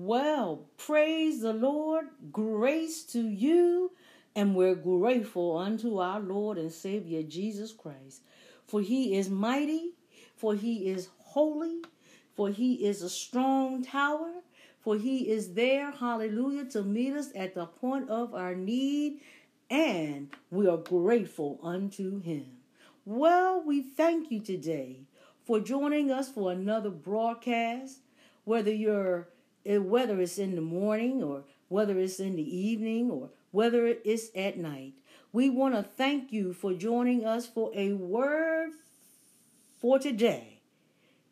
Well, praise the Lord. Grace to you. And we're grateful unto our Lord and Savior Jesus Christ. For he is mighty, for he is holy, for he is a strong tower, for he is there, hallelujah, to meet us at the point of our need. And we are grateful unto him. Well, we thank you today for joining us for another broadcast, whether you're whether it's in the morning or whether it's in the evening or whether it's at night. We want to thank you for joining us for a word for today.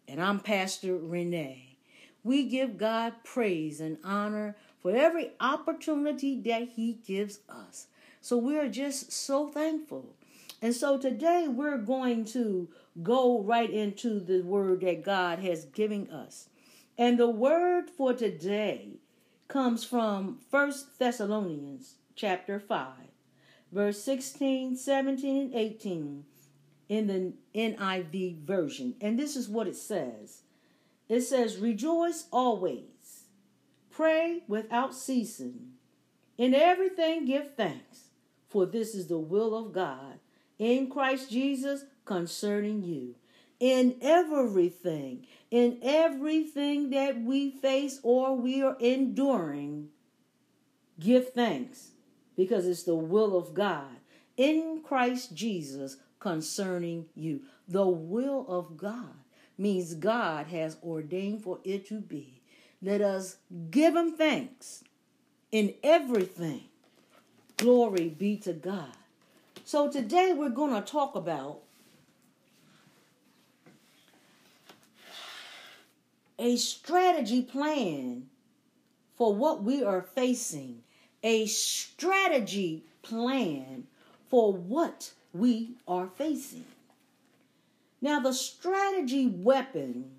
And I'm Pastor Renee. We give God praise and honor for every opportunity that He gives us. So we're just so thankful. And so today we're going to go right into the word that God has given us. And the word for today comes from First Thessalonians chapter 5, verse 16, 17, and 18 in the NIV version. And this is what it says it says, Rejoice always, pray without ceasing, in everything give thanks, for this is the will of God in Christ Jesus concerning you. In everything, in everything that we face or we are enduring, give thanks because it's the will of God in Christ Jesus concerning you. The will of God means God has ordained for it to be. Let us give Him thanks in everything. Glory be to God. So today we're going to talk about a strategy plan for what we are facing, a strategy plan for what we are facing. Now, the strategy weapon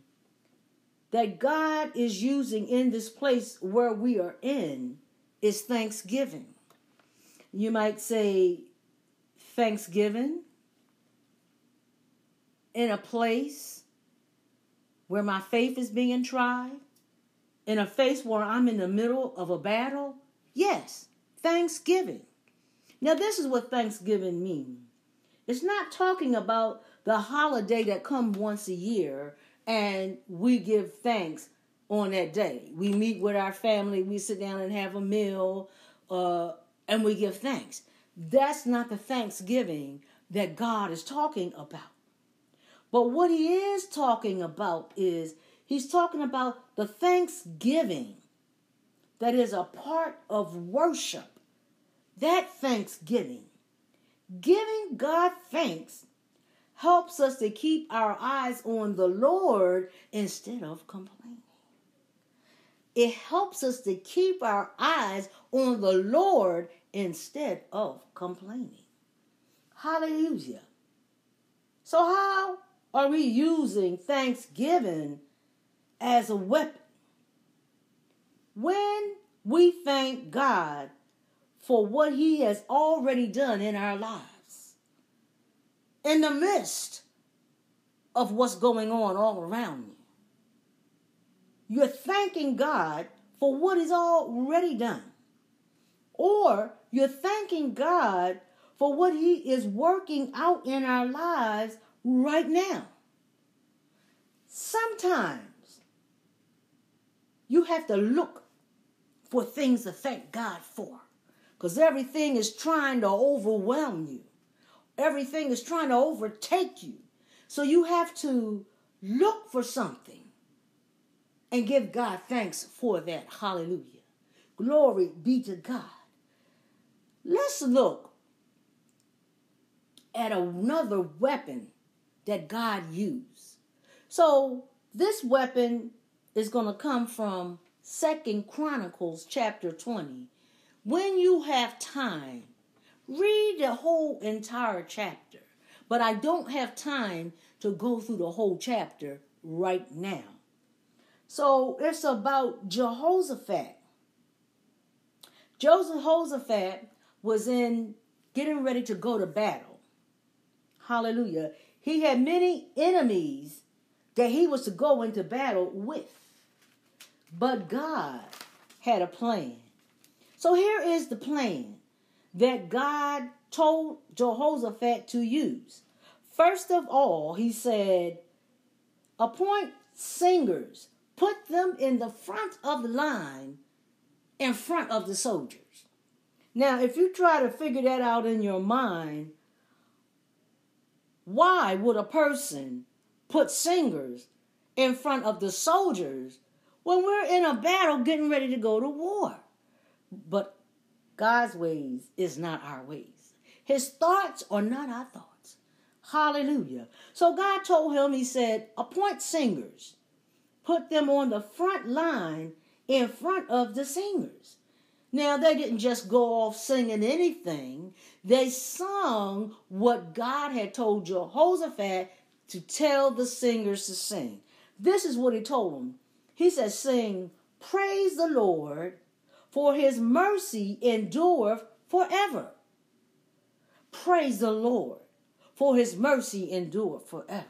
that God is using in this place where we are in is thanksgiving. You might say, Thanksgiving in a place where my faith is being tried, in a face where I'm in the middle of a battle? Yes, Thanksgiving. Now, this is what Thanksgiving means. It's not talking about the holiday that comes once a year and we give thanks on that day. We meet with our family, we sit down and have a meal, uh, and we give thanks. That's not the thanksgiving that God is talking about. But what he is talking about is he's talking about the thanksgiving that is a part of worship. That thanksgiving, giving God thanks, helps us to keep our eyes on the Lord instead of complaining. It helps us to keep our eyes on the Lord instead of complaining. Hallelujah. So, how are we using thanksgiving as a weapon? When we thank God for what He has already done in our lives, in the midst of what's going on all around you, you're thanking God for what He's already done. Or you're thanking God for what He is working out in our lives right now. Sometimes you have to look for things to thank God for because everything is trying to overwhelm you, everything is trying to overtake you. So you have to look for something and give God thanks for that. Hallelujah. Glory be to God. Let's look at another weapon that God used. So this weapon is going to come from Second Chronicles chapter 20. When you have time, read the whole entire chapter. But I don't have time to go through the whole chapter right now. So it's about Jehoshaphat. Jehoshaphat was in getting ready to go to battle. Hallelujah. He had many enemies that he was to go into battle with. But God had a plan. So here is the plan that God told Jehoshaphat to use. First of all, he said, appoint singers, put them in the front of the line in front of the soldiers. Now, if you try to figure that out in your mind, why would a person put singers in front of the soldiers when we're in a battle getting ready to go to war? But God's ways is not our ways. His thoughts are not our thoughts. Hallelujah. So God told him, He said, appoint singers, put them on the front line in front of the singers. Now, they didn't just go off singing anything, they sung what God had told Jehoshaphat to tell the singers to sing. This is what he told them. He said, Sing, praise the Lord, for his mercy endureth forever. Praise the Lord, for his mercy endureth forever.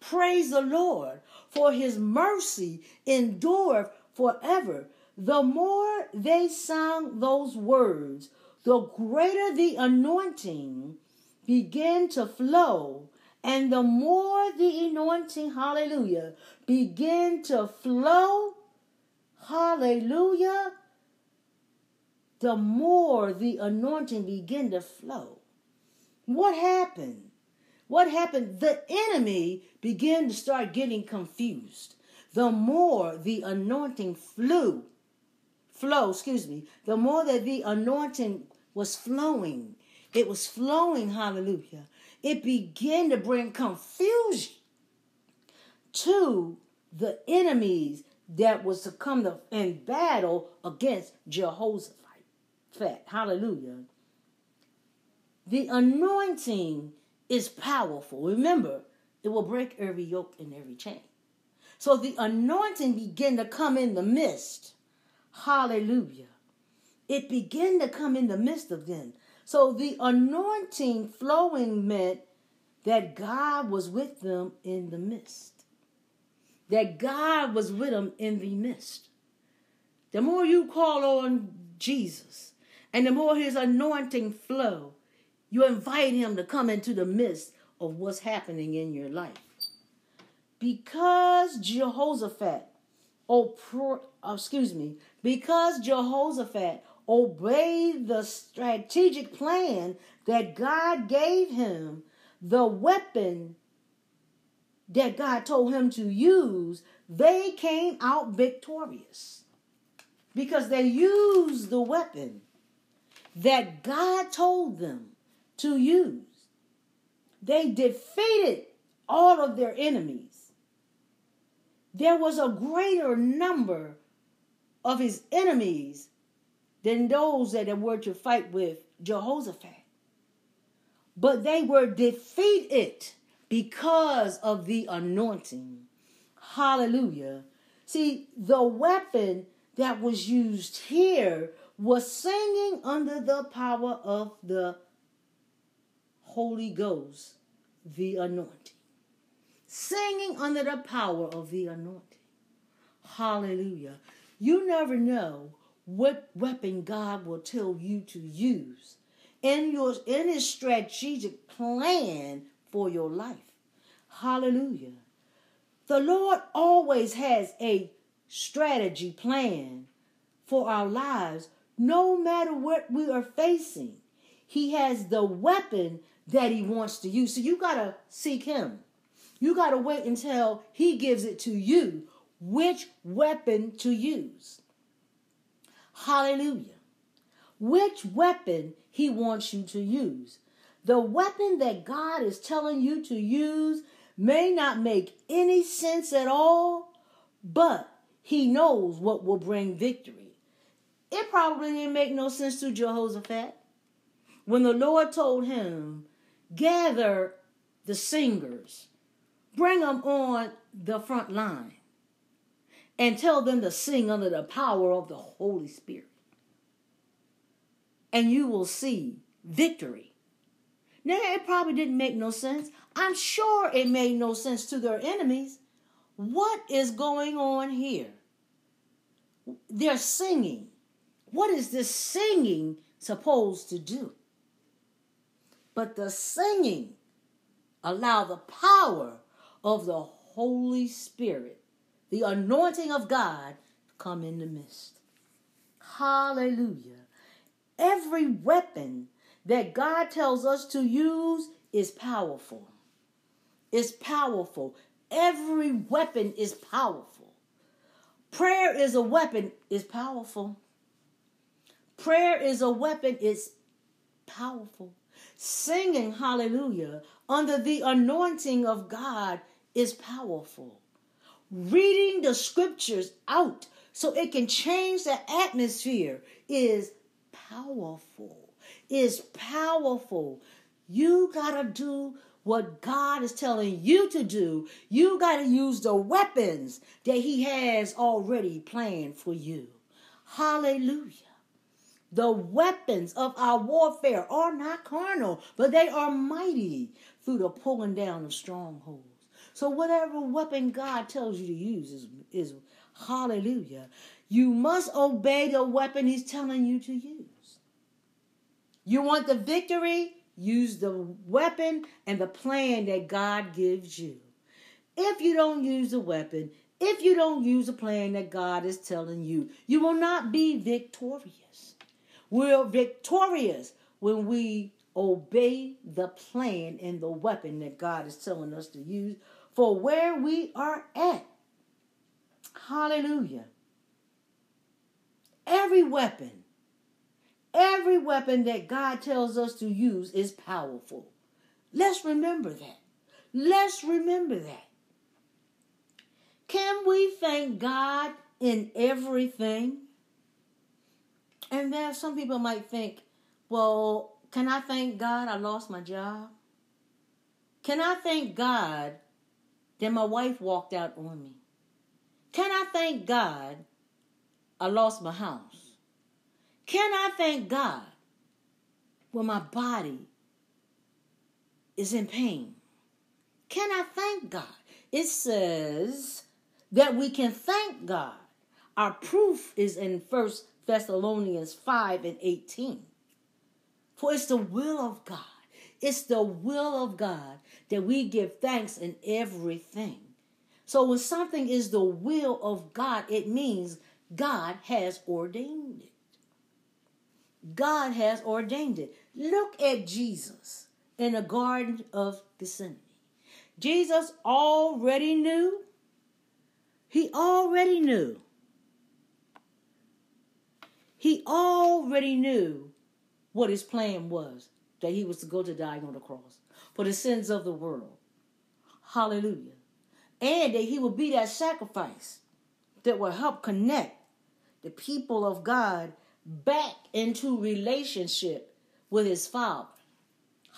Praise the Lord, for his mercy endureth forever. The more they sang those words, the greater the anointing began to flow, and the more the anointing, hallelujah, began to flow, hallelujah, the more the anointing began to flow. What happened? What happened? The enemy began to start getting confused. The more the anointing flew, flow, excuse me, the more that the anointing was flowing, it was flowing, hallelujah. It began to bring confusion to the enemies that was to come to, in battle against Jehoshaphat. Hallelujah. The anointing is powerful. Remember, it will break every yoke and every chain. So the anointing began to come in the midst. Hallelujah. It began to come in the midst of them. So the anointing flowing meant that God was with them in the midst. That God was with them in the midst. The more you call on Jesus and the more his anointing flow, you invite him to come into the midst of what's happening in your life. Because Jehoshaphat, oh, uh, excuse me, because Jehoshaphat obeyed the strategic plan that God gave him, the weapon that God told him to use, they came out victorious because they used the weapon that God told them to use. They defeated all of their enemies. There was a greater number of his enemies than those that were to fight with Jehoshaphat. But they were defeated because of the anointing. Hallelujah. See, the weapon that was used here was singing under the power of the Holy Ghost, the anointing. Singing under the power of the anointing. Hallelujah. You never know what weapon God will tell you to use in your in his strategic plan for your life. Hallelujah. The Lord always has a strategy plan for our lives no matter what we are facing. He has the weapon that he wants to use. So you got to seek him. You got to wait until he gives it to you which weapon to use. Hallelujah. Which weapon he wants you to use. The weapon that God is telling you to use may not make any sense at all, but he knows what will bring victory. It probably didn't make no sense to Jehoshaphat. When the Lord told him, gather the singers, bring them on the front line and tell them to sing under the power of the Holy Spirit. And you will see victory. Now, it probably didn't make no sense. I'm sure it made no sense to their enemies. What is going on here? they're singing. What is this singing supposed to do? But the singing allow the power of the Holy Spirit, the anointing of God, come in the midst. Hallelujah. Every weapon that God tells us to use is powerful. Is powerful. Every weapon is powerful. Prayer is a weapon, is powerful. Prayer is a weapon, is powerful. Singing hallelujah under the anointing of God is powerful. Reading the scriptures out so it can change the atmosphere is powerful. Is powerful. You got to do what God is telling you to do. You got to use the weapons that He has already planned for you. Hallelujah. The weapons of our warfare are not carnal, but they are mighty through the pulling down of strongholds. So whatever weapon God tells you to use is, is hallelujah. You must obey the weapon he's telling you to use. You want the victory? Use the weapon and the plan that God gives you. If you don't use the weapon, if you don't use the plan that God is telling you, you will not be victorious. We're victorious when we obey the plan and the weapon that God is telling us to use for where we are at. Hallelujah. Every weapon, every weapon that God tells us to use is powerful. Let's remember that. Let's remember that. Can we thank God in everything? And there, some people might think, well, can I thank God I lost my job? Can I thank God that my wife walked out on me? Can I thank God I lost my house? Can I thank God when my body is in pain? Can I thank God? It says that we can thank God. Our proof is in First Thessalonians 5 and 18. For it's the will of God. It's the will of God that we give thanks in everything. So when something is the will of God, it means God has ordained it. God has ordained it. Look at Jesus in the Garden of Gethsemane. Jesus already knew. He already knew he already knew what his plan was that he was to go to die on the cross for the sins of the world. Hallelujah. And that he will be that sacrifice that will help connect the people of God back into relationship with his Father.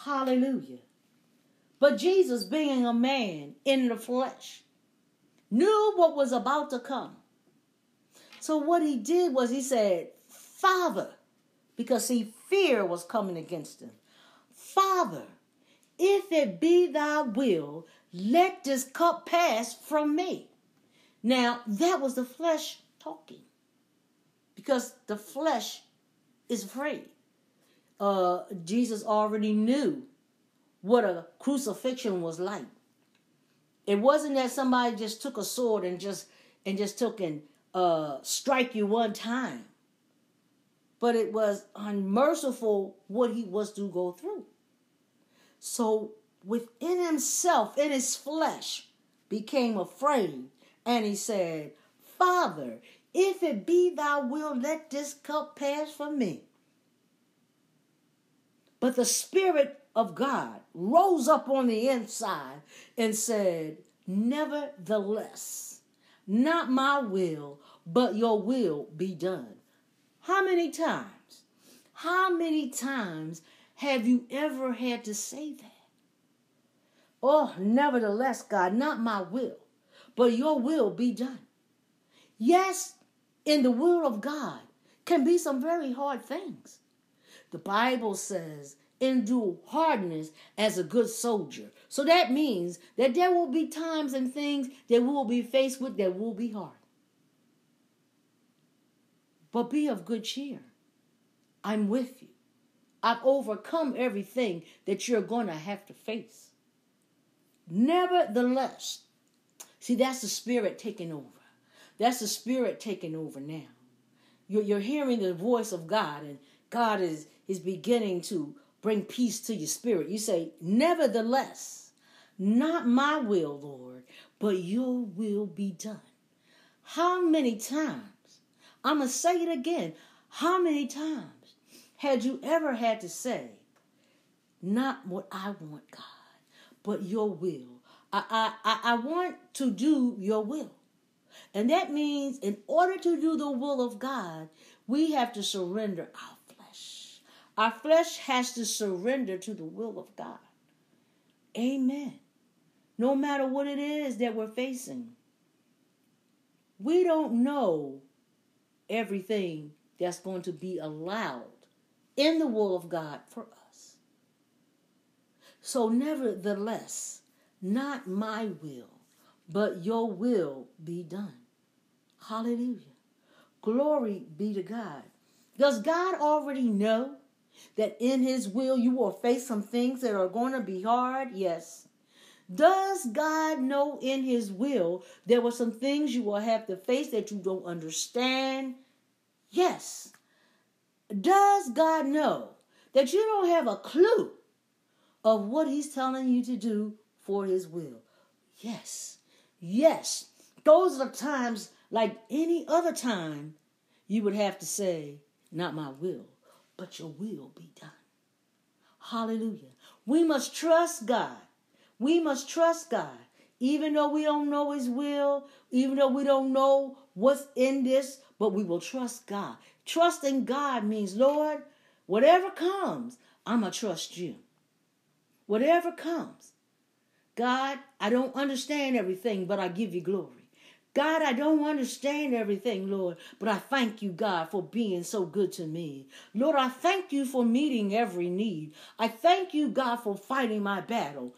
Hallelujah. But Jesus, being a man in the flesh, knew what was about to come. So what he did was he said, Father, because see, fear was coming against him. Father, if it be thy will, let this cup pass from me. Now, that was the flesh talking. Because the flesh is afraid. Uh, Jesus already knew what a crucifixion was like. It wasn't that somebody just took a sword and just and just took and uh, strike you one time but it was unmerciful what he was to go through. So within himself, in his flesh, became afraid, and he said, Father, if it be thy will, let this cup pass from me. But the Spirit of God rose up on the inside and said, Nevertheless, not my will, but your will be done. How many times? How many times have you ever had to say that? Oh, nevertheless, God, not my will, but your will be done. Yes, in the will of God can be some very hard things. The Bible says, endure hardness as a good soldier. So that means that there will be times and things that we will be faced with that will be hard. But be of good cheer. I'm with you. I've overcome everything that you're going to have to face. Nevertheless, see, that's the spirit taking over. That's the spirit taking over now. You're, you're hearing the voice of God, and God is, is beginning to bring peace to your spirit. You say, Nevertheless, not my will, Lord, but your will be done. How many times? I'm going to say it again. How many times had you ever had to say, Not what I want, God, but your will? I, I, I want to do your will. And that means, in order to do the will of God, we have to surrender our flesh. Our flesh has to surrender to the will of God. Amen. No matter what it is that we're facing, we don't know everything that's going to be allowed in the will of God for us. So, nevertheless, not my will, but your will be done. Hallelujah. Glory be to God. Does God already know that in His will you will face some things that are going to be hard? Yes. Does God know in His will there were some things you will have to face that you don't understand? Yes. Does God know that you don't have a clue of what He's telling you to do for His will? Yes. Yes. Those are times like any other time you would have to say, Not my will, but your will be done. Hallelujah. We must trust God we must trust God. Even though we don't know His will, even though we don't know what's in this, but we will trust God. Trusting God means, Lord, whatever comes, I'm going to trust you. Whatever comes. God, I don't understand everything, but I give you glory. God, I don't understand everything, Lord, but I thank you, God, for being so good to me. Lord, I thank you for meeting every need. I thank you, God, for fighting my battle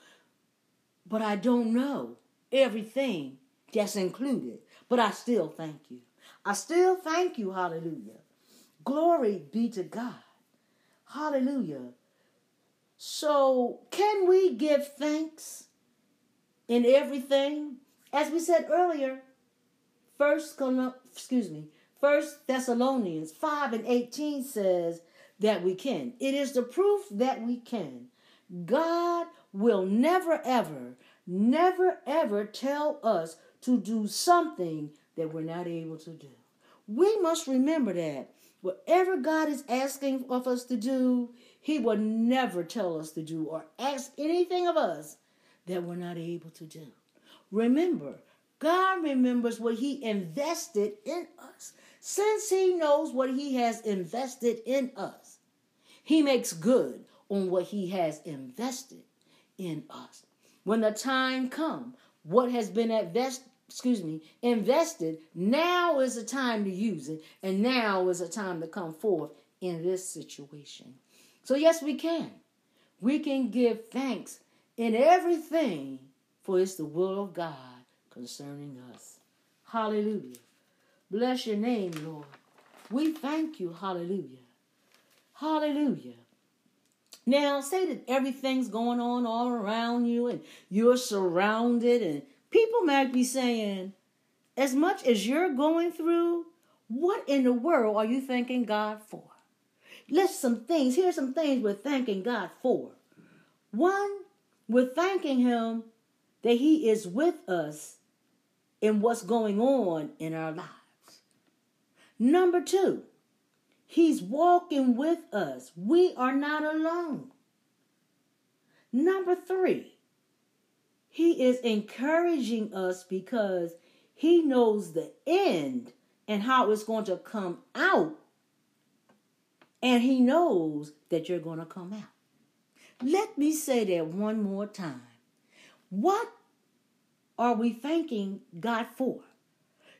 but I don't know everything that's included. But I still thank you. I still thank you. Hallelujah. Glory be to God. Hallelujah. So, can we give thanks in everything? As we said earlier, first excuse me, First Thessalonians 5 and 18 says that we can. It is the proof that we can. God will never, ever, never, ever tell us to do something that we're not able to do. We must remember that whatever God is asking of us to do, He will never tell us to do or ask anything of us that we're not able to do. Remember, God remembers what He invested in us. Since He knows what He has invested in us, He makes good on what He has invested in us. When the time comes, what has been invest, excuse me, invested, now is the time to use it, and now is the time to come forth in this situation. So yes, we can. We can give thanks in everything, for it's the will of God concerning us. Hallelujah. Bless your name, Lord. We thank you. Hallelujah. Hallelujah. Now, say that everything's going on all around you and you're surrounded, and people might be saying, as much as you're going through, what in the world are you thanking God for? Let's some things, here's some things we're thanking God for. One, we're thanking Him that He is with us in what's going on in our lives. Number two, He's walking with us. We are not alone. Number three, He is encouraging us because He knows the end and how it's going to come out. And He knows that you're going to come out. Let me say that one more time. What are we thanking God for?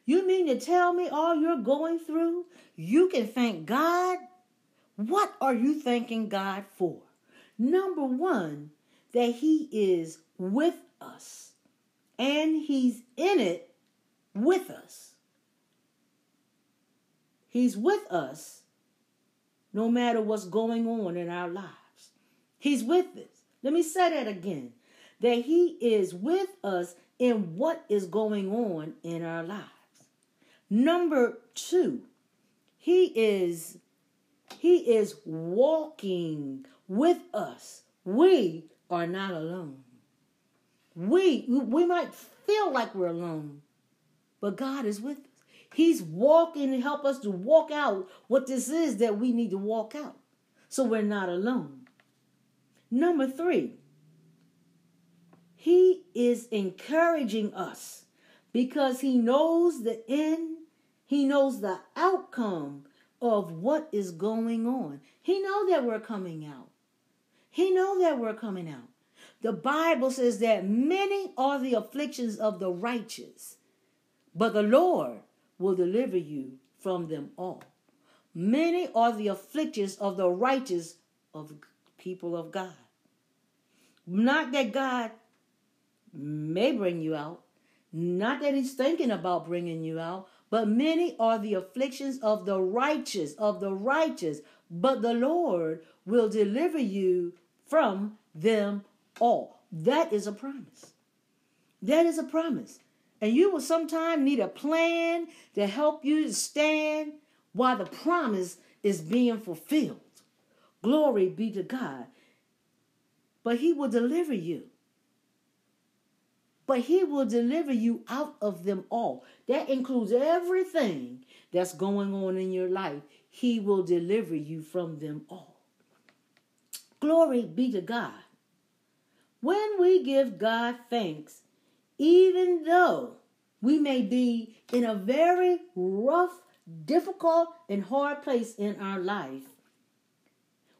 You mean to tell me all you're going through, you can thank God? What are you thanking God for? Number one, that He is with us and He's in it with us. He's with us no matter what's going on in our lives. He's with us. Let me say that again. That he is with us in what is going on in our lives. Number 2, he is he is walking with us. We are not alone. We we might feel like we're alone, but God is with us. He's walking to help us to walk out what this is that we need to walk out. So we're not alone. Number three, he is encouraging us because he knows the end, he knows the outcome of what is going on. He know that we're coming out. He know that we're coming out. The Bible says that many are the afflictions of the righteous, but the Lord will deliver you from them all. Many are the afflictions of the righteous of people of God. Not that God may bring you out, not that He's thinking about bringing you out, but many are the afflictions of the righteous, of the righteous, but the Lord will deliver you from them all. That is a promise. That is a promise. And you will sometimes need a plan to help you to stand while the promise is being fulfilled. Glory be to God. But He will deliver you. But He will deliver you out of them all. That includes everything that's going on in your life. He will deliver you from them all. Glory be to God. When we give God thanks, even though we may be in a very rough, difficult, and hard place in our life,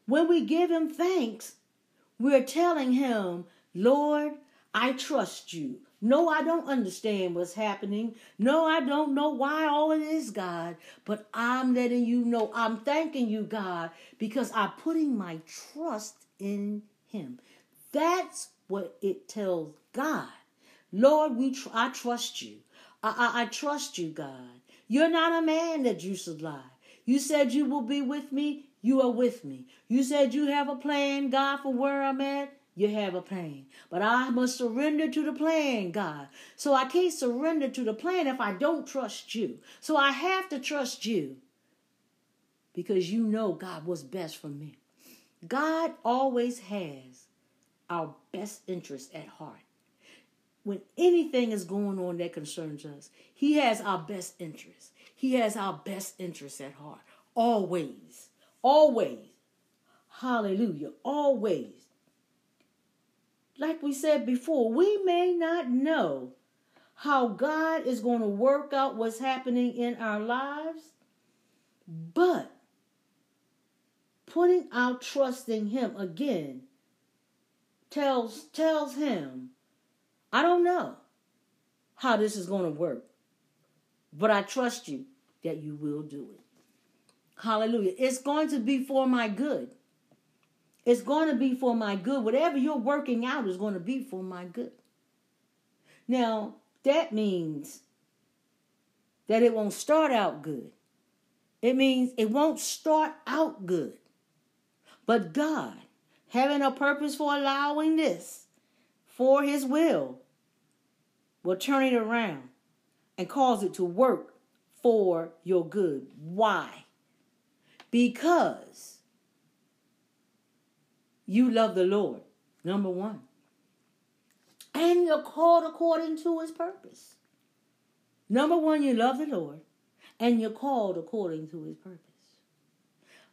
when we give Him thanks, we're telling Him, Lord, I trust you. No, I don't understand what's happening. No, I don't know why all it is, God. But I'm letting you know, I'm thanking you, God, because I'm putting my trust in Him. That's what it tells God. Lord, we tr- I trust you. I, I, I trust you, God. You're not a man that you should lie. You said you will be with me. You are with me. You said you have a plan, God, for where I'm at. You have a plan. But I must surrender to the plan, God. So I can't surrender to the plan if I don't trust you. So I have to trust you because you know, God, what's best for me. God always has our best interest at heart when anything is going on that concerns us, He has our best interest. He has our best interest at heart. Always. Always. Hallelujah. Always. Like we said before, we may not know how God is going to work out what's happening in our lives, but putting our trust in Him again tells tells Him I don't know how this is going to work, but I trust you that you will do it. Hallelujah. It's going to be for my good. It's going to be for my good. Whatever you're working out is going to be for my good. Now, that means that it won't start out good. It means it won't start out good. But God, having a purpose for allowing this, for his will will turn it around and cause it to work for your good. Why? Because you love the Lord, number one. And you're called according to his purpose. Number one, you love the Lord, and you're called according to his purpose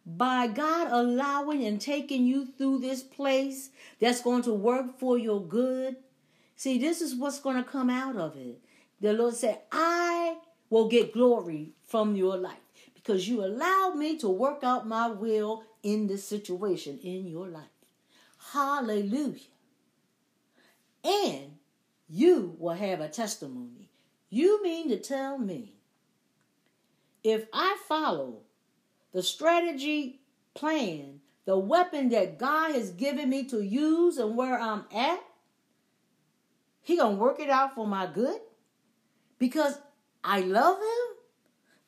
by God allowing and taking you through this place that's going to work for your good. See, this is what's going to come out of it. The Lord said, I will get glory from your life because you allowed me to work out my will in this situation in your life. Hallelujah. And you will have a testimony. You mean to tell me if I follow the strategy plan, the weapon that God has given me to use and where I'm at, He gonna work it out for my good because I love Him.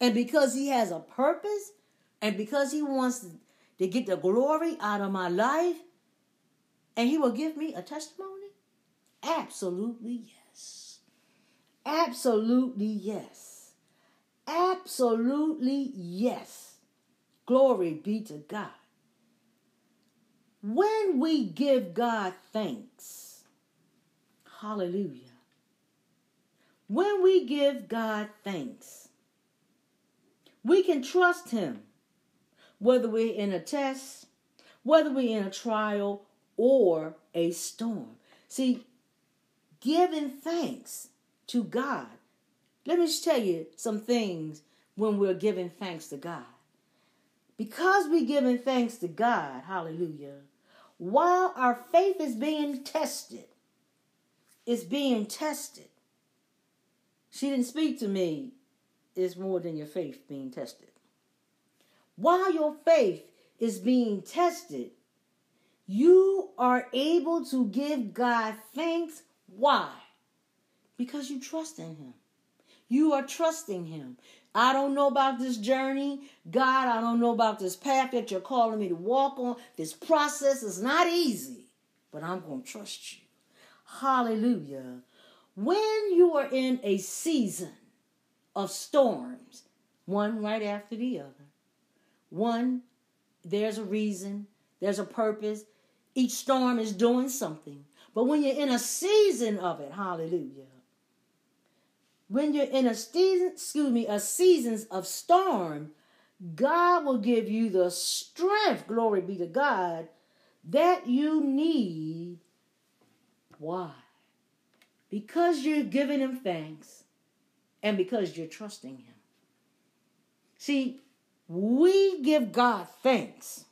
And because he has a purpose and because he wants to get the glory out of my life, and he will give me a testimony? Absolutely yes. Absolutely yes. Absolutely yes. Glory be to God. When we give God thanks, hallelujah. When we give God thanks, we can trust Him, whether we're in a test, whether we're in a trial or a storm. See, giving thanks to God. Let me just tell you some things when we're giving thanks to God. Because we're giving thanks to God, hallelujah, while our faith is being tested, it's being tested. She didn't speak to me, it's more than your faith being tested. While your faith is being tested, you are able to give God thanks. Why? Because you trust in Him. You are trusting Him. I don't know about this journey. God, I don't know about this path that you're calling me to walk on. This process is not easy, but I'm going to trust you. Hallelujah. When you are in a season of storms, one right after the other, one, there's a reason, there's a purpose. Each storm is doing something. But when you're in a season of it, hallelujah, when you're in a season, excuse me, a seasons of storm, God will give you the strength, glory be to God, that you need. Why? Because you're giving him thanks and because you're trusting him. See, we give God thanks.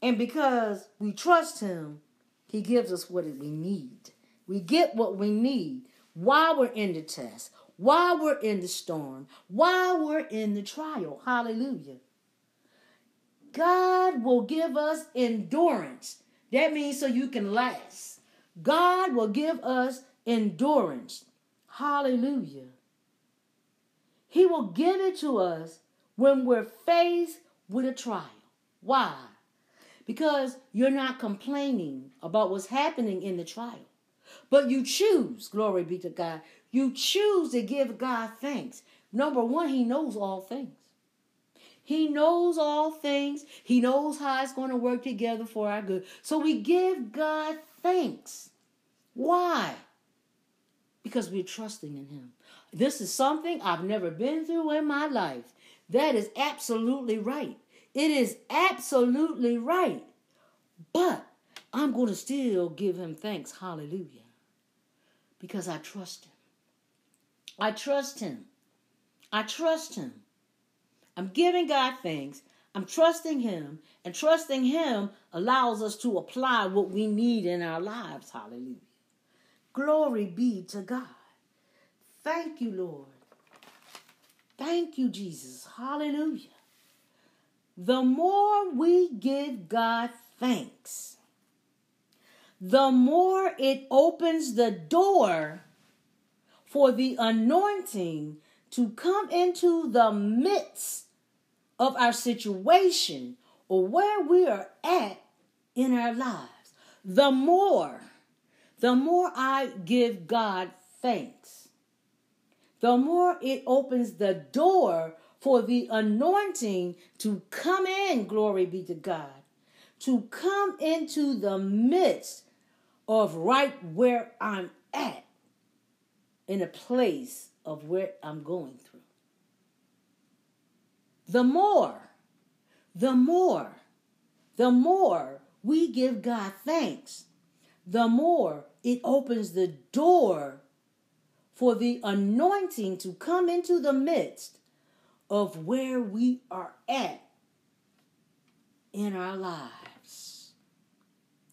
And because we trust him, he gives us what we need. We get what we need while we're in the test, while we're in the storm, while we're in the trial. Hallelujah. God will give us endurance. That means so you can last. God will give us endurance. Hallelujah. He will give it to us when we're faced with a trial. Why? Because you're not complaining about what's happening in the trial. But you choose, glory be to God, you choose to give God thanks. Number one, He knows all things. He knows all things. He knows how it's going to work together for our good. So we give God thanks. Why? Because we're trusting in Him. This is something I've never been through in my life. That is absolutely right. It is absolutely right. But I'm going to still give him thanks. Hallelujah. Because I trust him. I trust him. I trust him. I'm giving God thanks. I'm trusting him. And trusting him allows us to apply what we need in our lives. Hallelujah. Glory be to God. Thank you, Lord. Thank you, Jesus. Hallelujah. The more we give God thanks, the more it opens the door for the anointing to come into the midst of our situation or where we are at in our lives. The more, the more I give God thanks, the more it opens the door for the anointing to come in, glory be to God, to come into the midst of right where I'm at, in a place of where I'm going through. The more, the more, the more we give God thanks, the more it opens the door for the anointing to come into the midst of where we are at in our lives.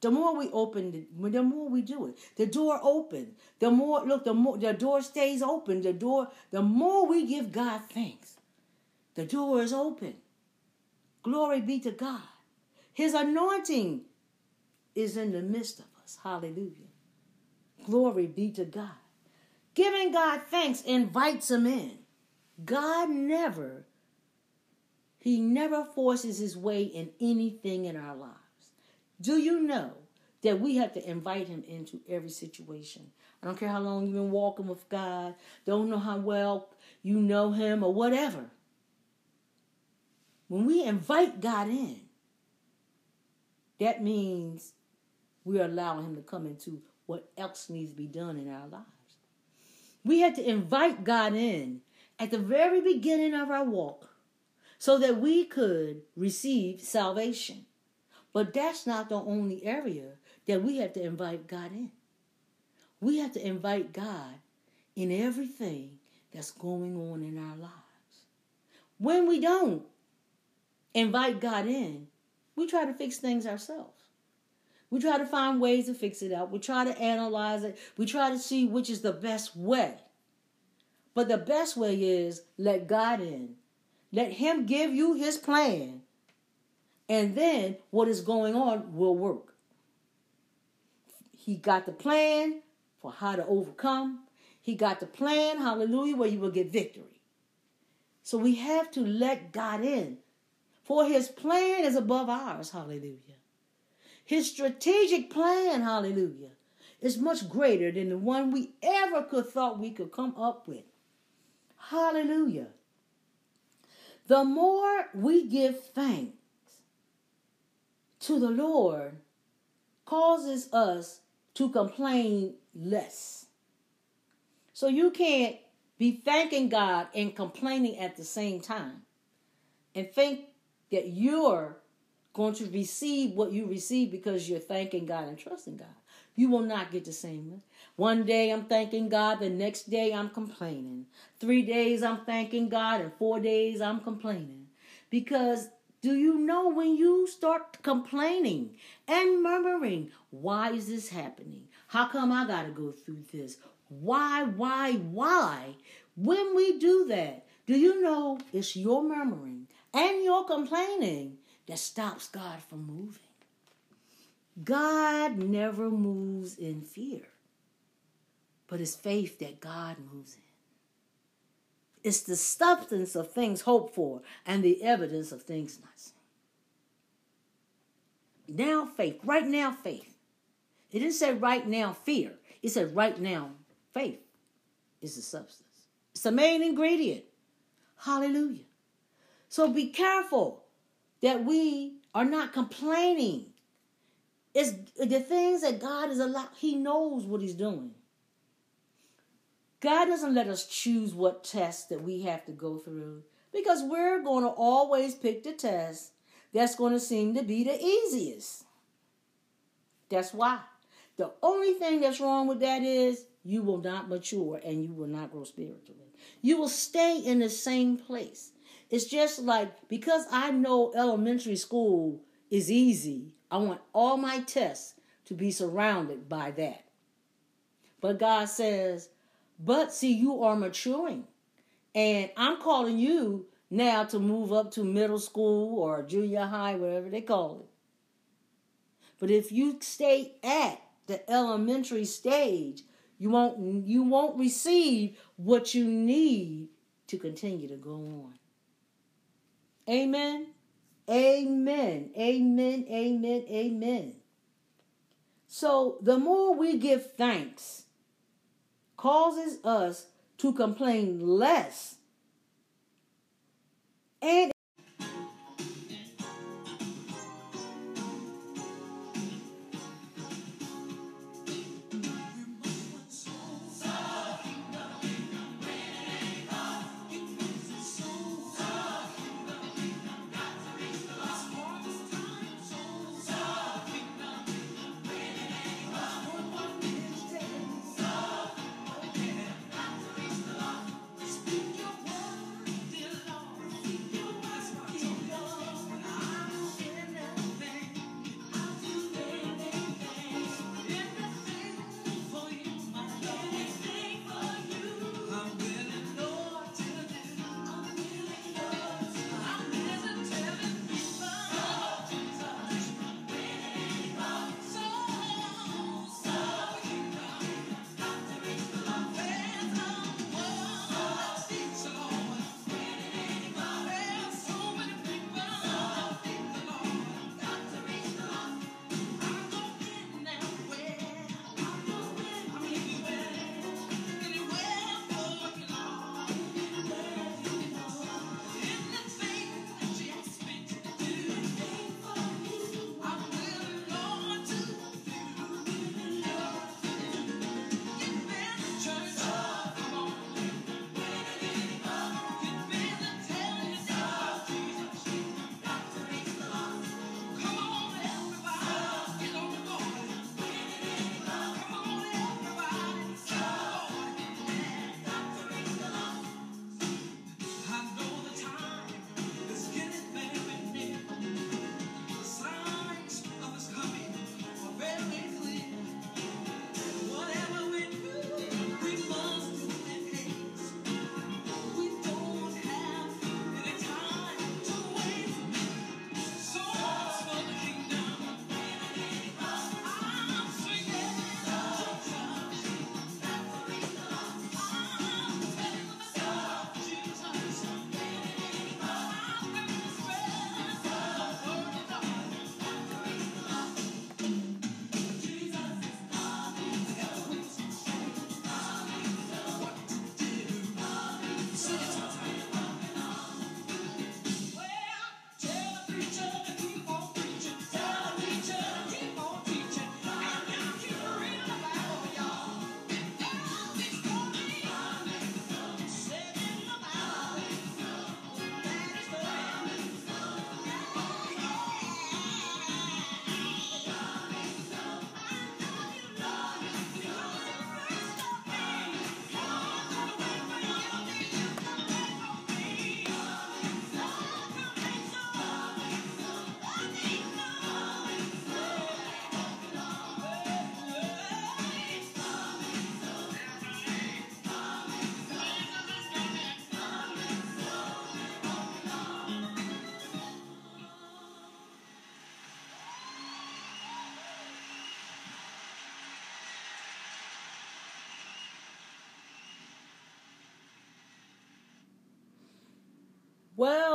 The more we open, the, more we do it. The door open. The more look, the more the door stays open. The door, the more we give God thanks. The door is open. Glory be to God. His anointing is in the midst of us. Hallelujah. Glory be to God. Giving God thanks invites him in. God never, He never forces His way in anything in our lives. Do you know that we have to invite Him into every situation? I don't care how long you've been walking with God, don't know how well you know Him or whatever. When we invite God in, that means we're allowing Him to come into what else needs to be done in our lives. We had to invite God in at the very beginning of our walk so that we could receive salvation. But that's not the only area that we have to invite God in. We have to invite God in everything that's going on in our lives. When we don't invite God in, we try to fix things ourselves. We try to find ways to fix it out. We try to analyze it. We try to see which is the best way. But the best way is let God in. Let Him give you His plan. And then what is going on will work. He got the plan for how to overcome. He got the plan, hallelujah, where you will get victory. So we have to let God in. For his plan is above ours, hallelujah. His strategic plan, hallelujah, is much greater than the one we ever could thought we could come up with. Hallelujah. The more we give thanks to the Lord causes us to complain less. So you can't be thanking God and complaining at the same time and think that you're going to receive what you receive because you're thanking God and trusting God. You will not get the same. One day I'm thanking God, the next day I'm complaining. Three days I'm thanking God, and four days I'm complaining. Because do you know when you start complaining and murmuring, why is this happening? How come I got to go through this? Why, why, why? When we do that, do you know it's your murmuring and your complaining that stops God from moving? God never moves in fear, but it's faith that God moves in. It's the substance of things hoped for and the evidence of things not seen. Now, faith. Right now, faith. It didn't say right now, fear. It said right now, faith is the substance. It's the main ingredient. Hallelujah. So be careful that we are not complaining it's the things that God is allowed, He knows what He's doing. God doesn't let us choose what test that we have to go through because we're going to always pick the test that's going to seem to be the easiest. That's why. The only thing that's wrong with that is you will not mature and you will not grow spiritually. You will stay in the same place. It's just like because I know elementary school is easy, I want all my tests to be surrounded by that. But God says, but see, you are maturing. And I'm calling you now to move up to middle school or junior high, whatever they call it. But if you stay at the elementary stage, you won't you won't receive what you need to continue to go on. Amen. Amen. Amen. Amen. Amen. So the more we give thanks causes us to complain less. And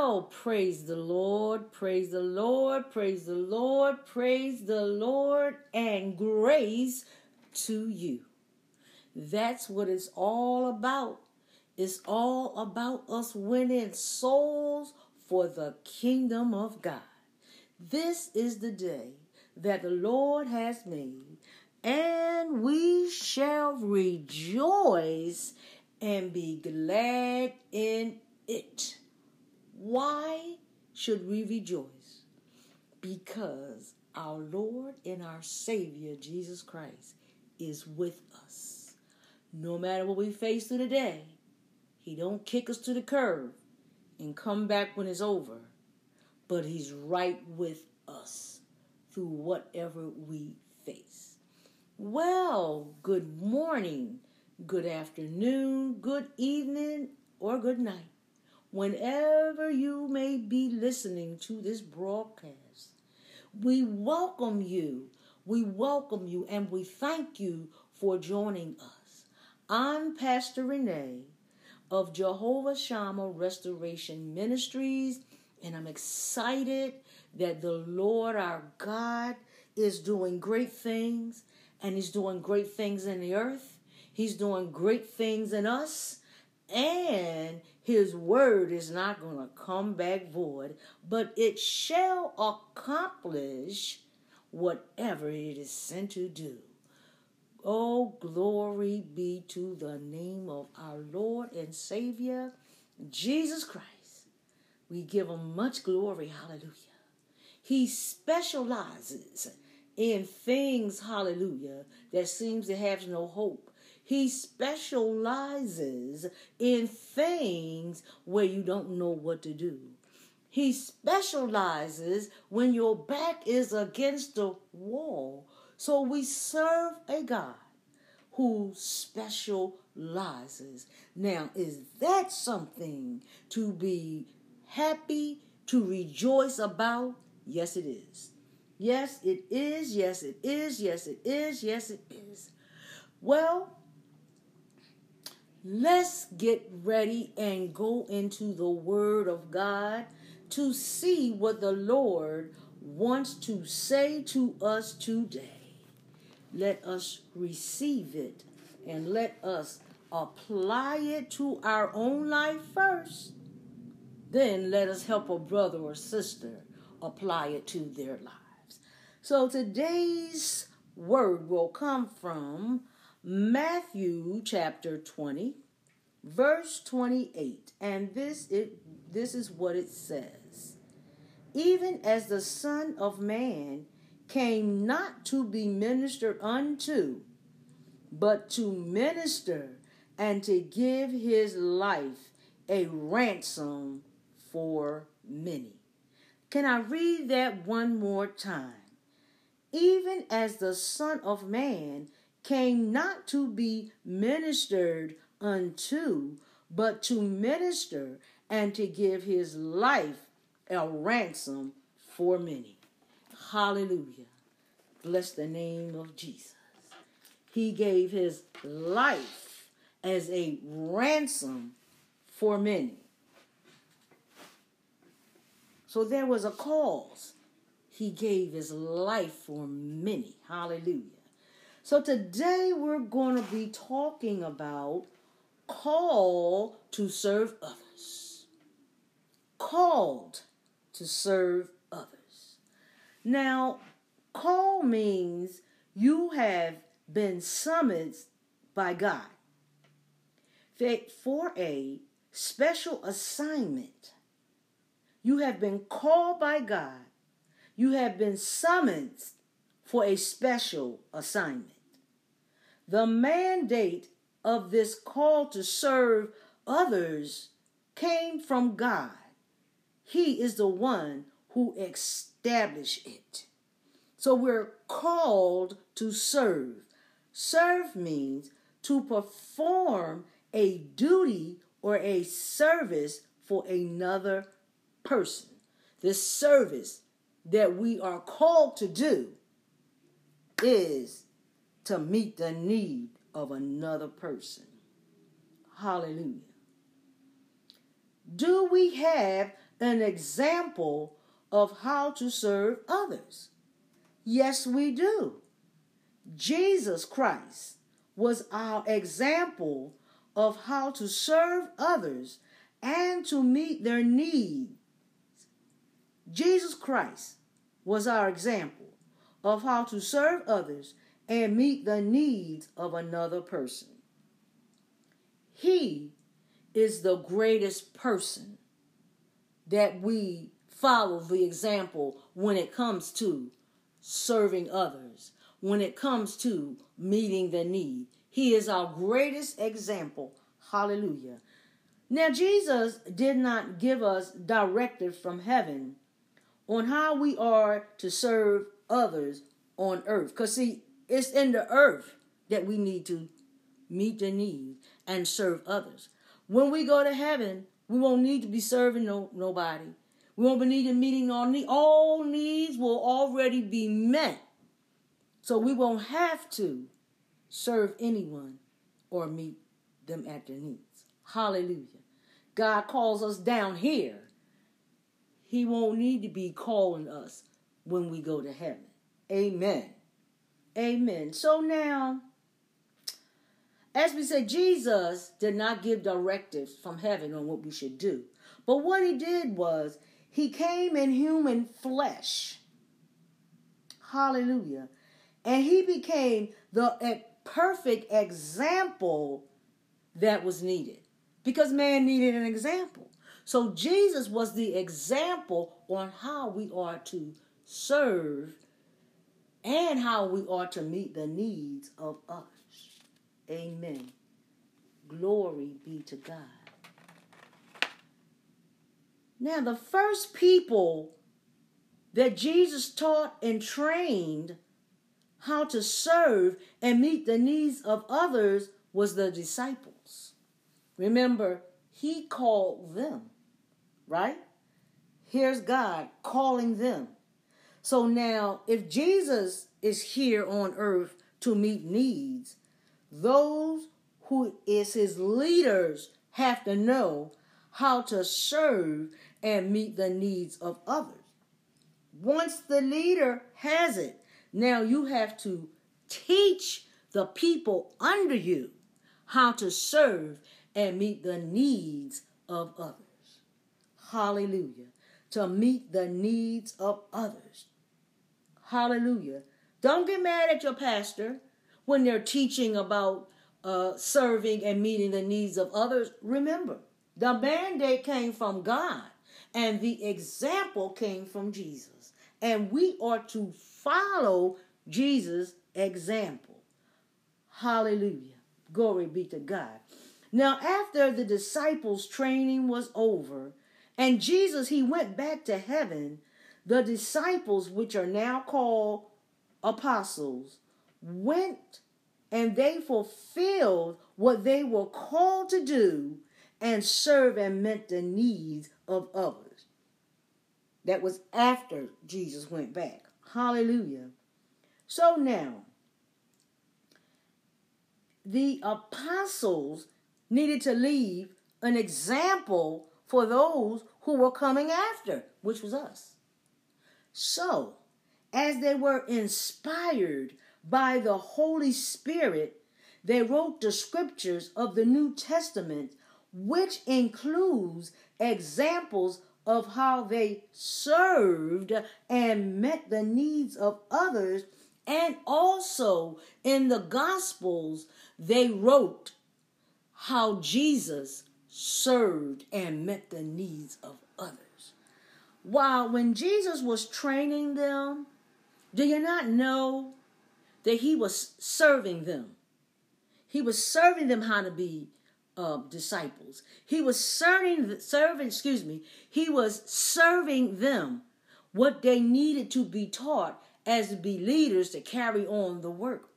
Well, praise the Lord, praise the Lord, praise the Lord, praise the Lord, and grace to you. That's what it's all about. It's all about us winning souls for the kingdom of God. This is the day that the Lord has made, and we shall rejoice and be glad in it. Why should we rejoice? Because our Lord and our Savior, Jesus Christ, is with us. No matter what we face through the day, He don't kick us to the curb and come back when it's over, but He's right with us through whatever we face. Well, good morning, good afternoon, good evening, or good night whenever you may be listening to this broadcast. We welcome you. We welcome you and we thank you for joining us. I'm Pastor Renee of Jehovah Shammah Restoration Ministries, and I'm excited that the Lord our God is doing great things, and He's doing great things in the earth. He's doing great things in us, and his word is not going to come back void, but it shall accomplish whatever it is sent to do. Oh, glory be to the name of our Lord and Savior, Jesus Christ. We give him much glory. Hallelujah. He specializes in things, hallelujah, that seems to have no hope. He specializes in things where you don't know what to do. He specializes when your back is against the wall. So we serve a God who specializes. Now, is that something to be happy, to rejoice about? Yes, it is. Yes, it is. Yes, it is. Yes, it is. Yes, it is. Well, Let's get ready and go into the Word of God to see what the Lord wants to say to us today. Let us receive it and let us apply it to our own life first. Then let us help a brother or sister apply it to their lives. So today's word will come from Matthew chapter 20, verse 28. And this it this is what it says. Even as the Son of Man came not to be ministered unto, but to minister and to give his life a ransom for many. Can I read that one more time? Even as the Son of Man came not to be ministered unto, but to minister and to give his life a ransom for many. Hallelujah. Bless the name of Jesus. He gave his life as a ransom for many. So there was a cause. He gave his life for many. Hallelujah. So today we're going to be talking about call to serve others. Called to serve others. Now, call means you have been summoned by God for a special assignment. You have been called by God. You have been summoned for a special assignment. The mandate of this call to serve others came from God. He is the one who established it. So we're called to serve. Serve means to perform a duty or a service for another person. The service that we are called to do is to meet the need of another person. Hallelujah. do we have an example of how to serve others? Yes, we do. Jesus Christ was our example of how to serve others and to meet their needs. Jesus Christ was our example of how to serve others and meet the needs of another person. He is the greatest person that we follow the example when it comes to serving others, when it comes to meeting the need. He is our greatest example. Hallelujah. Now, Jesus did not give us directives from heaven on how we are to serve others on earth. Because, see, it's in the earth that we need to meet the needs and serve others. When we go to heaven, we won't need to be serving no, nobody. We won't be needing meeting all needs. All needs will already be met. So we won't have to serve anyone or meet them at their needs. Hallelujah. God calls us down here. He won't need to be calling us when we go to heaven. Amen. Amen. So now, as we said, Jesus did not give directives from heaven on what we should do. But what he did was he came in human flesh. Hallelujah. And he became the perfect example that was needed because man needed an example. So Jesus was the example on how we are to serve and how we are to meet the needs of us. Amen. Glory be to God. Now, the first people that Jesus taught and trained how to serve and meet the needs of others was the disciples. Remember, he called them, right? Here's God calling them. So now, if Jesus is here on earth to meet needs, those who is his leaders have to know how to serve and meet the needs of others. Once the leader has it, now you have to teach the people under you how to serve and meet the needs of others. Hallelujah. To meet the needs of others. Hallelujah. Don't get mad at your pastor when they're teaching about uh, serving and meeting the needs of others. Remember, the mandate came from God and the example came from Jesus. And we are to follow Jesus' example. Hallelujah. Glory be to God. Now, after the disciples' training was over, and Jesus, he went back to heaven, the disciples, which are now called apostles, went and they fulfilled what they were called to do and serve and met the needs of others. That was after Jesus went back. Hallelujah. So now, the apostles needed to leave an example for those who were coming after, which was us. So, as they were inspired by the Holy Spirit, they wrote the scriptures of the New Testament, which includes examples of how they served and met the needs of others. And also in the Gospels, they wrote how Jesus served and met the needs of others. While when Jesus was training them, do you not know that he was serving them? He was serving them how to be uh, disciples. He was serving, serving, excuse me, he was serving them what they needed to be taught as to be leaders to carry on the work.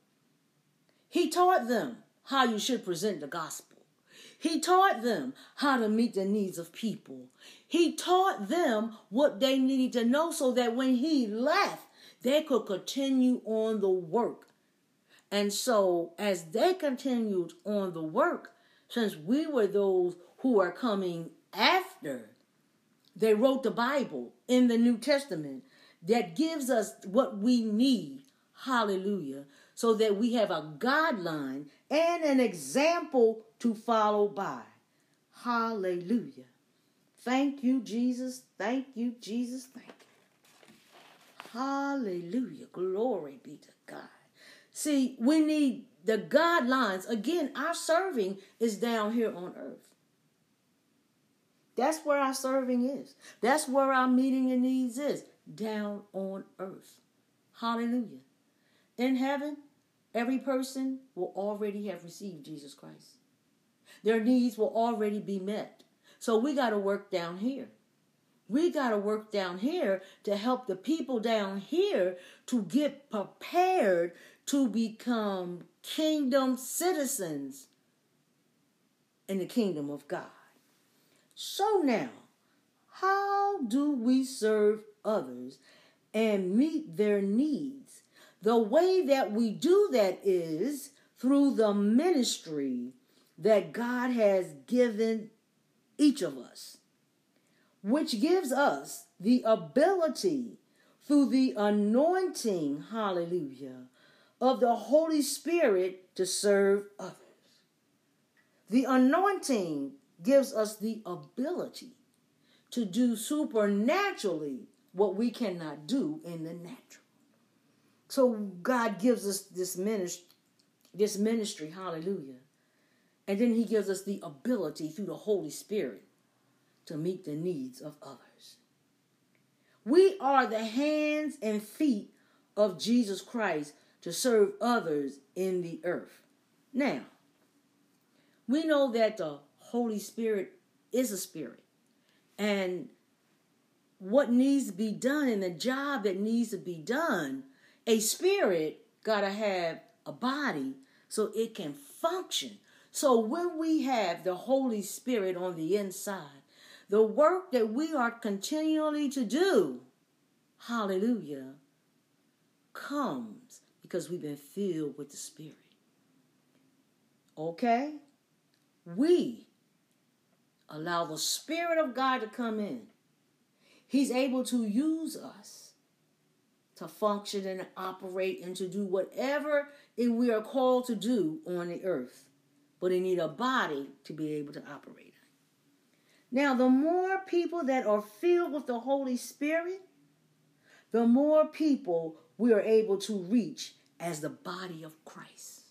He taught them how you should present the gospel. He taught them how to meet the needs of people. He taught them what they needed to know so that when he left, they could continue on the work. And so, as they continued on the work, since we were those who are coming after they wrote the Bible in the New Testament that gives us what we need. Hallelujah. So that we have a guideline and an example to follow by. Hallelujah. Thank you, Jesus. Thank you, Jesus. Thank you. Hallelujah. Glory be to God. See, we need the guidelines. Again, our serving is down here on earth. That's where our serving is. That's where our meeting your needs is. Down on earth. Hallelujah. In heaven, every person will already have received Jesus Christ. Their needs will already be met. So we got to work down here. We got to work down here to help the people down here to get prepared to become kingdom citizens in the kingdom of God. So now, how do we serve others and meet their needs? The way that we do that is through the ministry that God has given each of us, which gives us the ability through the anointing, hallelujah, of the Holy Spirit to serve others. The anointing gives us the ability to do supernaturally what we cannot do in the natural. So God gives us this ministry, this ministry, hallelujah. And then he gives us the ability through the Holy Spirit to meet the needs of others. We are the hands and feet of Jesus Christ to serve others in the earth. Now, we know that the Holy Spirit is a spirit. And what needs to be done and the job that needs to be done, a spirit got to have a body so it can function. So when we have the Holy Spirit on the inside, the work that we are continually to do, hallelujah, comes because we've been filled with the Spirit. Okay? We allow the Spirit of God to come in. He's able to use us to function and operate and to do whatever we are called to do on the earth. But they need a body to be able to operate. Now, the more people that are filled with the Holy Spirit, the more people we are able to reach as the body of Christ.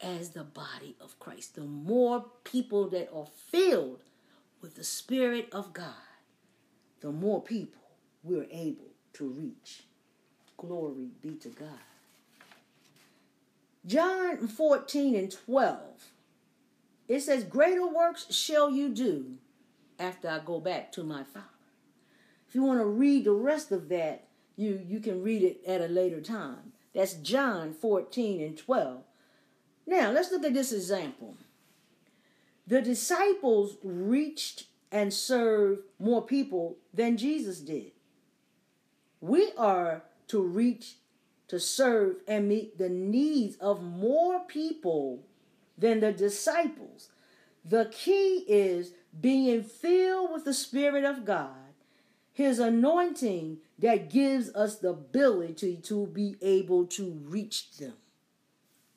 As the body of Christ. The more people that are filled with the Spirit of God, the more people we're able to reach. Glory be to God. John 14 and 12. It says, Greater works shall you do after I go back to my Father. If you want to read the rest of that, you, you can read it at a later time. That's John 14 and 12. Now, let's look at this example. The disciples reached and served more people than Jesus did. We are to reach, to serve, and meet the needs of more people than the disciples. The key is being filled with the Spirit of God his anointing that gives us the ability to be able to reach them.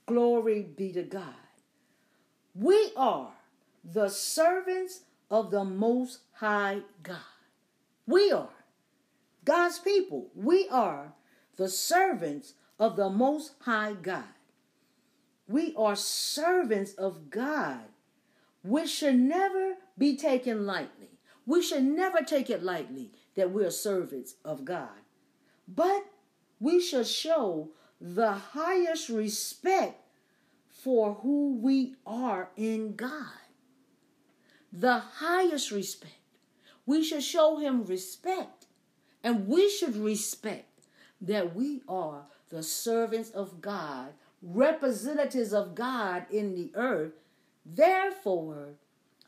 Glory be to God. We are the servants of the Most High God. We are God's people. We are the servants of the Most High God. We are servants of God, which should never be taken lightly. We should never take it lightly that we're servants of God. But we should show the highest respect for who we are in God. The highest respect. We should show him respect. And we should respect that we are the servants of God, representatives of God in the earth. Therefore,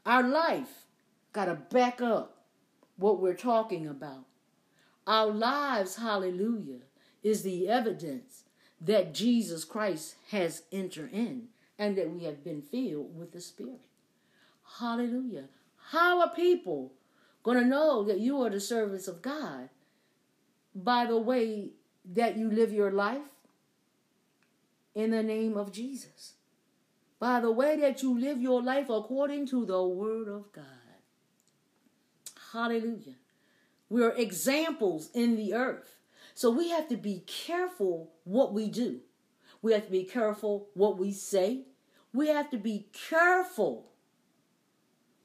our life got to back up what we're talking about. Our lives, hallelujah, is the evidence that Jesus Christ has entered in and that we have been filled with the Spirit. Hallelujah. How are people going to know that you are the servants of God? By the way that you live your life in the name of Jesus. By the way that you live your life according to the word of God. Hallelujah. We're examples in the earth. So we have to be careful what we do. We have to be careful what we say. We have to be careful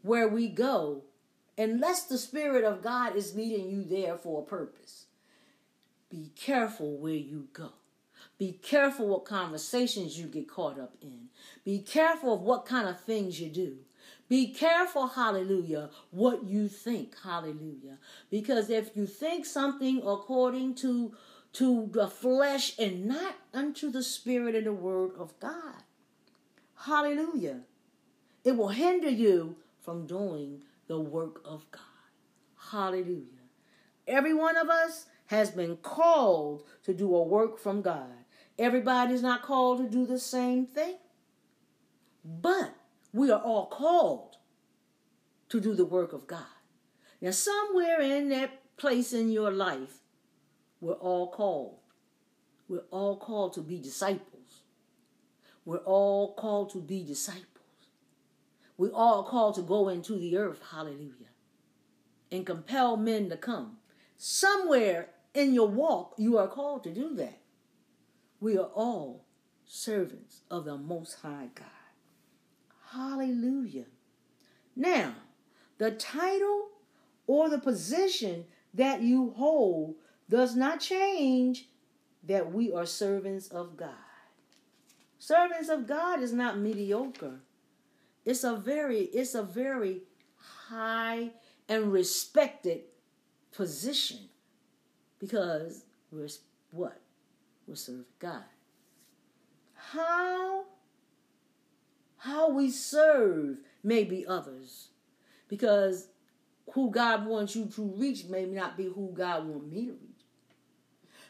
where we go unless the Spirit of God is leading you there for a purpose. Be careful where you go. Be careful what conversations you get caught up in. Be careful of what kind of things you do. Be careful, hallelujah, what you think, hallelujah. Because if you think something according to to the flesh and not unto the spirit and the word of God, hallelujah, it will hinder you from doing the work of God. Hallelujah. Every one of us has been called to do a work from God. Everybody's not called to do the same thing, but we are all called to do the work of God. Now, somewhere in that place in your life, we're all called. We're all called to be disciples. We're all called to be disciples. We're all called to go into the earth, hallelujah, and compel men to come. Somewhere in your walk, you are called to do that. We are all servants of the Most High God. Hallelujah. Now, the title or the position that you hold does not change that we are servants of God. Servants of God is not mediocre. It's a very it's a very high and respected position because we're what? We're serving God. How how we serve may be others. Because who God wants you to reach may not be who God wants me to reach.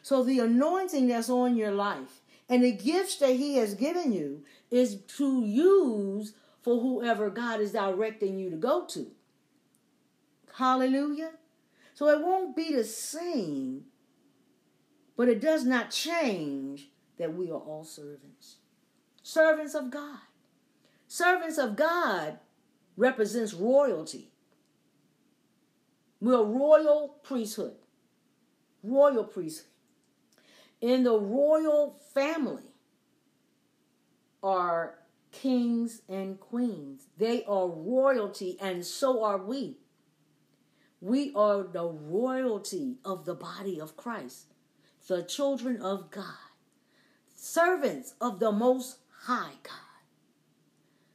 So the anointing that's on your life and the gifts that He has given you is to use for whoever God is directing you to go to. Hallelujah. So it won't be the same, but it does not change that we are all servants. Servants of God. Servants of God represents royalty. We're royal priesthood. Royal priesthood. In the royal family are kings and queens. They are royalty, and so are we. We are the royalty of the body of Christ, the children of God, servants of the Most High God.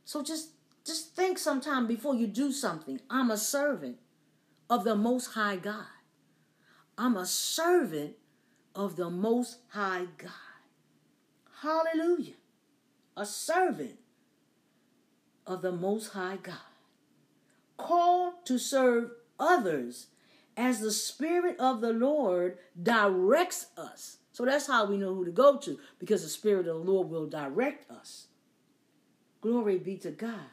So just just think sometime before you do something. I'm a servant of the most high God. I'm a servant of the most high God. Hallelujah. A servant of the most high God. Called to serve others as the Spirit of the Lord directs us. So that's how we know who to go to, because the Spirit of the Lord will direct us. Glory be to God.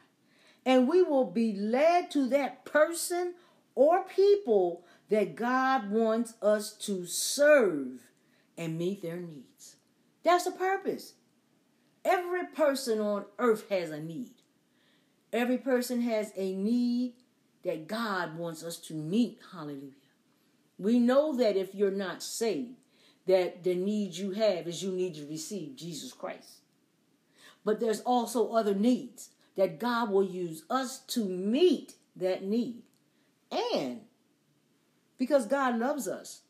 And we will be led to that person or people that God wants us to serve and meet their needs. That's the purpose. Every person on earth has a need. Every person has a need that God wants us to meet. Hallelujah. We know that if you're not saved, that the need you have is you need to receive Jesus Christ. But there's also other needs that God will use us to meet that need. And because God loves us,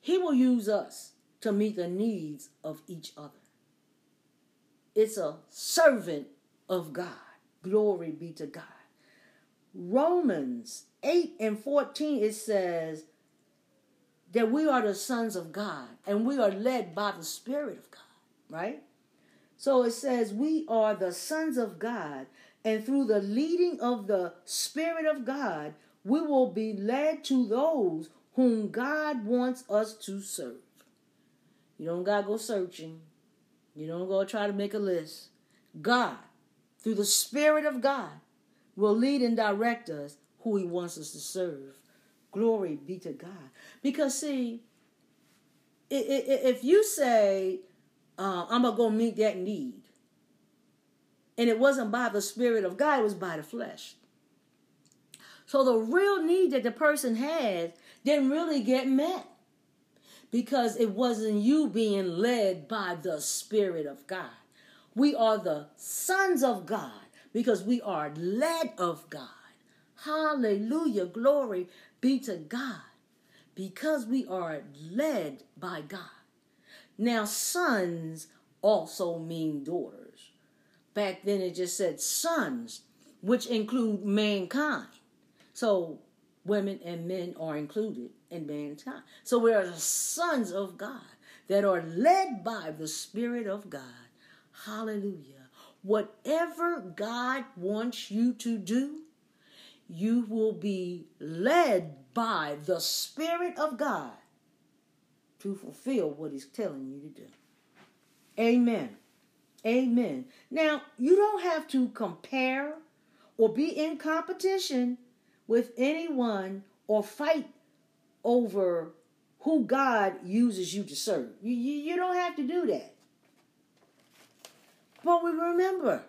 He will use us to meet the needs of each other. It's a servant of God. Glory be to God. Romans 8 and 14, it says that we are the sons of God and we are led by the Spirit of God, right? So it says, We are the sons of God, and through the leading of the Spirit of God, we will be led to those whom God wants us to serve. You don't got to go searching, you don't go try to make a list. God, through the Spirit of God, will lead and direct us who he wants us to serve. Glory be to God. Because, see, if you say, uh, I'm going to go meet that need, and it wasn't by the Spirit of God, it was by the flesh. So the real need that the person had didn't really get met because it wasn't you being led by the Spirit of God. We are the sons of God because we are led of God. Hallelujah. Glory be to God because we are led by God. Now, sons also mean daughters. Back then it just said sons, which include mankind. So women and men are included in mankind. So we are the sons of God that are led by the Spirit of God. Hallelujah. Whatever God wants you to do, you will be led by the Spirit of God to fulfill what He's telling you to do. Amen. Amen. Now, you don't have to compare or be in competition with anyone or fight over who God uses you to serve. You, you, you don't have to do that. But we remember,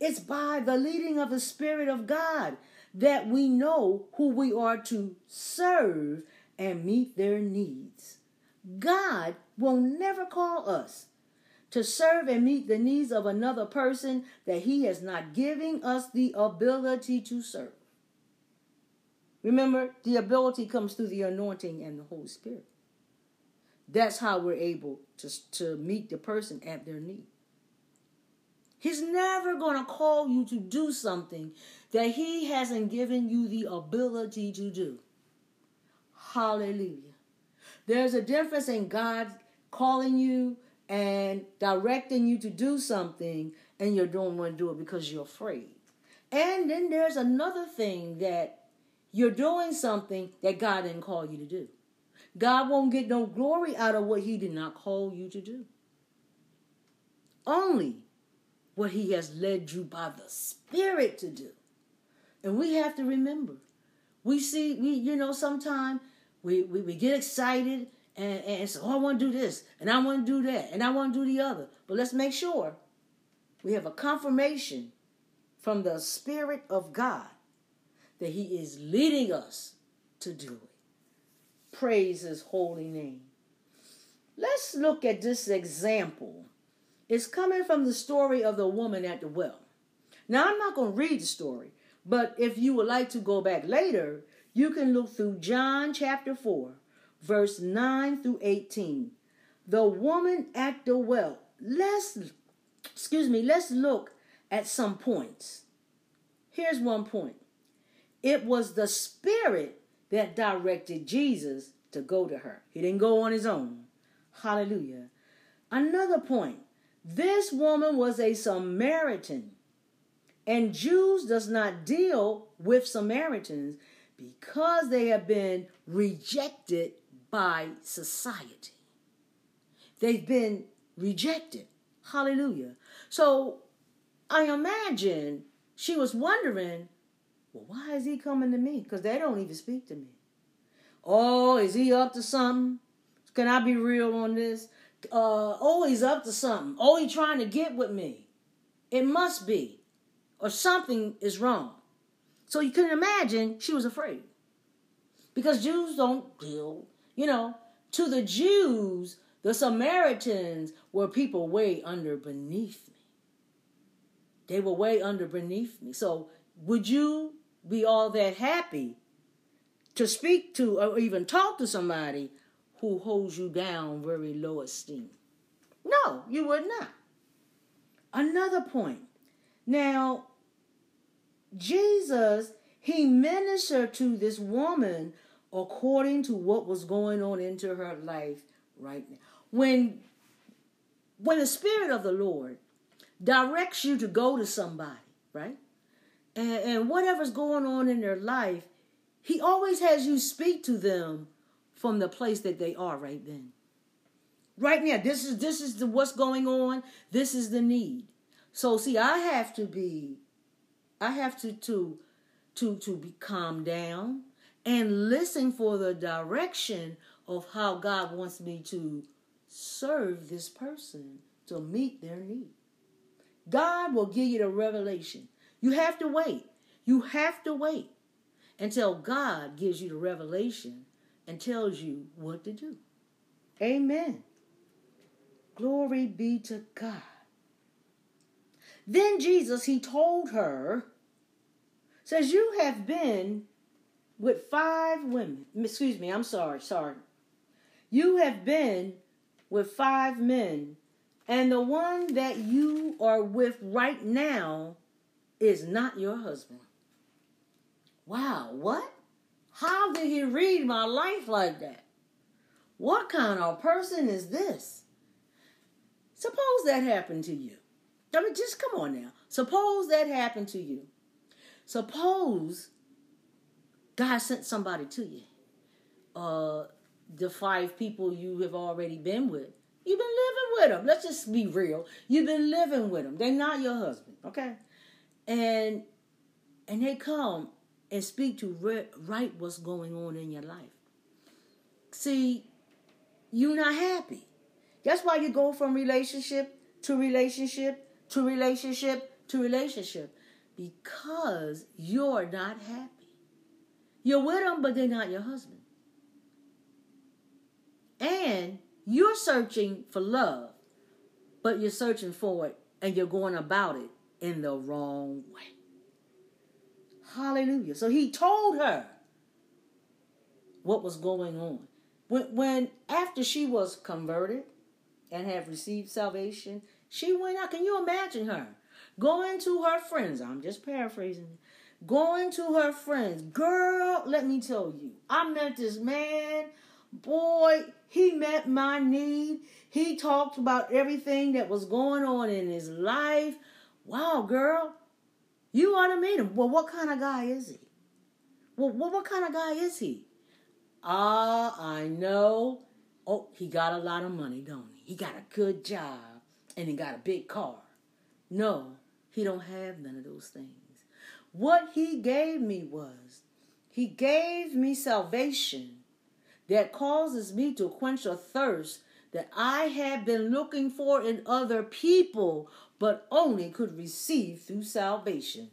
it's by the leading of the Spirit of God that we know who we are to serve and meet their needs. God will never call us to serve and meet the needs of another person that He has not given us the ability to serve. Remember, the ability comes through the anointing and the Holy Spirit. That's how we're able to, to meet the person at their need. He's never going to call you to do something that he hasn't given you the ability to do. Hallelujah. There's a difference in God calling you and directing you to do something and you don't want to do it because you're afraid. And then there's another thing that you're doing something that God didn't call you to do. God won't get no glory out of what He did not call you to do. Only what He has led you by the Spirit to do. And we have to remember. We see, we, you know, sometimes we, we, we get excited and, and say, oh, I want to do this, and I want to do that, and I want to do the other. But let's make sure we have a confirmation from the Spirit of God that He is leading us to do it. Praise His holy name. Let's look at this example. It's coming from the story of the woman at the well. Now, I'm not going to read the story, but if you would like to go back later, you can look through John chapter 4, verse 9 through 18. The woman at the well. Let's, excuse me, let's look at some points. Here's one point it was the Spirit that directed Jesus to go to her. He didn't go on his own. Hallelujah. Another point. This woman was a Samaritan. And Jews does not deal with Samaritans because they have been rejected by society. They've been rejected. Hallelujah. So I imagine she was wondering well, why is he coming to me? Because they don't even speak to me. Oh, is he up to something? Can I be real on this? Uh, he's up to something. always trying to get with me. It must be. Or something is wrong. So you can imagine she was afraid. Because Jews don't deal, you know, to the Jews, the Samaritans were people way under beneath me. They were way under beneath me. So would you be all that happy to speak to or even talk to somebody who holds you down very low esteem. No, you would not. Another point. Now, Jesus, he ministered to this woman according to what was going on into her life right now. When when the spirit of the Lord directs you to go to somebody, right? and, and whatever's going on in their life, he always has you speak to them from the place that they are right then. Right now, this is this is the what's going on. This is the need. So see, I have to be, I have to to to to be calm down and listen for the direction of how God wants me to serve this person to meet their need. God will give you the revelation. You have to wait. You have to wait until God gives you the revelation and tells you what to do. Amen. Glory be to God. Then Jesus, he told her, says, You have been with five women. Excuse me, I'm sorry, sorry. You have been with five men, and the one that you are with right now is not your husband. Wow, what? How did he read my life like that? What kind of person is this? Suppose that happened to you. I mean, just come on now. Suppose that happened to you. Suppose God sent somebody to you. Uh, the five people you have already been with. You've been living with them. Let's just be real. You've been living with them. They're not your husband, okay? And and they come and speak to re- what's going on in your life. See, you're not happy. That's why you go from relationship to relationship to relationship to relationship because you're not happy. You're with them, but they're not your husband. And you're searching for love, but you're searching for it and you're going about it in the wrong way. Hallelujah. So he told her what was going on. When, when after she was converted and had received salvation, she went out. Can you imagine her going to her friends? I'm just paraphrasing. Going to her friends, girl. Let me tell you, I met this man. Boy, he met my need. He talked about everything that was going on in his life. Wow, girl, you ought to meet him. Well, what kind of guy is he? Well, what, what kind of guy is he? Ah, I know. Oh, he got a lot of money, don't he? He got a good job and he got a big car. No, he don't have none of those things. What he gave me was he gave me salvation that causes me to quench a thirst that I had been looking for in other people but only could receive through salvation.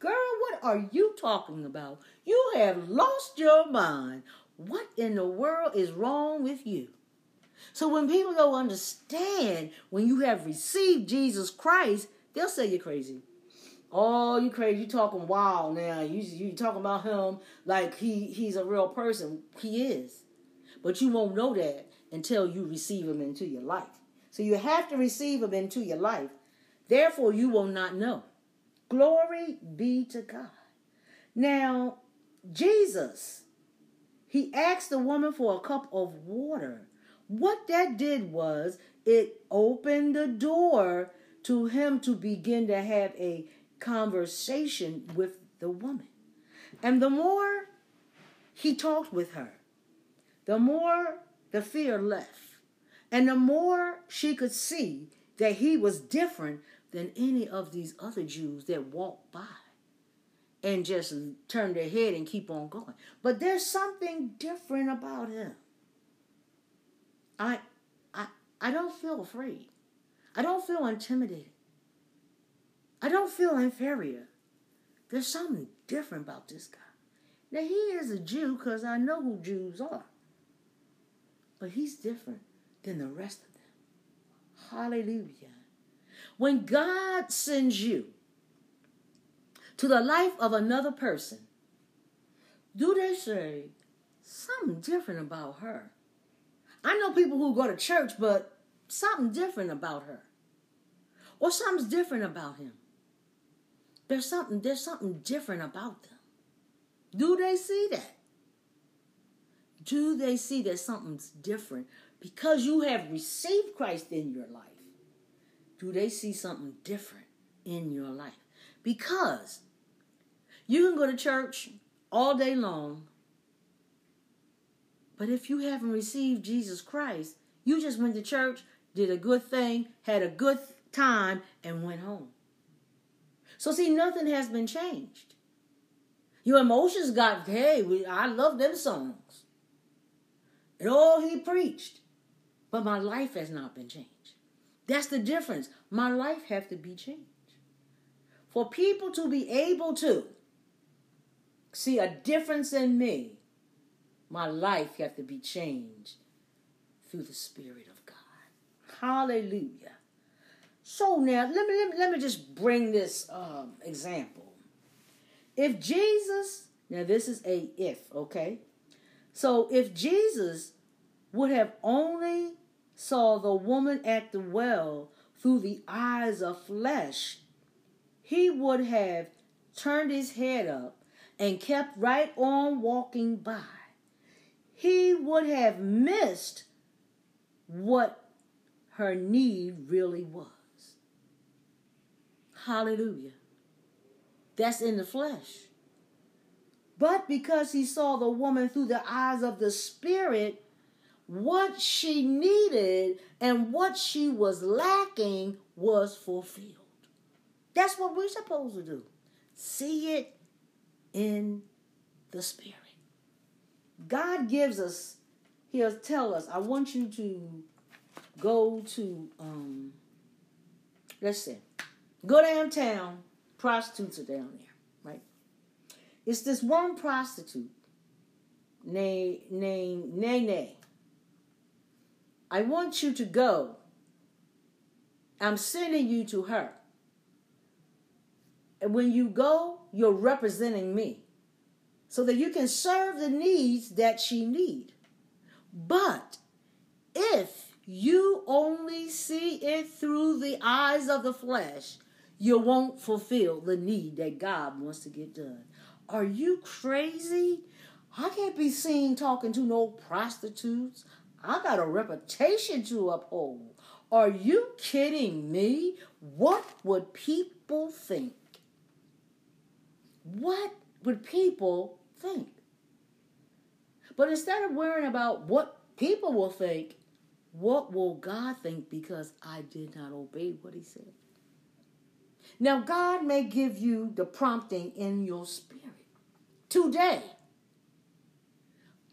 Girl, what are you talking about? You have lost your mind. What in the world is wrong with you? So when people don't understand when you have received Jesus Christ, they'll say you're crazy. Oh, you crazy? You talking wild now? You you talking about him like he he's a real person? He is, but you won't know that until you receive him into your life. So you have to receive him into your life Therefore, you will not know. Glory be to God. Now, Jesus, he asked the woman for a cup of water. What that did was it opened the door to him to begin to have a conversation with the woman. And the more he talked with her, the more the fear left. And the more she could see that he was different than any of these other Jews that walk by and just turn their head and keep on going. But there's something different about him. I I I don't feel afraid. I don't feel intimidated. I don't feel inferior. There's something different about this guy. Now he is a Jew because I know who Jews are. But he's different than the rest of them. Hallelujah. When God sends you to the life of another person, do they say something different about her? I know people who go to church, but something different about her. Or something's different about him. There's something, there's something different about them. Do they see that? Do they see that something's different because you have received Christ in your life? Do they see something different in your life? Because you can go to church all day long, but if you haven't received Jesus Christ, you just went to church, did a good thing, had a good time, and went home. So, see, nothing has been changed. Your emotions got, hey, I love them songs. And all he preached. But my life has not been changed. That's the difference. My life have to be changed. For people to be able to see a difference in me, my life have to be changed through the Spirit of God. Hallelujah. So now let me let me, let me just bring this um, example. If Jesus, now this is a if, okay? So if Jesus would have only saw the woman at the well through the eyes of flesh, he would have turned his head up and kept right on walking by. He would have missed what her need really was. Hallelujah. That's in the flesh. But because he saw the woman through the eyes of the Spirit, what she needed and what she was lacking was fulfilled. That's what we're supposed to do. See it in the Spirit. God gives us, He'll tell us, I want you to go to, um, let's see, go downtown, prostitutes are down there, right? It's this one prostitute named, named Nene. I want you to go. I'm sending you to her. And when you go, you're representing me so that you can serve the needs that she need. But if you only see it through the eyes of the flesh, you won't fulfill the need that God wants to get done. Are you crazy? I can't be seen talking to no prostitutes. I got a reputation to uphold. Are you kidding me? What would people think? What would people think? But instead of worrying about what people will think, what will God think because I did not obey what He said? Now, God may give you the prompting in your spirit today,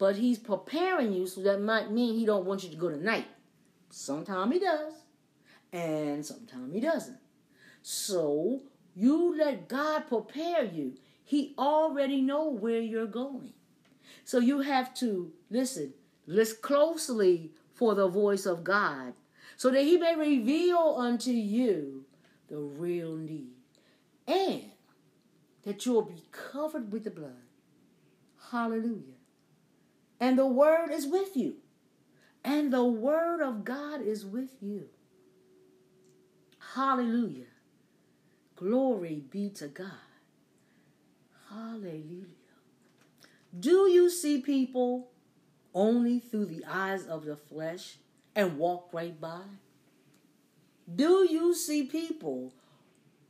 but He's preparing you, so that might mean He don't want you to go tonight. Sometimes He does, and sometimes He doesn't. So you let God prepare you. He already know where you're going. So you have to listen, listen closely for the voice of God, so that he may reveal unto you the real need. And that you'll be covered with the blood. Hallelujah. And the word is with you. And the word of God is with you. Hallelujah. Glory be to God. Hallelujah. Do you see people only through the eyes of the flesh and walk right by? Do you see people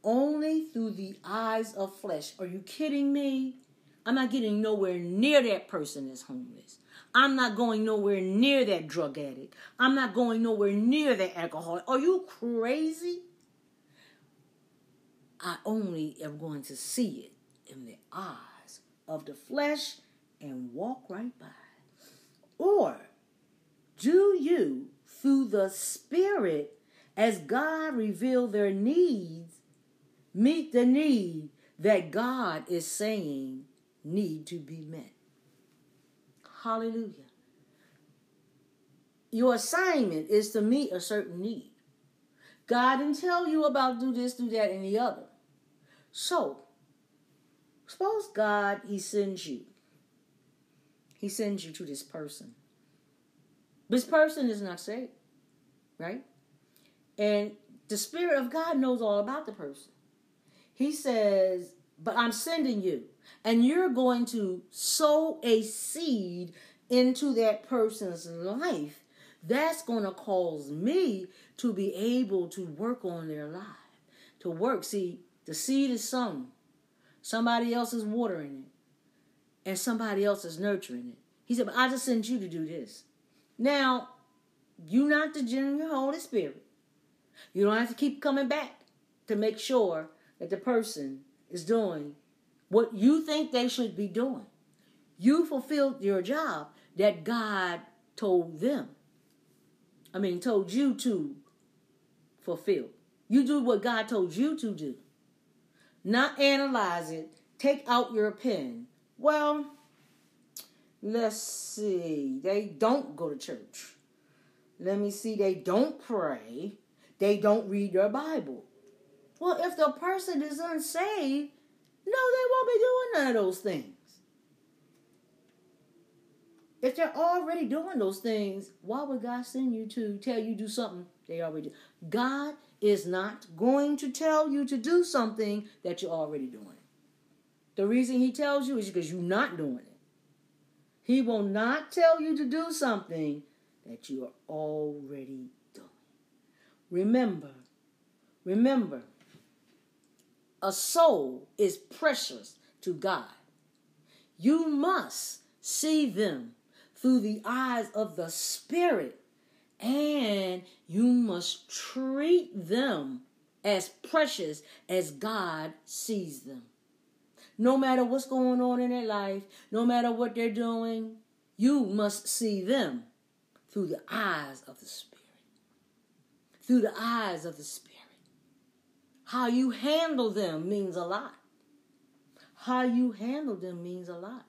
only through the eyes of flesh? Are you kidding me? I'm not getting nowhere near that person that's homeless. I'm not going nowhere near that drug addict. I'm not going nowhere near that alcoholic. Are you crazy? I only am going to see it in the eyes of the flesh and walk right by. Or do you, through the Spirit, as God revealed their needs, meet the need that God is saying need to be met? Hallelujah. Your assignment is to meet a certain need. God didn't tell you about do this, do that, and the other. So, suppose God, He sends you. He sends you to this person. This person is not saved, right? And the Spirit of God knows all about the person. He says, But I'm sending you, and you're going to sow a seed into that person's life. That's going to cause me to be able to work on their life. To work. See, the seed is sown. Somebody else is watering it. And somebody else is nurturing it. He said, I just sent you to do this. Now, you're not the general Holy Spirit. You don't have to keep coming back to make sure that the person is doing what you think they should be doing. You fulfilled your job that God told them. I mean, told you to fulfill. You do what God told you to do. Not analyze it. Take out your pen. Well, let's see. They don't go to church. Let me see. They don't pray. They don't read their Bible. Well, if the person is unsaved, no, they won't be doing none of those things. If they're already doing those things, why would God send you to tell you do something they already do? God is not going to tell you to do something that you're already doing. The reason he tells you is because you're not doing it. He will not tell you to do something that you are already doing. Remember, remember, a soul is precious to God. You must see them through the eyes of the Spirit, and you must treat them as precious as God sees them. No matter what's going on in their life, no matter what they're doing, you must see them through the eyes of the Spirit. Through the eyes of the Spirit. How you handle them means a lot. How you handle them means a lot.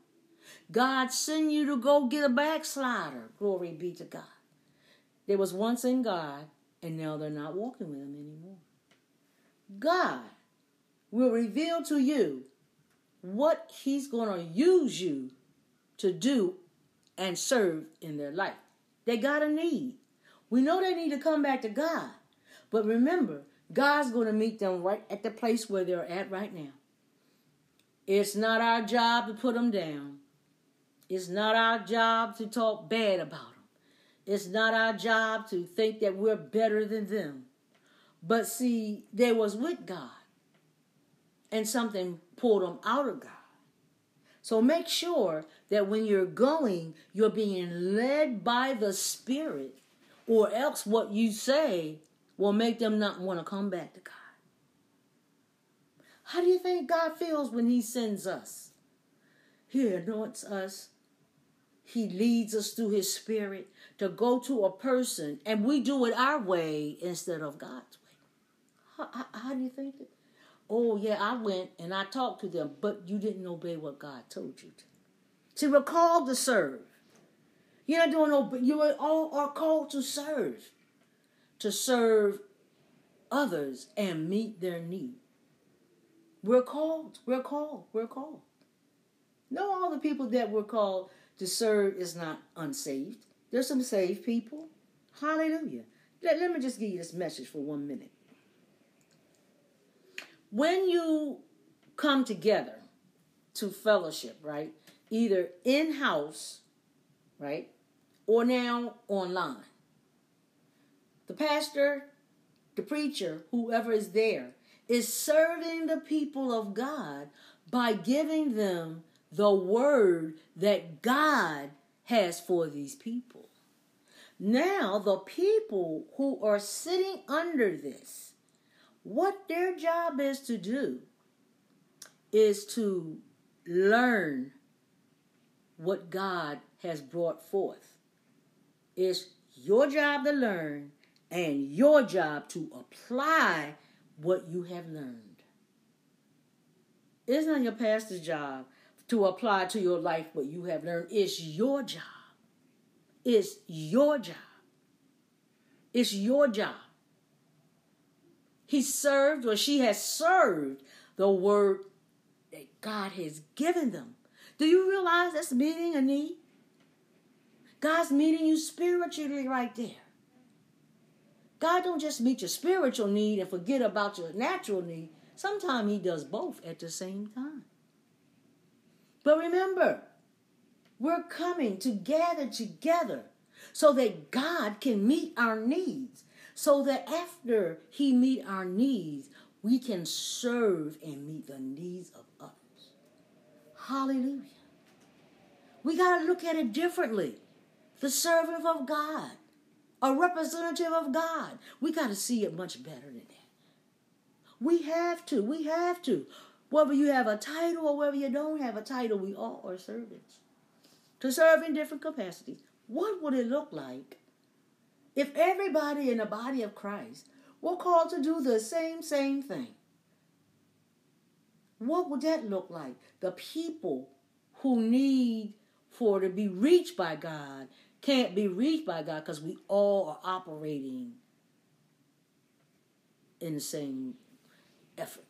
God send you to go get a backslider. Glory be to God. They was once in God, and now they're not walking with Him anymore. God will reveal to you what He's going to use you to do and serve in their life. They got a need. We know they need to come back to God. But remember, God's going to meet them right at the place where they're at right now. It's not our job to put them down. It's not our job to talk bad about them. It's not our job to think that we're better than them. But see, they was with God. And something pulled them out of God. So make sure that when you're going, you're being led by the Spirit, or else what you say will make them not want to come back to God. How do you think God feels when He sends us? He anoints us he leads us through His Spirit to go to a person, and we do it our way instead of God's way. How, how, how do you think that? Oh, yeah, I went and I talked to them, but you didn't obey what God told you to. See, we're called to serve. You're not doing no, you all are called to serve, to serve others and meet their need. We're called, we're called, we're called. Know all the people that we're called to serve is not unsaved. There's some saved people. Hallelujah. Let, let me just give you this message for one minute. When you come together to fellowship, right? Either in house, right? Or now online. The pastor, the preacher, whoever is there, is serving the people of God by giving them the word that God has for these people. Now, the people who are sitting under this, what their job is to do is to learn what God has brought forth. It's your job to learn and your job to apply what you have learned. It's not your pastor's job to apply to your life what you have learned. It's your job. It's your job. It's your job. He served or she has served the word that God has given them. Do you realize that's meeting a need? God's meeting you spiritually right there. God don't just meet your spiritual need and forget about your natural need. Sometimes he does both at the same time. But remember, we're coming to gather together so that God can meet our needs. So that after He meet our needs, we can serve and meet the needs of others. Hallelujah. We got to look at it differently. The servant of God, a representative of God. We got to see it much better than that. We have to. We have to. Whether you have a title or whether you don't have a title, we all are servants. To serve in different capacities. What would it look like if everybody in the body of Christ were called to do the same, same thing? What would that look like? The people who need for to be reached by God can't be reached by God because we all are operating in the same effort.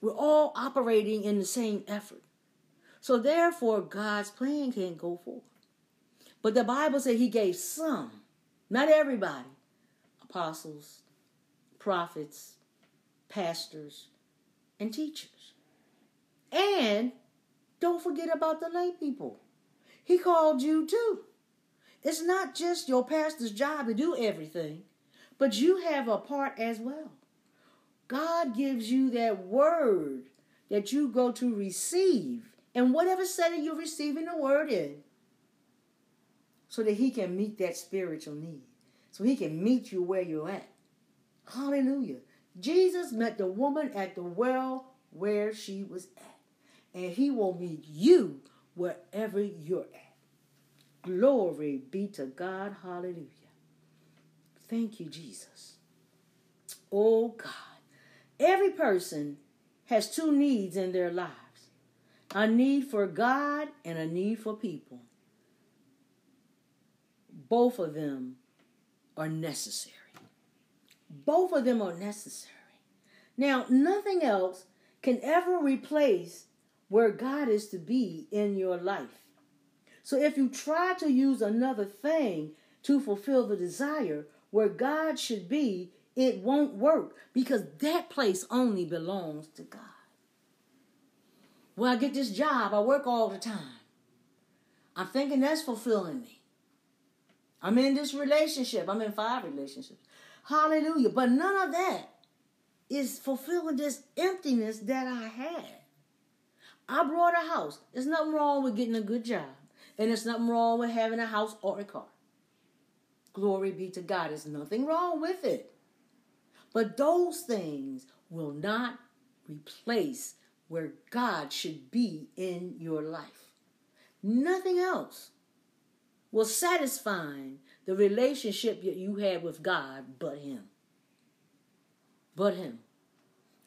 We're all operating in the same effort. So therefore, God's plan can't go forward. But the Bible said he gave some, not everybody, apostles, prophets, pastors, and teachers. And don't forget about the lay people. He called you too. It's not just your pastor's job to do everything, but you have a part as well. God gives you that word that you go to receive in whatever setting you're receiving the word in so that he can meet that spiritual need. So he can meet you where you're at. Hallelujah. Jesus met the woman at the well where she was at. And he will meet you wherever you're at. Glory be to God. Hallelujah. Thank you, Jesus. Oh God. Every person has two needs in their lives a need for God and a need for people. Both of them are necessary. Both of them are necessary. Now, nothing else can ever replace where God is to be in your life. So if you try to use another thing to fulfill the desire where God should be, it won't work because that place only belongs to God. Well, I get this job, I work all the time. I'm thinking that's fulfilling me. I'm in this relationship. I'm in five relationships. Hallelujah. But none of that is fulfilling this emptiness that I had. I brought a house. There's nothing wrong with getting a good job. And there's nothing wrong with having a house or a car. Glory be to God. There's nothing wrong with it. But those things will not replace where God should be in your life. Nothing else will satisfy the relationship that you have with God but Him. But Him.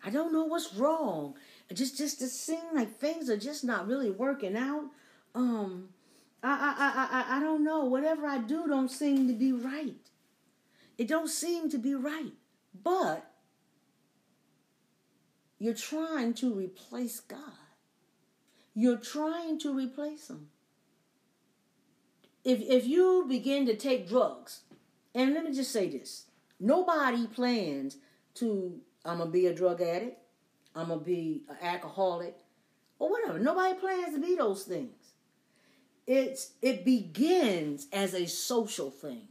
I don't know what's wrong. Just just to seem like things are just not really working out. Um, I I I I don't know. Whatever I do don't seem to be right. It don't seem to be right. But you're trying to replace God. You're trying to replace Him. If, if you begin to take drugs, and let me just say this nobody plans to, I'm going to be a drug addict, I'm going to be an alcoholic, or whatever. Nobody plans to be those things. It's it begins as a social thing.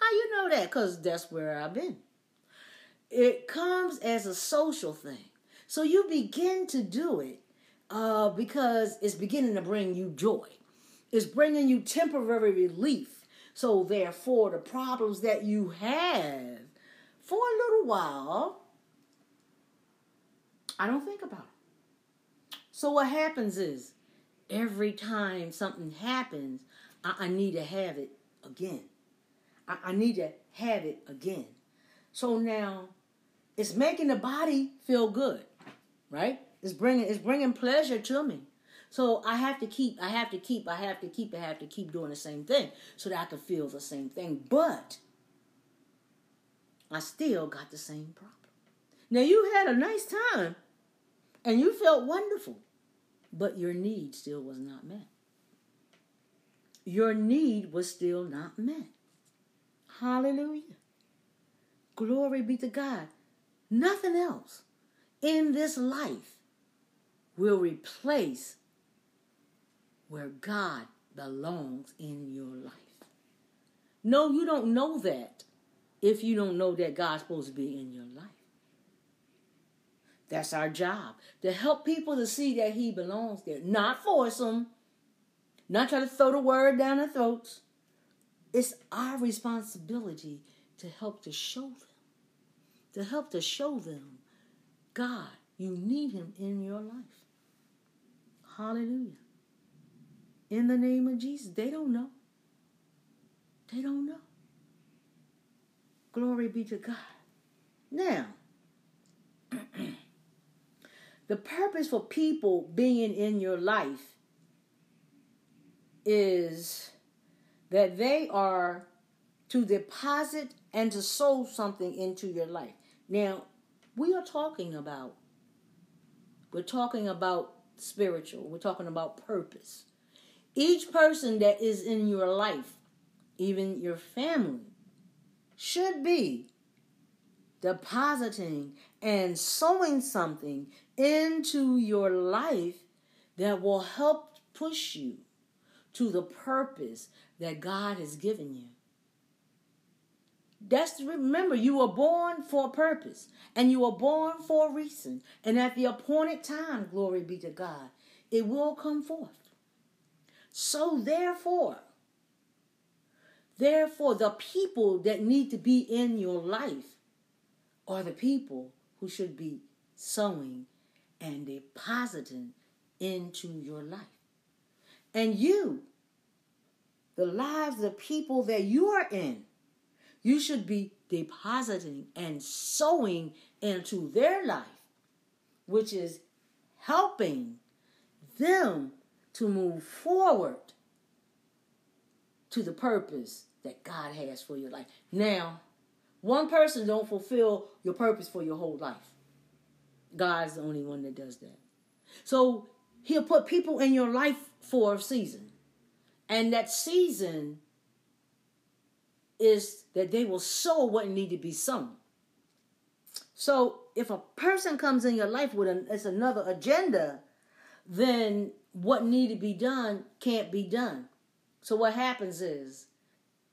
How you know that? Because that's where I've been. It comes as a social thing. So you begin to do it uh, because it's beginning to bring you joy. It's bringing you temporary relief. So therefore, the problems that you have for a little while, I don't think about it. So what happens is, every time something happens, I, I need to have it again. I, I need to have it again. So now it's making the body feel good, right? It's bringing it's bringing pleasure to me. So I have to keep, I have to keep, I have to keep, I have to keep doing the same thing so that I can feel the same thing. But I still got the same problem. Now you had a nice time and you felt wonderful, but your need still was not met. Your need was still not met. Hallelujah. Glory be to God. Nothing else in this life will replace where God belongs in your life. No, you don't know that if you don't know that God's supposed to be in your life. That's our job to help people to see that He belongs there, not force them, not try to throw the word down their throats. It's our responsibility to help to show them to help to show them God. You need Him in your life. Hallelujah. In the name of Jesus. They don't know. They don't know. Glory be to God. Now, the purpose for people being in your life is that they are to deposit and to sow something into your life. Now, we are talking about we're talking about spiritual. We're talking about purpose. Each person that is in your life, even your family, should be depositing and sowing something into your life that will help push you to the purpose that God has given you. That's remember you were born for a purpose and you were born for a reason and at the appointed time glory be to God it will come forth. So therefore therefore the people that need to be in your life are the people who should be sowing and depositing into your life. And you, the lives of the people that you are in, you should be depositing and sowing into their life, which is helping them to move forward to the purpose that God has for your life. Now, one person don't fulfill your purpose for your whole life. God's the only one that does that. So he'll put people in your life for a season. And that season is that they will sow what need to be sown. So if a person comes in your life with an, it's another agenda, then what need to be done can't be done. So what happens is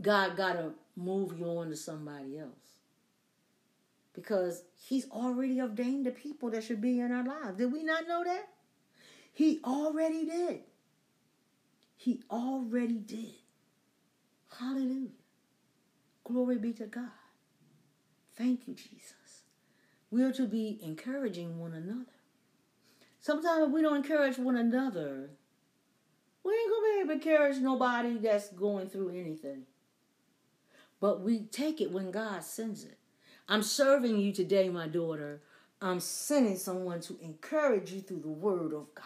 God got to move you on to somebody else. Because he's already ordained the people that should be in our lives. Did we not know that? He already did. He already did. Hallelujah. Glory be to God. Thank you, Jesus. We are to be encouraging one another. Sometimes if we don't encourage one another, we ain't gonna be able to encourage nobody that's going through anything. But we take it when God sends it. I'm serving you today, my daughter. I'm sending someone to encourage you through the word of God,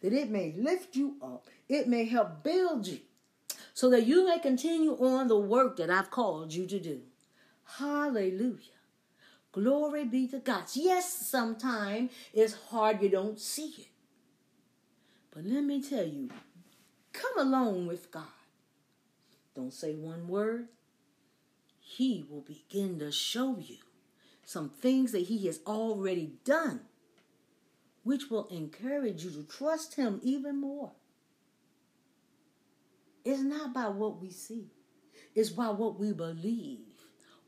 that it may lift you up, it may help build you, so that you may continue on the work that I've called you to do. Hallelujah. Glory be to God. Yes, sometimes it's hard, you don't see it. But let me tell you, come along with God. Don't say one word. He will begin to show you some things that He has already done, which will encourage you to trust Him even more. It's not by what we see, it's by what we believe.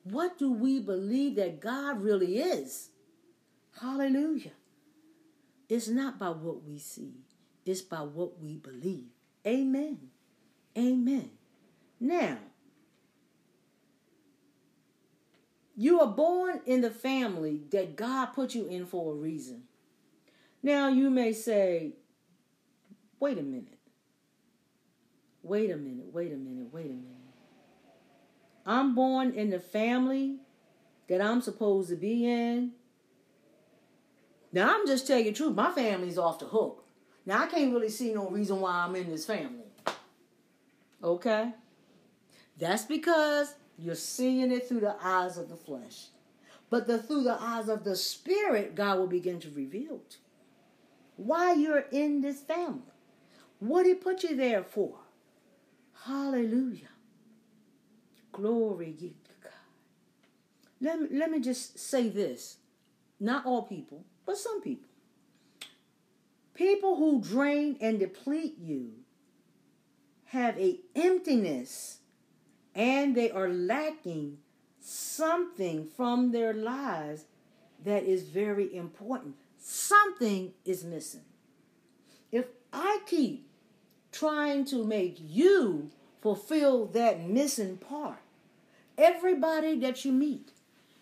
What do we believe that God really is? Hallelujah. It's not by what we see, it's by what we believe. Amen. Amen. Now, you are born in the family that God put you in for a reason. Now, you may say, wait a minute. Wait a minute, wait a minute, wait a minute. I'm born in the family that I'm supposed to be in. Now, I'm just telling you the truth. My family's off the hook. Now, I can't really see no reason why I'm in this family. Okay? That's because you're seeing it through the eyes of the flesh. But the, through the eyes of the spirit, God will begin to reveal to why you're in this family. What He put you there for. Hallelujah. Glory to God. Let let me just say this. Not all people, but some people. People who drain and deplete you have a emptiness and they are lacking something from their lives that is very important. Something is missing. If I keep trying to make you fulfill that missing part, everybody that you meet,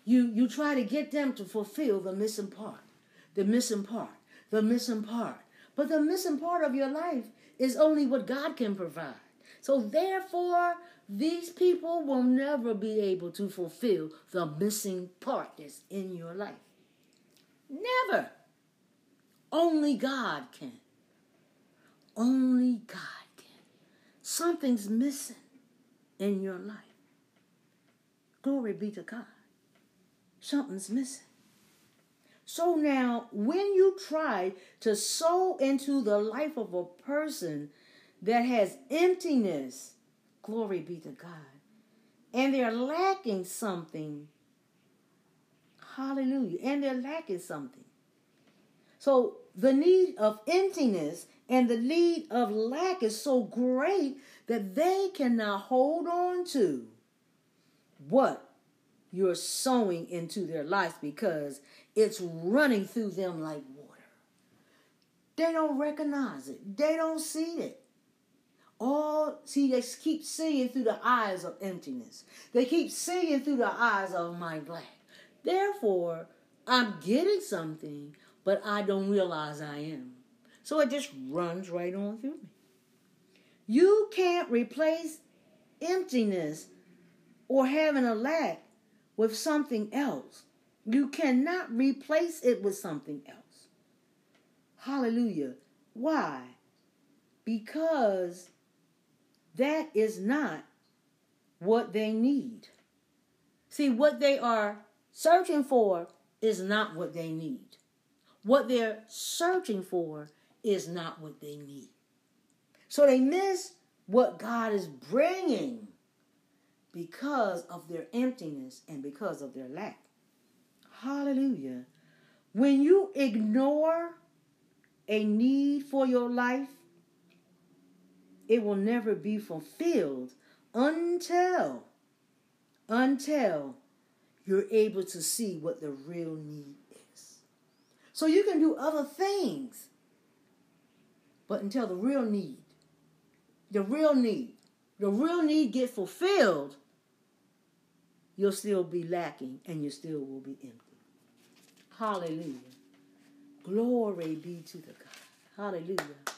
you, you try to get them to fulfill the missing part. the missing part, the missing part. But the missing part of your life is only what God can provide. So therefore, these people will never be able to fulfill the missing part that's in your life. Never. Only God can. Only God can. Something's missing in your life. Glory be to God. Something's missing. So now, when you try to sow into the life of a person that has emptiness, glory be to God, and they're lacking something, hallelujah, and they're lacking something. So the need of emptiness and the need of lack is so great that they cannot hold on to what you're sowing into their lives because it's running through them like water. They don't recognize it. They don't see it. All see, they keep seeing through the eyes of emptiness. They keep seeing through the eyes of my lack. Therefore, I'm getting something, but I don't realize I am. So it just runs right on through me. You can't replace emptiness or having a lack with something else. You cannot replace it with something else. Hallelujah. Why? Because that is not what they need. See, what they are searching for is not what they need. What they're searching for is not what they need. So they miss what God is bringing because of their emptiness and because of their lack. Hallelujah. When you ignore a need for your life, it will never be fulfilled until until you're able to see what the real need is. So you can do other things, but until the real need, the real need, the real need get fulfilled, you'll still be lacking and you still will be empty. Hallelujah. Glory be to the God. Hallelujah.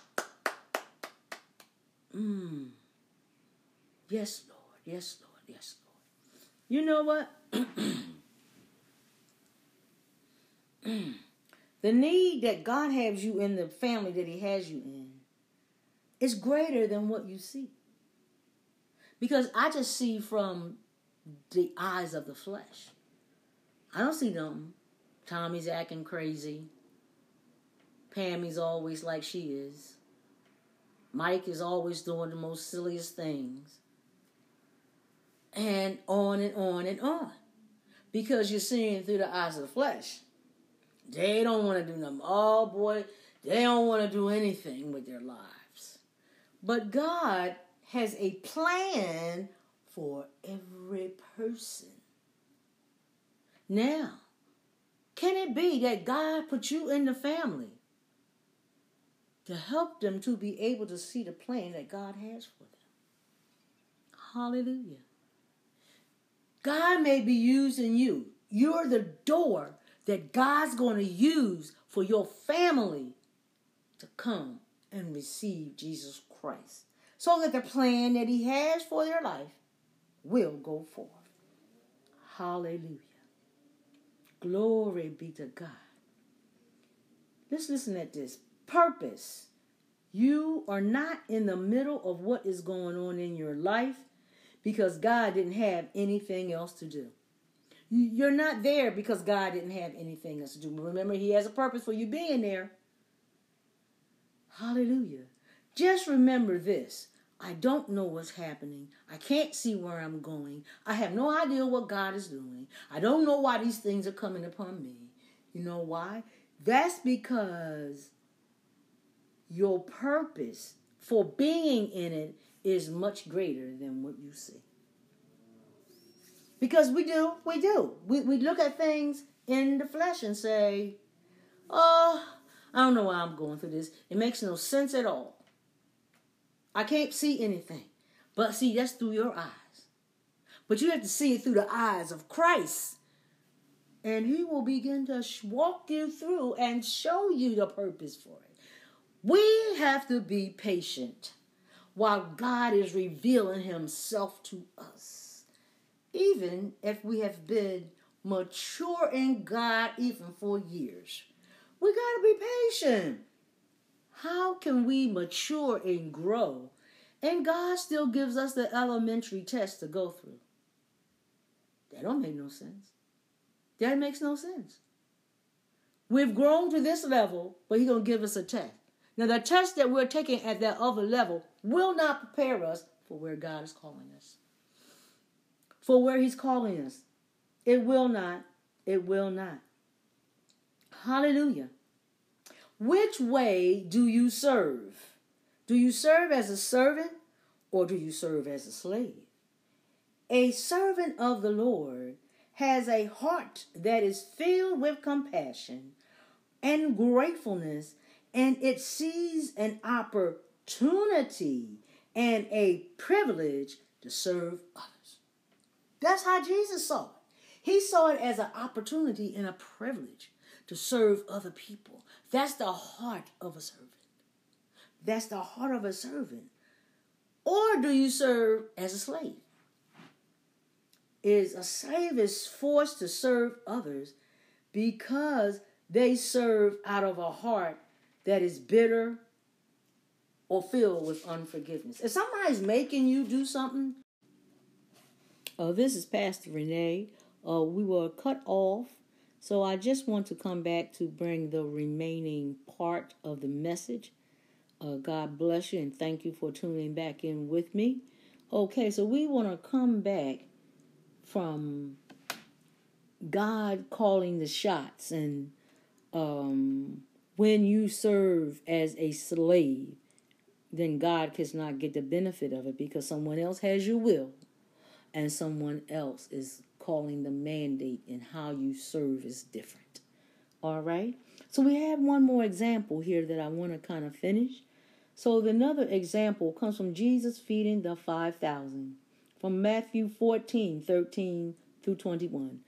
Mm. Yes, Lord. Yes, Lord. Yes, Lord. You know what? the need that God has you in the family that He has you in is greater than what you see. Because I just see from the eyes of the flesh. I don't see them. Tommy's acting crazy. Pammy's always like she is. Mike is always doing the most silliest things. And on and on and on. Because you're seeing through the eyes of the flesh. They don't want to do nothing. Oh boy, they don't want to do anything with their lives. But God has a plan for every person. Now, can it be that God put you in the family to help them to be able to see the plan that God has for them? Hallelujah. God may be using you. You're the door that God's going to use for your family to come and receive Jesus Christ. So that the plan that He has for their life will go forth. Hallelujah. Glory be to God. Let's listen at this. Purpose. You are not in the middle of what is going on in your life because God didn't have anything else to do. You're not there because God didn't have anything else to do. Remember, He has a purpose for you being there. Hallelujah. Just remember this I don't know what's happening. I can't see where I'm going. I have no idea what God is doing. I don't know why these things are coming upon me. You know why? That's because your purpose for being in it is much greater than what you see. Because we do, we do. We, we look at things in the flesh and say, oh, I don't know why I'm going through this. It makes no sense at all. I can't see anything. But see, that's through your eyes. But you have to see it through the eyes of Christ. And He will begin to walk you through and show you the purpose for it. We have to be patient while God is revealing Himself to us. Even if we have been mature in God even for years. We got to be patient. How can we mature and grow? And God still gives us the elementary test to go through. That don't make no sense. That makes no sense. We've grown to this level, but He's going to give us a test. Now, the test that we're taking at that other level will not prepare us for where God is calling us. For where He's calling us. It will not. It will not. Hallelujah. Which way do you serve? Do you serve as a servant or do you serve as a slave? A servant of the Lord has a heart that is filled with compassion and gratefulness, and it sees an opportunity and a privilege to serve others. That's how Jesus saw it. He saw it as an opportunity and a privilege to serve other people. That's the heart of a servant. That's the heart of a servant. Or do you serve as a slave? Is a slave is forced to serve others because they serve out of a heart that is bitter or filled with unforgiveness. If somebody's making you do something, oh, this is Pastor Renee uh, we were cut off. So I just want to come back to bring the remaining part of the message. Uh, God bless you and thank you for tuning back in with me. Okay, so we want to come back from God calling the shots and um, when you serve as a slave, then God cannot get the benefit of it because someone else has your will and someone else is calling the mandate and how you serve is different. All right? So we have one more example here that I want to kind of finish. So another example comes from Jesus feeding the 5,000 from Matthew 14, 13 through 21.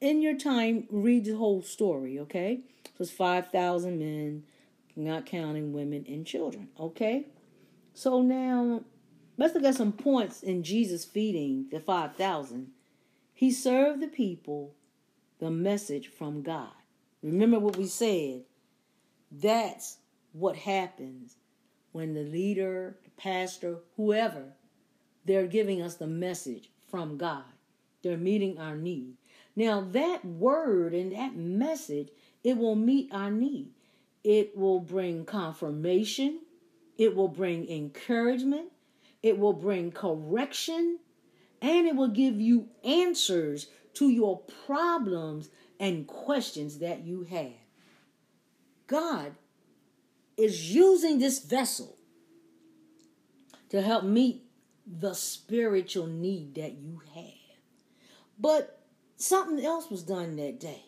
In your time, read the whole story, okay? So it's 5,000 men, not counting women and children, okay? So now, let's look at some points in Jesus feeding the 5,000 he served the people the message from God. Remember what we said. That's what happens when the leader, the pastor, whoever, they're giving us the message from God. They're meeting our need. Now, that word and that message, it will meet our need. It will bring confirmation. It will bring encouragement. It will bring correction and it will give you answers to your problems and questions that you have. God is using this vessel to help meet the spiritual need that you have. But something else was done that day.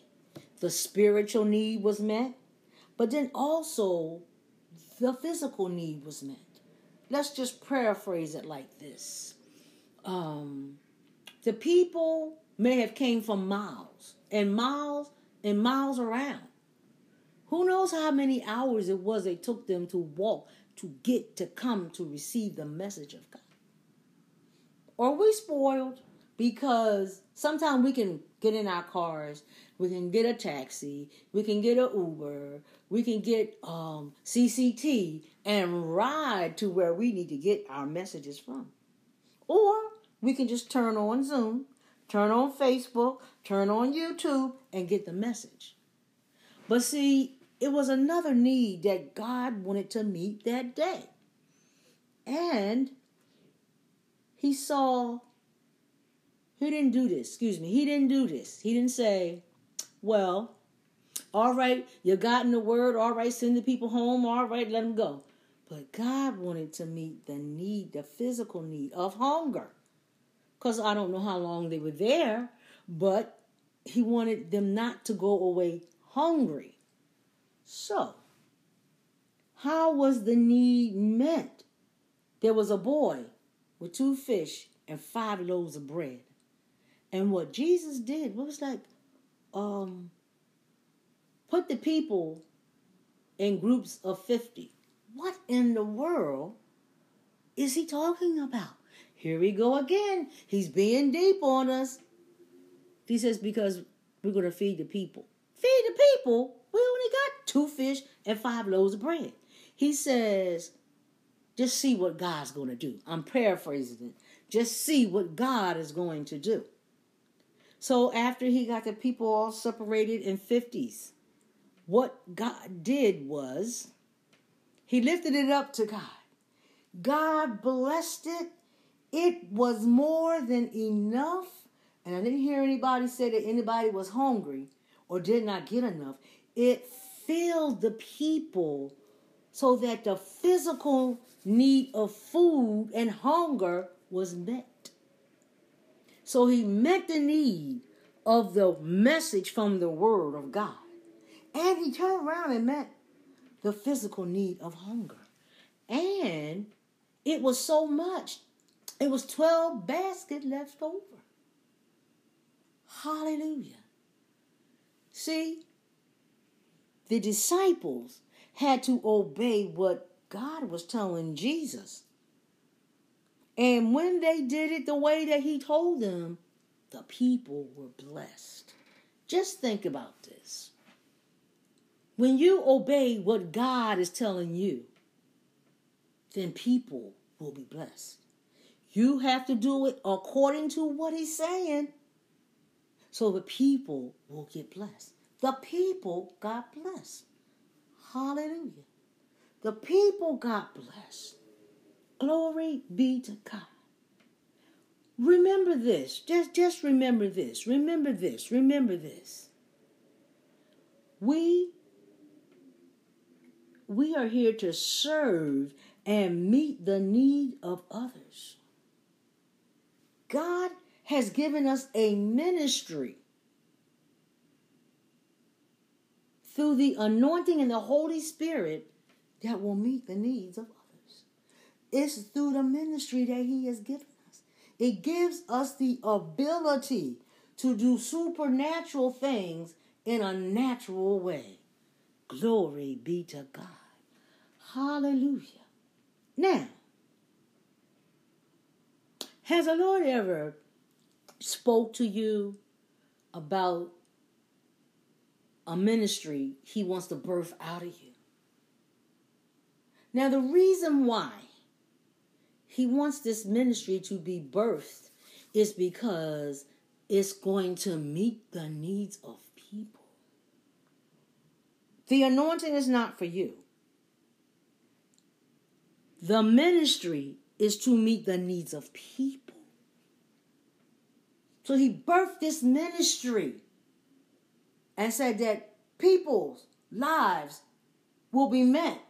The spiritual need was met, but then also the physical need was met. Let's just paraphrase it like this um, the people may have came from miles and miles and miles around. Who knows how many hours it was it took them to walk to get to come to receive the message of God? Are we spoiled because sometimes we can get in our cars, we can get a taxi, we can get an Uber, we can get um, CCT and ride to where we need to get our messages from. Or we can just turn on Zoom, turn on Facebook, turn on YouTube, and get the message. But see, it was another need that God wanted to meet that day. And he saw, he didn't do this, excuse me, he didn't do this. He didn't say, well, all right, you gotten the word, all right, send the people home, all right, let them go. But God wanted to meet the need, the physical need of hunger because I don't know how long they were there, but he wanted them not to go away hungry. So, how was the need met? There was a boy with two fish and five loaves of bread. And what Jesus did was like, um, put the people in groups of 50. What in the world is he talking about? Here we go again. He's being deep on us. He says, because we're going to feed the people. Feed the people? We only got two fish and five loaves of bread. He says, just see what God's going to do. I'm paraphrasing it. Just see what God is going to do. So after he got the people all separated in 50s, what God did was he lifted it up to God. God blessed it. It was more than enough. And I didn't hear anybody say that anybody was hungry or did not get enough. It filled the people so that the physical need of food and hunger was met. So he met the need of the message from the Word of God. And he turned around and met the physical need of hunger. And it was so much, it was 12 baskets left over. Hallelujah. See, the disciples had to obey what God was telling Jesus. And when they did it the way that he told them, the people were blessed. Just think about this. When you obey what God is telling you, then people will be blessed. You have to do it according to what he's saying so the people will get blessed. The people got blessed. Hallelujah. The people got blessed. Glory be to God. Remember this. Just, just remember this. Remember this. Remember this. We we are here to serve and meet the need of others. God has given us a ministry through the anointing and the Holy Spirit that will meet the needs of others. It's through the ministry that He has given us. It gives us the ability to do supernatural things in a natural way. Glory be to God. Hallelujah. Now, has the Lord ever spoke to you about a ministry he wants to birth out of you? Now, the reason why he wants this ministry to be birthed is because it's going to meet the needs of people. The anointing is not for you. The ministry is to meet the needs of people. So he birthed this ministry and said that people's lives will be met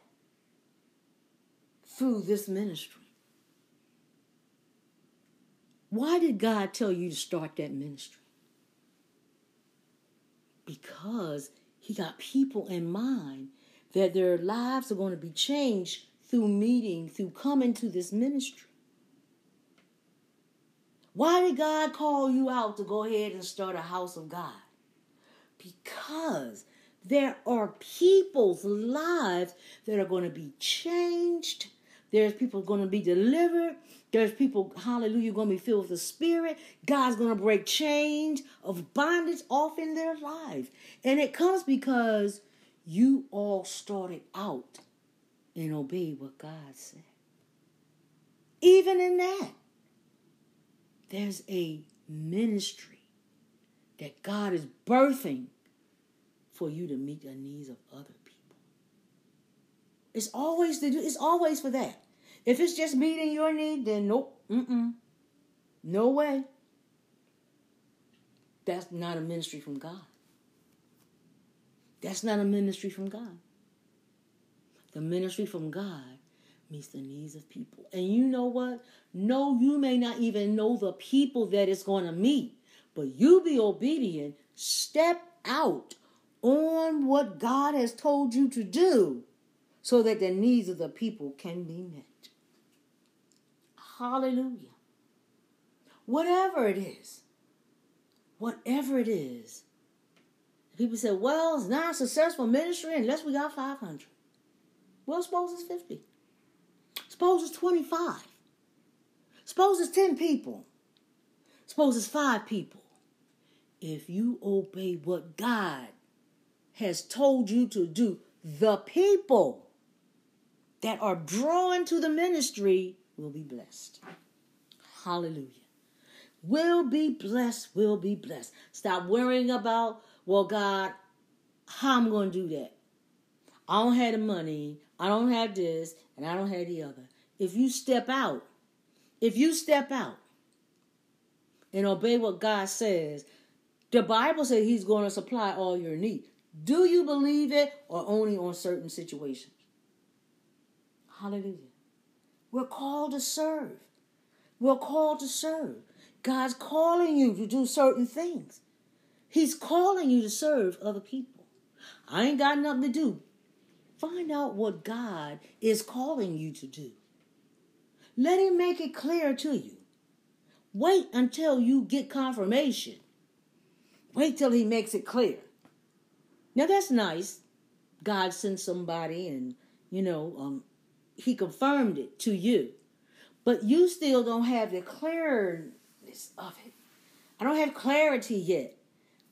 through this ministry. Why did God tell you to start that ministry? Because he got people in mind that their lives are going to be changed through meeting, through coming to this ministry. Why did God call you out to go ahead and start a house of God? Because there are people's lives that are going to be changed. There's people going to be delivered. There's people, hallelujah, going to be filled with the Spirit. God's going to break chains of bondage off in their life. And it comes because you all started out and obey what God said. Even in that, there's a ministry that God is birthing for you to meet the needs of other people. It's always to do, it's always for that. If it's just meeting your need, then nope, mm-mm. No way. That's not a ministry from God. That's not a ministry from God. The ministry from God meets the needs of people. And you know what? No, you may not even know the people that it's going to meet, but you be obedient. Step out on what God has told you to do so that the needs of the people can be met. Hallelujah. Whatever it is, whatever it is, People say, well, it's not a successful ministry unless we got 500. Well, suppose it's 50. Suppose it's 25. Suppose it's 10 people. Suppose it's 5 people. If you obey what God has told you to do, the people that are drawn to the ministry will be blessed. Hallelujah. Will be blessed, will be blessed. Stop worrying about, well, God, how I'm going to do that. I don't have the money, I don't have this, and I don't have the other. If you step out, if you step out and obey what God says, the Bible says He's going to supply all your needs. Do you believe it or only on certain situations? Hallelujah. We're called to serve. We're called to serve. God's calling you to do certain things. He's calling you to serve other people. I ain't got nothing to do. Find out what God is calling you to do. Let Him make it clear to you. Wait until you get confirmation. Wait till He makes it clear. Now that's nice. God sent somebody and, you know, um, He confirmed it to you. But you still don't have the clearness of it. I don't have clarity yet.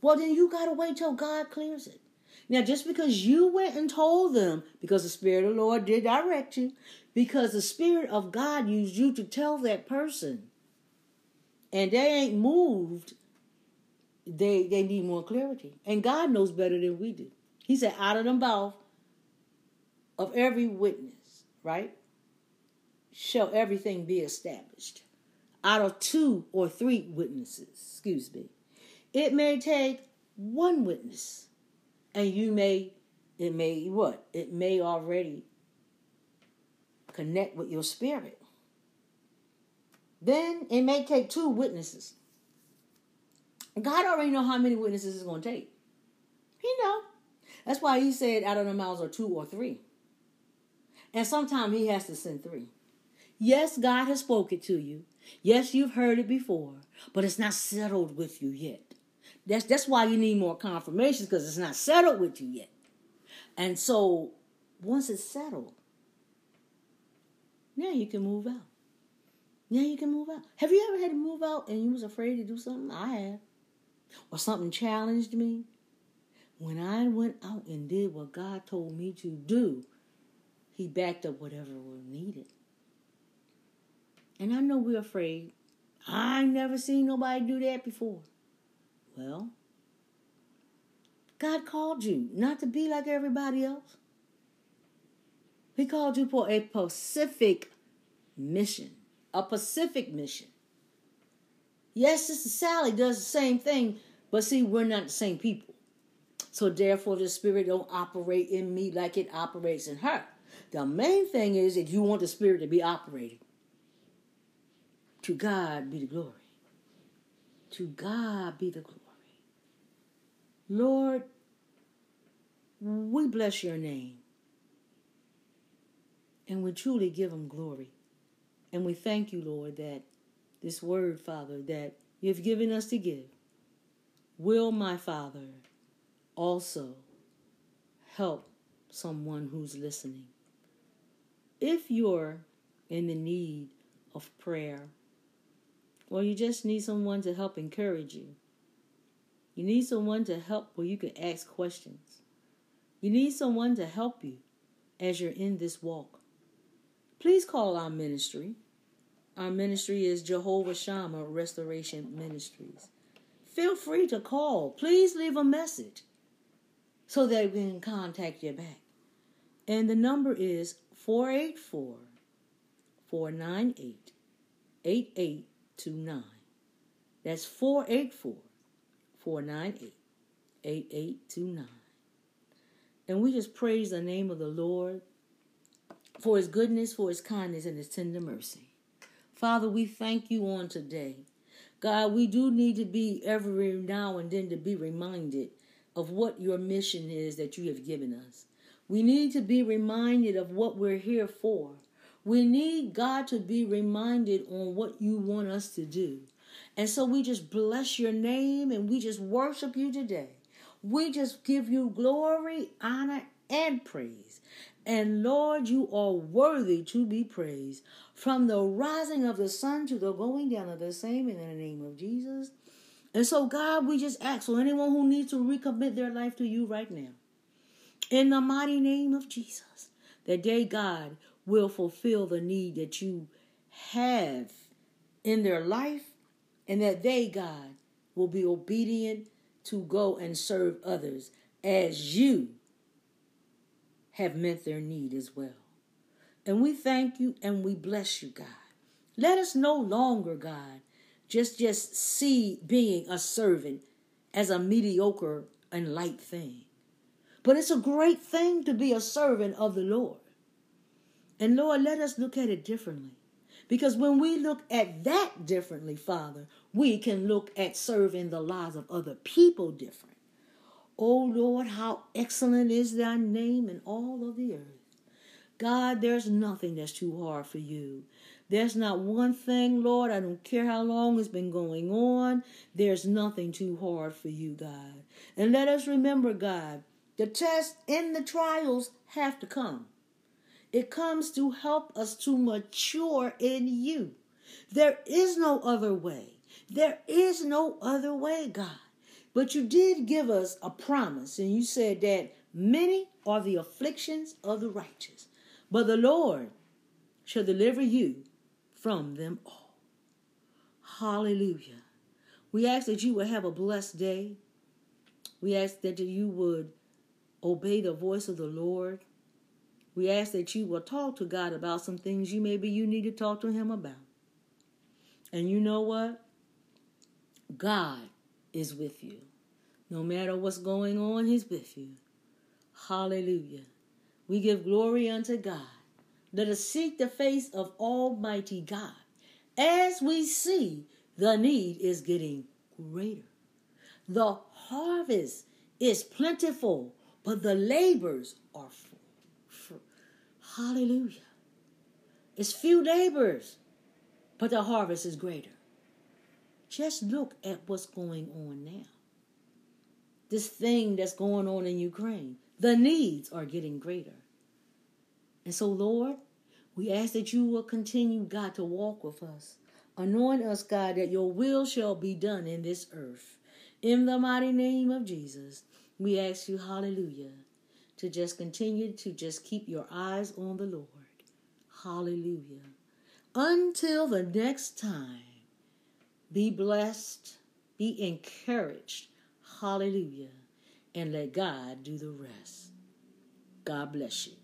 Well, then you got to wait till God clears it. Now, just because you went and told them, because the Spirit of the Lord did direct you, because the Spirit of God used you to tell that person, and they ain't moved, they they need more clarity. And God knows better than we do. He said, out of the mouth of every witness, right? Shall everything be established. Out of two or three witnesses, excuse me. It may take one witness, and you may, it may what? It may already connect with your spirit. Then it may take two witnesses. God already know how many witnesses it's going to take. He know. That's why he said out of the mouths are two or three. And sometimes he has to send three. Yes, God has spoken to you. Yes, you've heard it before, but it's not settled with you yet. That's that's why you need more confirmations because it's not settled with you yet. And so once it's settled, now you can move out. Now you can move out. Have you ever had to move out and you was afraid to do something? I have or something challenged me, when I went out and did what God told me to do, He backed up whatever was needed. And I know we're afraid. I never seen nobody do that before. Well, God called you not to be like everybody else. He called you for a Pacific mission. A Pacific mission. Yes, Sister Sally does the same thing, but see, we're not the same people. So therefore, the Spirit don't operate in me like it operates in her. The main thing is that you want the Spirit to be operating. To God be the glory. To God be the glory. Lord, we bless your name. And we truly give him glory. And we thank you, Lord, that this word, Father, that you've given us to give, will my Father also help someone who's listening? If you're in the need of prayer, or you just need someone to help encourage you, you need someone to help where you can ask questions. You need someone to help you as you're in this walk. Please call our ministry our ministry is Jehovah Shammah Restoration Ministries. Feel free to call. Please leave a message so that we can contact you back. And the number is 484 498 8829. That's 484 498 8829. And we just praise the name of the Lord for his goodness, for his kindness, and his tender mercy. Father, we thank you on today. God, we do need to be every now and then to be reminded of what your mission is that you have given us. We need to be reminded of what we're here for. We need God to be reminded on what you want us to do. And so we just bless your name and we just worship you today. We just give you glory, honor, and praise. And Lord, you are worthy to be praised. From the rising of the sun to the going down of the same in the name of Jesus. And so, God, we just ask for anyone who needs to recommit their life to you right now. In the mighty name of Jesus, that they, God, will fulfill the need that you have in their life, and that they, God, will be obedient to go and serve others as you have met their need as well. And we thank you and we bless you, God. Let us no longer, God, just just see being a servant as a mediocre and light thing. But it's a great thing to be a servant of the Lord. And Lord, let us look at it differently. Because when we look at that differently, Father, we can look at serving the lives of other people different. Oh Lord, how excellent is thy name in all of the earth. God, there's nothing that's too hard for you. There's not one thing, Lord, I don't care how long it's been going on, there's nothing too hard for you, God. And let us remember, God, the tests and the trials have to come. It comes to help us to mature in you. There is no other way. There is no other way, God. But you did give us a promise, and you said that many are the afflictions of the righteous, but the Lord shall deliver you from them all. Hallelujah. We ask that you would have a blessed day. We ask that you would obey the voice of the Lord. We ask that you will talk to God about some things you maybe you need to talk to him about. And you know what? God is with you. No matter what's going on, he's with you. Hallelujah. We give glory unto God. Let us seek the face of Almighty God as we see the need is getting greater. The harvest is plentiful, but the labors are full. Hallelujah. It's few labors, but the harvest is greater. Just look at what's going on now. This thing that's going on in Ukraine, the needs are getting greater. And so, Lord, we ask that you will continue, God, to walk with us. Anoint us, God, that your will shall be done in this earth. In the mighty name of Jesus, we ask you, hallelujah, to just continue to just keep your eyes on the Lord. Hallelujah. Until the next time, be blessed, be encouraged. Hallelujah. And let God do the rest. God bless you.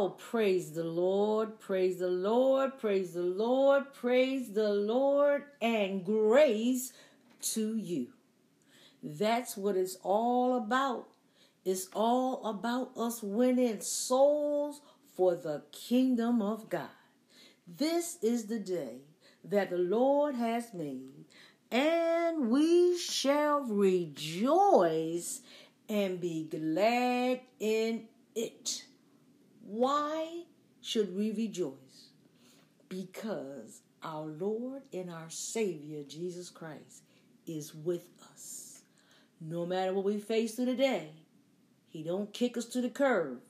Well, praise the Lord, praise the Lord, praise the Lord, praise the Lord, and grace to you. That's what it's all about. It's all about us winning souls for the kingdom of God. This is the day that the Lord has made, and we shall rejoice and be glad in it. Why should we rejoice? Because our Lord and our Savior, Jesus Christ, is with us. No matter what we face through the day, He don't kick us to the curb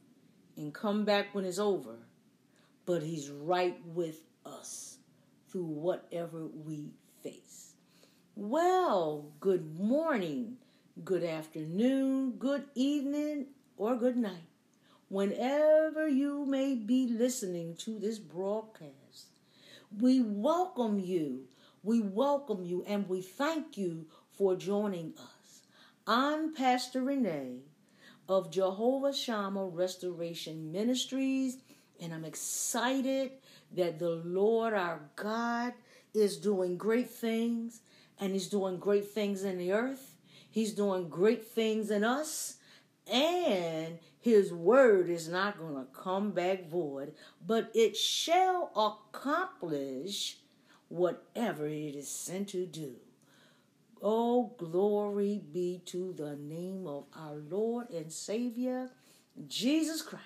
and come back when it's over, but He's right with us through whatever we face. Well, good morning, good afternoon, good evening, or good night whenever you may be listening to this broadcast. We welcome you. We welcome you and we thank you for joining us. I'm Pastor Renee of Jehovah Shammah Restoration Ministries, and I'm excited that the Lord our God is doing great things, and He's doing great things in the earth. He's doing great things in us, and his word is not going to come back void, but it shall accomplish whatever it is sent to do. Oh, glory be to the name of our Lord and Savior, Jesus Christ.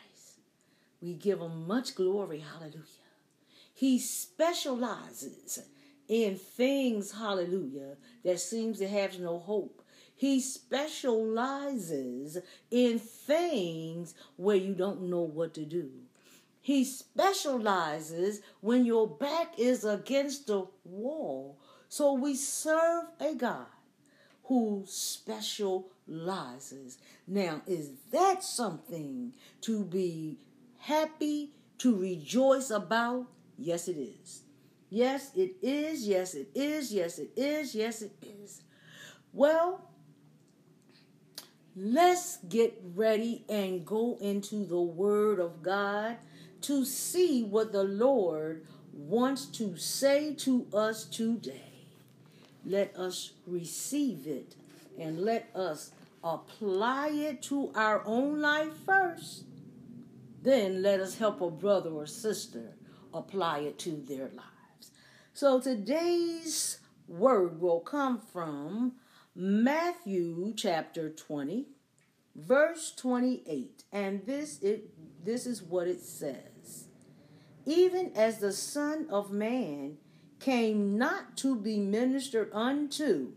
We give him much glory. Hallelujah. He specializes in things, hallelujah, that seems to have no hope. He specializes in things where you don't know what to do. He specializes when your back is against the wall. So we serve a God who specializes. Now, is that something to be happy, to rejoice about? Yes, it is. Yes, it is. Yes, it is. Yes, it is. Yes, it is. Well, Let's get ready and go into the Word of God to see what the Lord wants to say to us today. Let us receive it and let us apply it to our own life first. Then let us help a brother or sister apply it to their lives. So today's word will come from Matthew chapter 20, verse 28. And this it this is what it says. Even as the Son of Man came not to be ministered unto,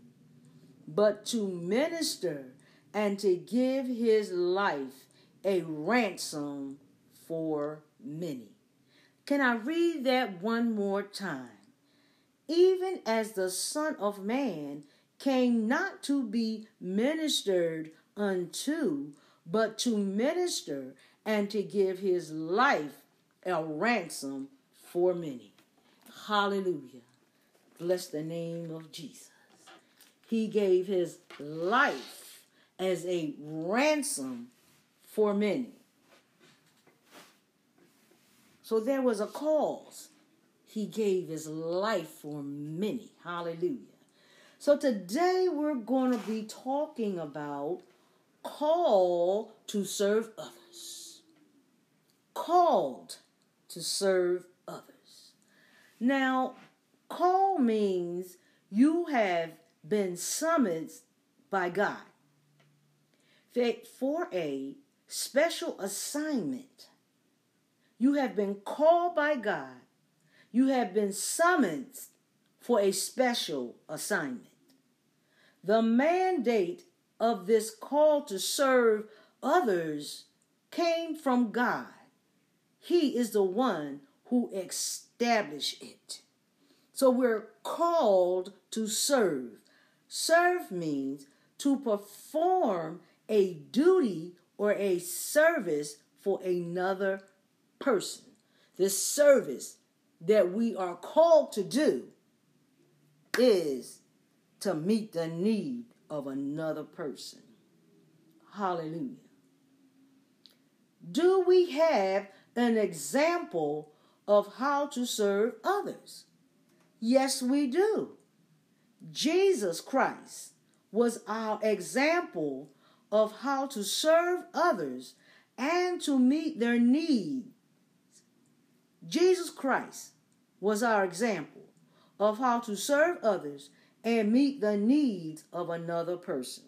but to minister and to give his life a ransom for many. Can I read that one more time? Even as the Son of Man came not to be ministered unto, but to minister and to give his life a ransom for many. Hallelujah. Bless the name of Jesus. He gave his life as a ransom for many. So there was a cause. He gave his life for many. Hallelujah. So today we're going to be talking about call to serve others. Called to serve others. Now, call means you have been summoned by God for a special assignment. You have been called by God. You have been summoned for a special assignment. The mandate of this call to serve others came from God. He is the one who established it. So we're called to serve. Serve means to perform a duty or a service for another person. The service that we are called to do is to meet the need of another person. Hallelujah. Do we have an example of how to serve others? Yes, we do. Jesus Christ was our example of how to serve others and to meet their needs. Jesus Christ was our example of how to serve others and meet the needs of another person.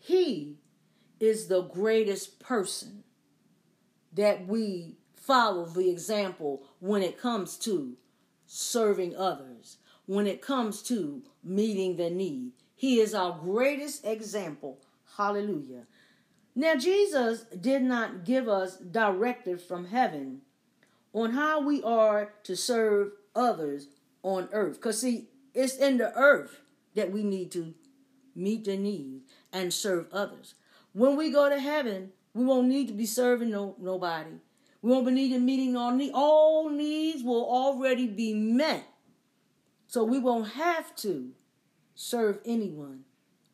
He is the greatest person that we follow the example when it comes to serving others, when it comes to meeting the need. He is our greatest example. Hallelujah. Now, Jesus did not give us directives from heaven on how we are to serve others on earth. Because, see, it's in the earth that we need to meet the need and serve others. When we go to heaven, we won't need to be serving no, nobody. We won't be needing meeting all needs. All needs will already be met. So we won't have to serve anyone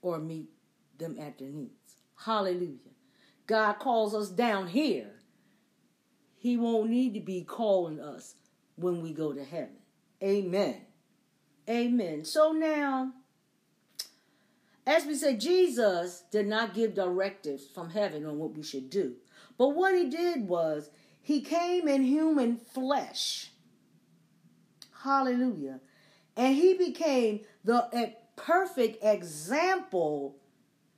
or meet them at their needs. Hallelujah. God calls us down here. He won't need to be calling us when we go to heaven. Amen. Amen. So now, as we say, Jesus did not give directives from heaven on what we should do. But what he did was he came in human flesh. Hallelujah. And he became the perfect example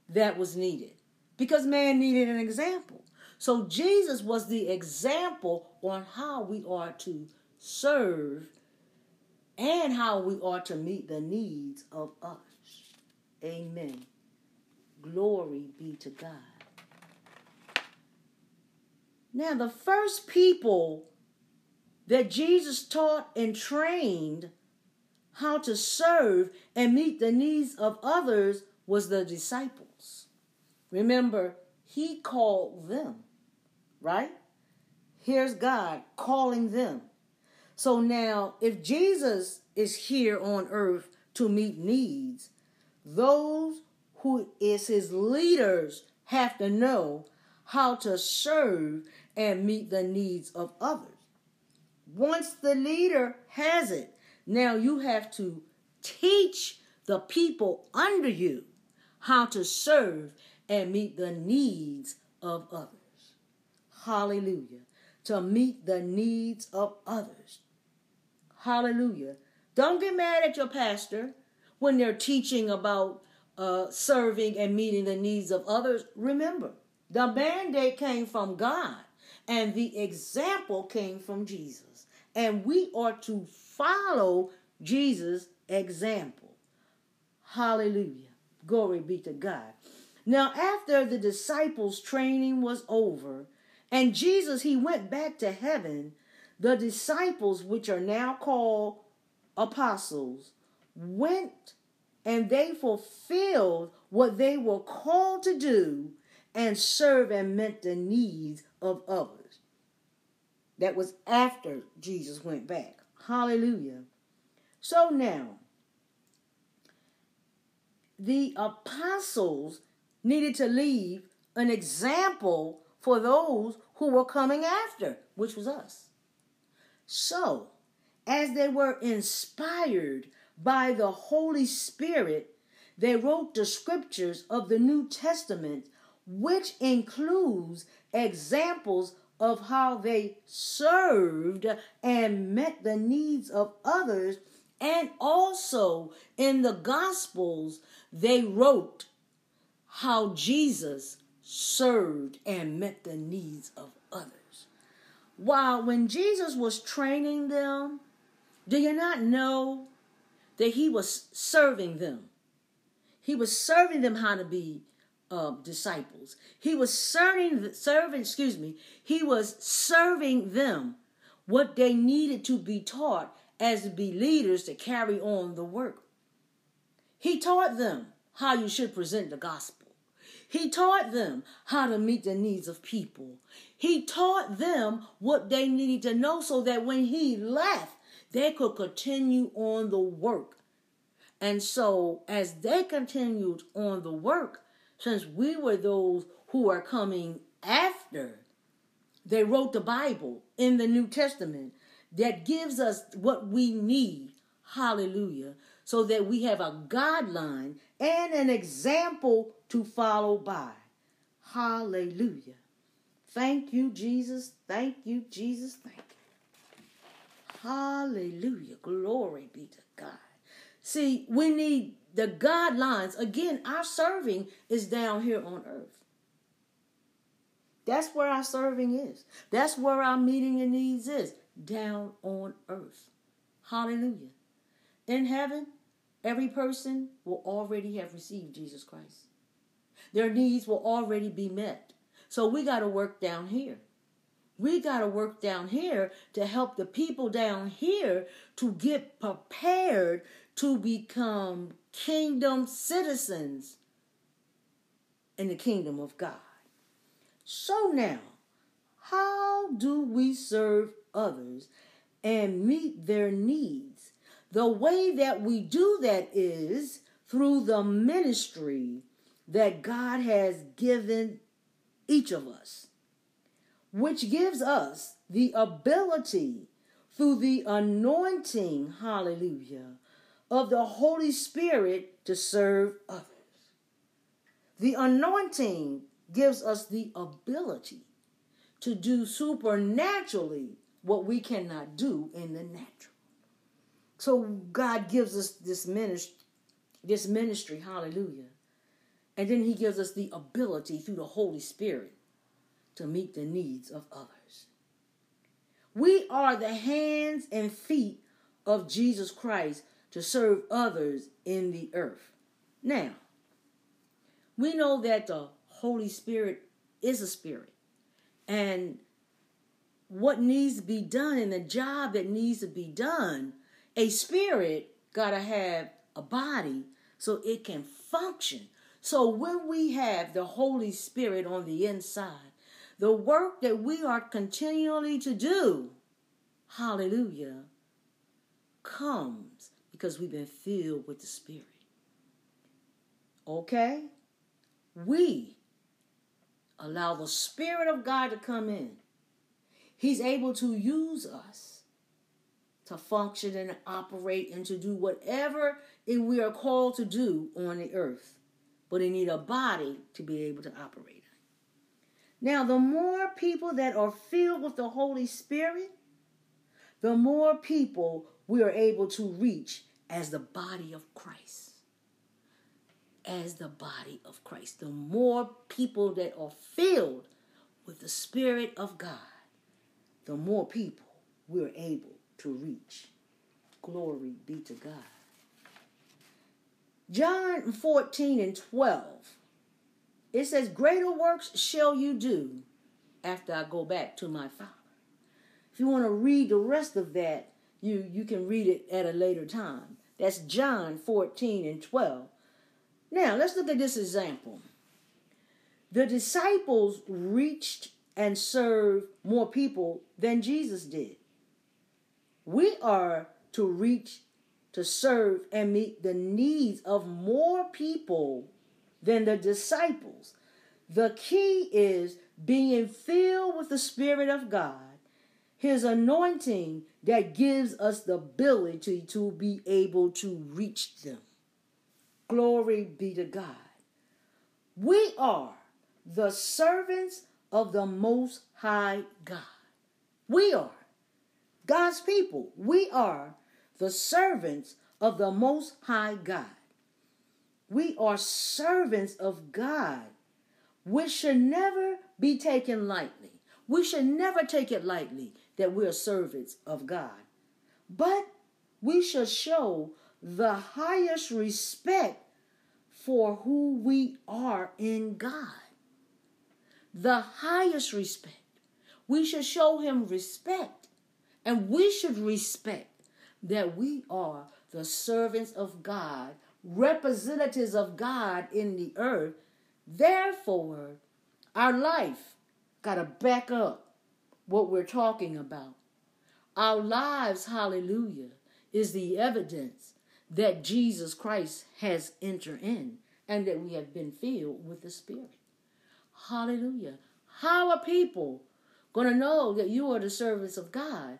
that was needed because man needed an example. So Jesus was the example on how we are to serve and how we are to meet the needs of us. Amen. Glory be to God. Now, the first people that Jesus taught and trained how to serve and meet the needs of others was the disciples. Remember, he called them, right? Here's God calling them. So now, if Jesus is here on earth to meet needs, those who is his leaders have to know how to serve and meet the needs of others. Once the leader has it, now you have to teach the people under you how to serve and meet the needs of others. Hallelujah. To meet the needs of others. Hallelujah. Don't get mad at your pastor when they're teaching about uh, serving and meeting the needs of others. Remember, the mandate came from God, and the example came from Jesus. And we are to follow Jesus' example. Hallelujah. Glory be to God. Now, after the disciples' training was over, and Jesus, he went back to heaven, the disciples, which are now called apostles, went and they fulfilled what they were called to do and serve and meet the needs of others. That was after Jesus went back. Hallelujah. So now, the apostles needed to leave an example for those who were coming after, which was us. So, as they were inspired by the Holy Spirit, they wrote the scriptures of the New Testament, which includes examples of how they served and met the needs of others. And also in the Gospels, they wrote how Jesus served and met the needs of others. While when Jesus was training them, do you not know that he was serving them? He was serving them how to be uh, disciples. He was serving, serving, excuse me, he was serving them what they needed to be taught as to be leaders to carry on the work. He taught them how you should present the gospel. He taught them how to meet the needs of people. He taught them what they needed to know so that when he left, they could continue on the work. And so, as they continued on the work, since we were those who are coming after, They wrote the Bible in the New Testament that gives us what we need. Hallelujah. So that we have a guideline and an example to follow by. Hallelujah. Thank you, Jesus. Thank you, Jesus. Thank you. Hallelujah. Glory be to God. See, we need the guidelines. Again, our serving is down here on earth. That's where our serving is. That's where our meeting your needs is. Down on earth. Hallelujah. In heaven, every person will already have received Jesus Christ. Their needs will already be met. So we got to work down here. We got to work down here to help the people down here to get prepared to become kingdom citizens in the kingdom of God. So now, how do we serve others and meet their needs? The way that we do that is through the ministry that God has given each of us, which gives us the ability through the anointing, hallelujah, of the Holy Spirit to serve others. The anointing gives us the ability to do supernaturally what we cannot do in the natural. So God gives us this ministry, this ministry, hallelujah. And then he gives us the ability through the Holy Spirit to meet the needs of others. We are the hands and feet of Jesus Christ to serve others in the earth. Now, we know that the Holy Spirit is a spirit. And what needs to be done and the job that needs to be done, a spirit got to have a body so it can function. So when we have the Holy Spirit on the inside, the work that we are continually to do, hallelujah, comes because we've been filled with the Spirit. Okay? We allow the Spirit of God to come in. He's able to use us to function and operate and to do whatever we are called to do on the earth. But he need a body to be able to operate. Now, the more people that are filled with the Holy Spirit, the more people we are able to reach as the body of Christ. As the body of Christ. The more people that are filled with the Spirit of God, the more people we're able to reach. Glory be to God. John 14 and 12. It says, Greater works shall you do after I go back to my Father. If you want to read the rest of that, you, you can read it at a later time. That's John 14 and 12. Now, let's look at this example. The disciples reached and served more people than Jesus did. We are to reach, to serve, and meet the needs of more people than the disciples. The key is being filled with the Spirit of God, His anointing that gives us the ability to be able to reach them. Glory be to God. We are the servants of the Most High God. We are God's people. We are the servants of the Most High God. We are servants of God, which should never be taken lightly. We should never take it lightly that we're servants of God. But we should show the highest respect for who we are in God. The highest respect. We should show him respect. And we should respect that we are the servants of God, representatives of God in the earth. Therefore, our life got to back up what we're talking about. Our lives, hallelujah, is the evidence that Jesus Christ has entered in and that we have been filled with the Spirit. Hallelujah. How are people going to know that you are the servants of God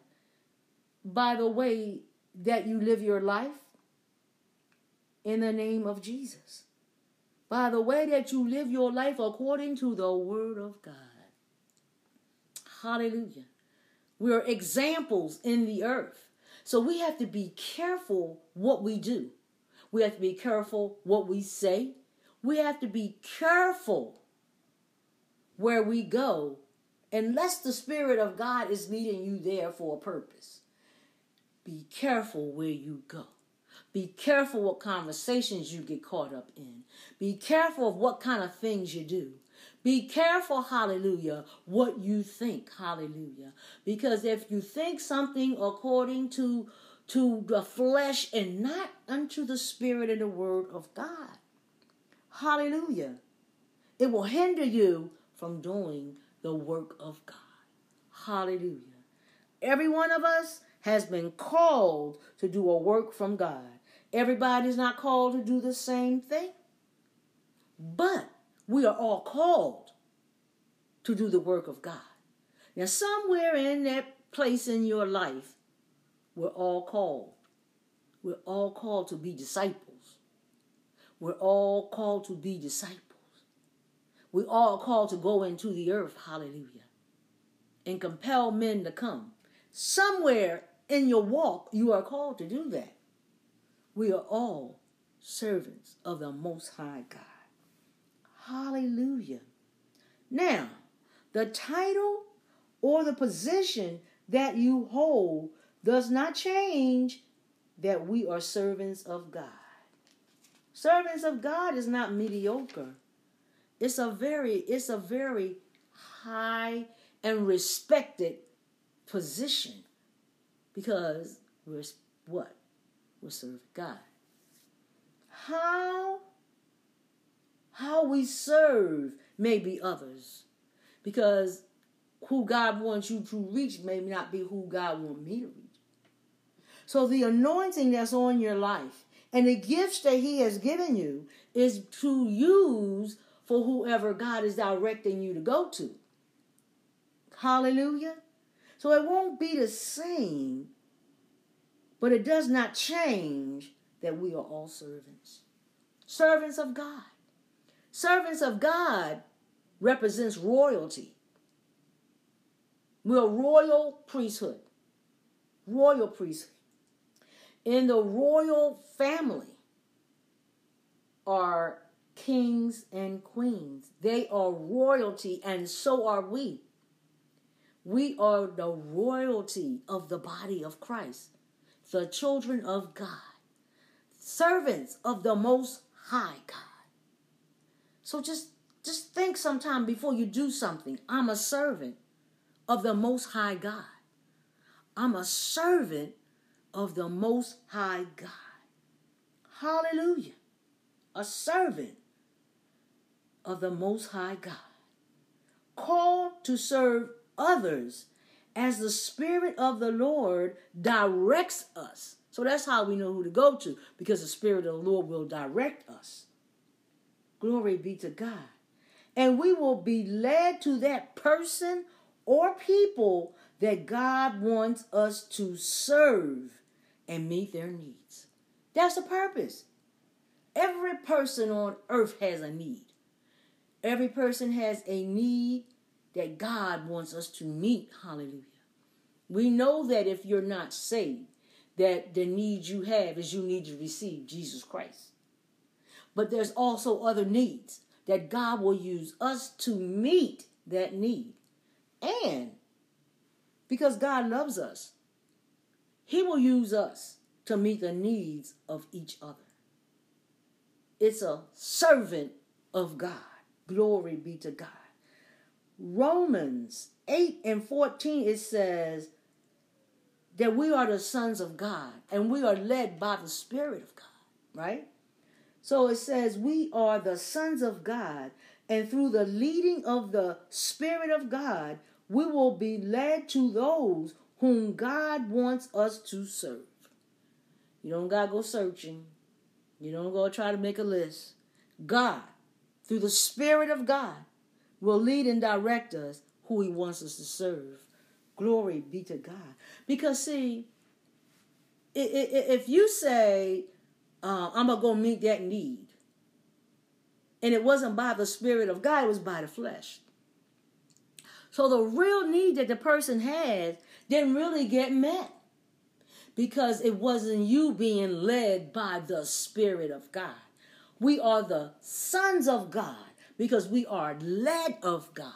by the way that you live your life in the name of Jesus. By the way that you live your life according to the word of God. Hallelujah. We are examples in the earth. So we have to be careful what we do. We have to be careful what we say. We have to be careful where we go unless the Spirit of God is leading you there for a purpose. Be careful where you go. Be careful what conversations you get caught up in. Be careful of what kind of things you do. Be careful, hallelujah, what you think, hallelujah. Because if you think something according to to the flesh and not unto the spirit and the word of God, hallelujah, it will hinder you from doing the work of God. Hallelujah. Every one of us has been called to do a work from God. Everybody's not called to do the same thing. But we are all called to do the work of God. Now, somewhere in that place in your life, we're all called. We're all called to be disciples. We're all called to be disciples. We're all called to go into the earth, hallelujah, and compel men to come. Somewhere in your walk, you are called to do that. We are all servants of the Most High God. Hallelujah. Now, the title or the position that you hold does not change that we are servants of God. Servants of God is not mediocre. It's a very it's a very high and respected position because we're what? We're serving God. How how we serve may be others. Because who God wants you to reach may not be who God wants me to reach. So the anointing that's on your life and the gifts that He has given you is to use for whoever God is directing you to go to. Hallelujah. So it won't be the same, but it does not change that we are all servants. Servants of God. Servants of God represents royalty. We're a royal priesthood. Royal priesthood. In the royal family are kings and queens. They are royalty, and so are we. We are the royalty of the body of Christ, the children of God, servants of the Most High God. So just just think sometime before you do something. I'm a servant of the most high God. I'm a servant of the most high God. Hallelujah. A servant of the most high God. Called to serve others as the Spirit of the Lord directs us. So that's how we know who to go to, because the Spirit of the Lord will direct us. Glory be to God. And we will be led to that person or people that God wants us to serve and meet their needs. That's the purpose. Every person on earth has a need. Every person has a need that God wants us to meet. Hallelujah. We know that if you're not saved, that the need you have is you need to receive Jesus Christ. But there's also other needs that God will use us to meet that need. And because God loves us, He will use us to meet the needs of each other. It's a servant of God. Glory be to God. Romans 8 and 14, it says that we are the sons of God and we are led by the Spirit of God, right? So it says, We are the sons of God, and through the leading of the Spirit of God, we will be led to those whom God wants us to serve. You don't got to go searching, you don't go try to make a list. God, through the Spirit of God, will lead and direct us who He wants us to serve. Glory be to God. Because, see, if you say, uh, I'm going to go meet that need, and it wasn't by the Spirit of God, it was by the flesh. So the real need that the person had didn't really get met because it wasn't you being led by the Spirit of God. We are the sons of God because we are led of God.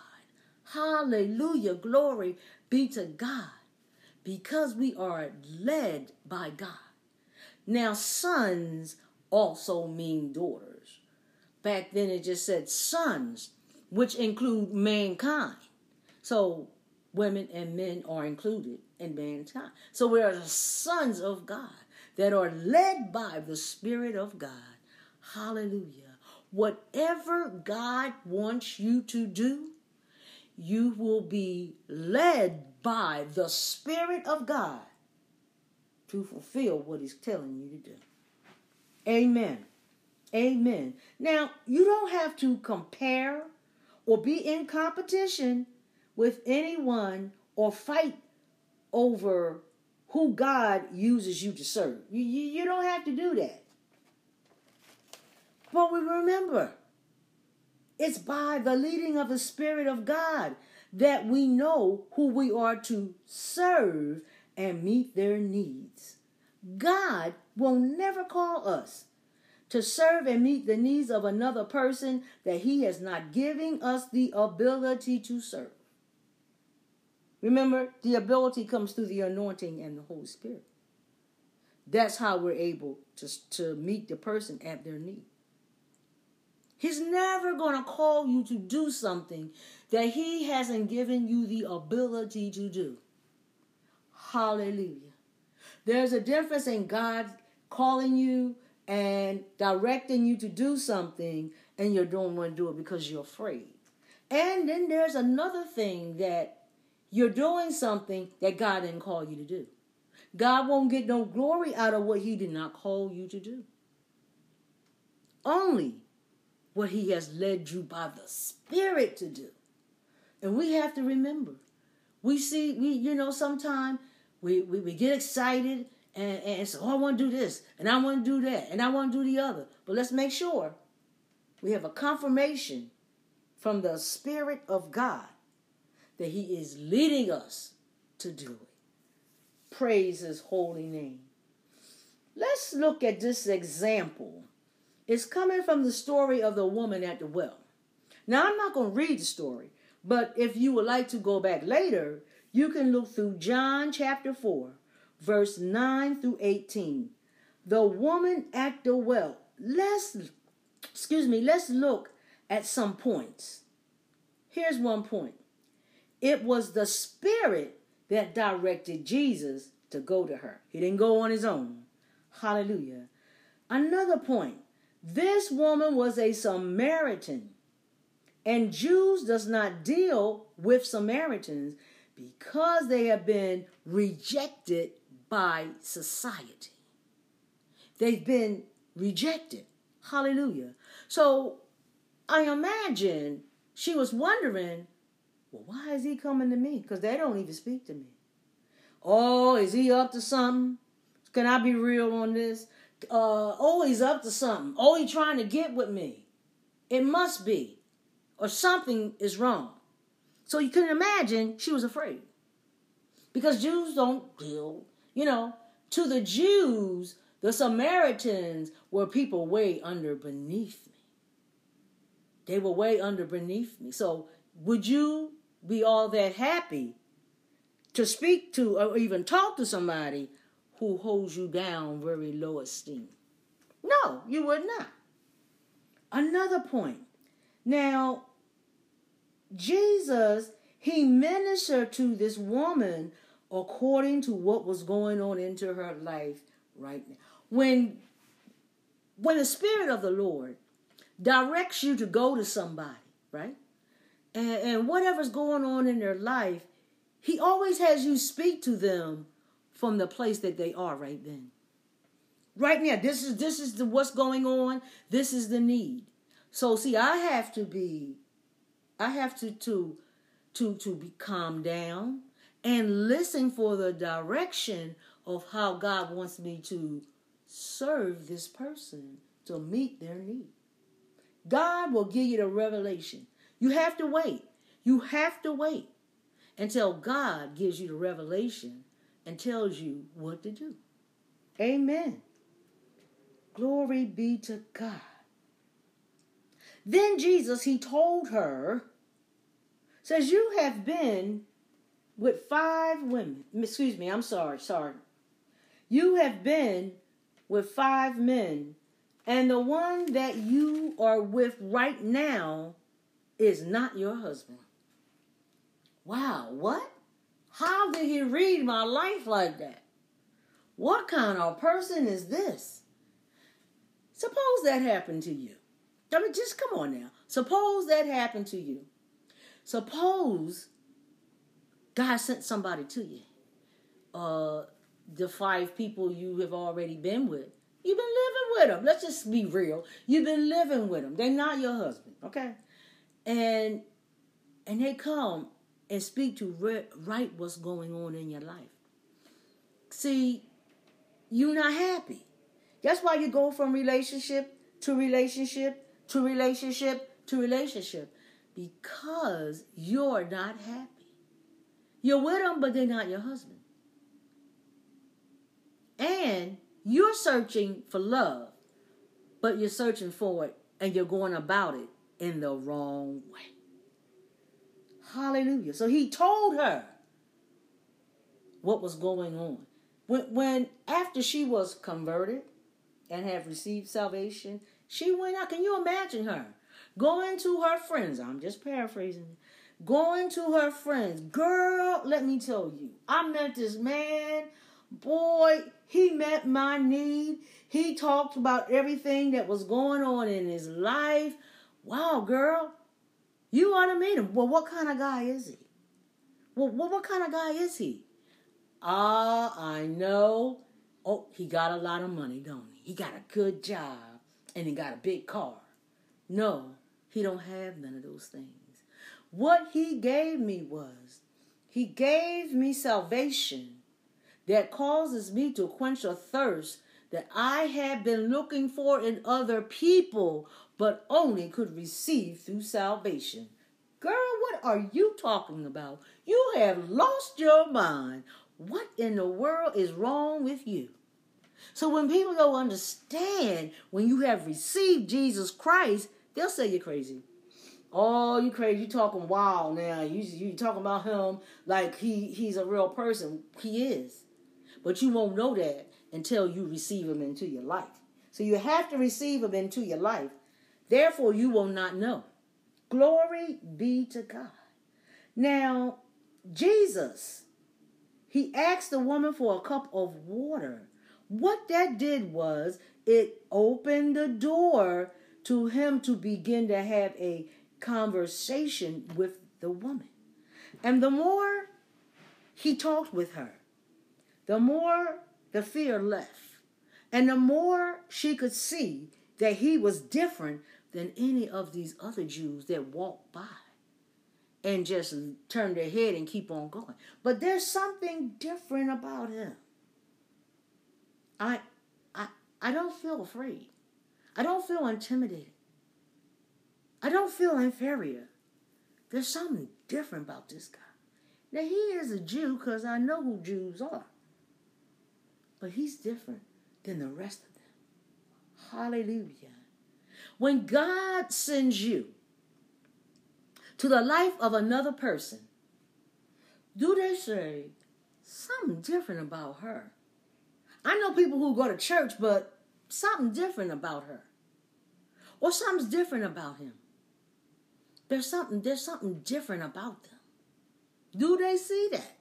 Hallelujah. Glory be to God because we are led by God. Now, sons also mean daughters. Back then it just said sons, which include mankind. So women and men are included in mankind. So we are the sons of God that are led by the Spirit of God. Hallelujah. Whatever God wants you to do, you will be led by the Spirit of God to fulfill what He's telling you to do. Amen. Amen. Now, you don't have to compare or be in competition with anyone or fight over who God uses you to serve. You, you, you don't have to do that. But we remember, it's by the leading of the Spirit of God that we know who we are to serve and meet their needs. God will never call us to serve and meet the needs of another person that He has not given us the ability to serve. Remember, the ability comes through the anointing and the Holy Spirit. That's how we're able to, to meet the person at their need. He's never going to call you to do something that he hasn't given you the ability to do. Hallelujah. There's a difference in God calling you and directing you to do something and you don't want to do it because you're afraid. And then there's another thing that you're doing something that God didn't call you to do. God won't get no glory out of what He did not call you to do. Only what He has led you by the Spirit to do. And we have to remember. We see, we, you know, sometimes we, we, we get excited and, and say, oh, I want to do this, and I want to do that, and I want to do the other. But let's make sure we have a confirmation from the Spirit of God that He is leading us to do it. Praise His holy name. Let's look at this example. It's coming from the story of the woman at the well. Now, I'm not going to read the story, but if you would like to go back later, you can look through John chapter 4, verse 9 through 18. The woman at the well. Let's, excuse me, let's look at some points. Here's one point it was the Spirit that directed Jesus to go to her. He didn't go on his own. Hallelujah. Another point this woman was a Samaritan, and Jews does not deal with Samaritans because they have been rejected by society. They've been rejected. Hallelujah. So I imagine she was wondering well, why is he coming to me? Because they don't even speak to me. Oh, is he up to something? Can I be real on this? Uh, oh, he's up to something. always trying to get with me. It must be. Or something is wrong. So you can imagine she was afraid. Because Jews don't deal, you know, to the Jews, the Samaritans were people way under beneath me. They were way under beneath me. So would you be all that happy to speak to or even talk to somebody who holds you down very low esteem. No, you would not. Another point. Now, Jesus, he ministered to this woman according to what was going on into her life right now. When when the spirit of the Lord directs you to go to somebody, right? and, and whatever's going on in their life, he always has you speak to them from the place that they are right then. Right now, this is this is the what's going on. This is the need. So see, I have to be, I have to to to to be calm down and listen for the direction of how God wants me to serve this person to meet their need. God will give you the revelation. You have to wait. You have to wait until God gives you the revelation and tells you what to do. Amen. Glory be to God. Then Jesus, he told her, says, You have been with five women. Excuse me, I'm sorry, sorry. You have been with five men, and the one that you are with right now is not your husband. Wow, what? How did he read my life like that? What kind of person is this? Suppose that happened to you. I mean, just come on now. Suppose that happened to you. Suppose God sent somebody to you. Uh, the five people you have already been with. You've been living with them. Let's just be real. You've been living with them. They're not your husband, okay? And and they come and speak to re- right what's going on in your life. See, you're not happy. That's why you go from relationship to relationship to relationship to relationship because you're not happy. You're with them, but they're not your husband. And you're searching for love, but you're searching for it and you're going about it in the wrong way. Hallelujah. So he told her what was going on. When, when after she was converted and have received salvation, she went out. Can you imagine her going to her friends? I'm just paraphrasing. Going to her friends, girl. Let me tell you, I met this man. Boy, he met my need. He talked about everything that was going on in his life. Wow, girl, you ought to meet him. Well, what kind of guy is he? Well, what, what kind of guy is he? Ah, I know. Oh, he got a lot of money, don't he? He got a good job and he got a big car. No, he don't have none of those things. What he gave me was he gave me salvation that causes me to quench a thirst that I had been looking for in other people, but only could receive through salvation. Girl, what are you talking about? You have lost your mind. What in the world is wrong with you? So when people don't understand when you have received Jesus Christ, they'll say you're crazy. Oh, you crazy? You're talking wild now? You you talking about him like he he's a real person? He is, but you won't know that until you receive him into your life. So you have to receive him into your life. Therefore, you will not know. Glory be to God. Now, Jesus, he asked the woman for a cup of water. What that did was it opened the door to him to begin to have a conversation with the woman. And the more he talked with her, the more the fear left. And the more she could see that he was different than any of these other Jews that walk by and just turn their head and keep on going. But there's something different about him. I I I don't feel afraid. I don't feel intimidated. I don't feel inferior. There's something different about this guy. Now, he is a Jew because I know who Jews are. But he's different than the rest of them. Hallelujah. When God sends you to the life of another person, do they say something different about her? I know people who go to church, but something different about her. Or something's different about him. There's something, there's something different about them. Do they see that?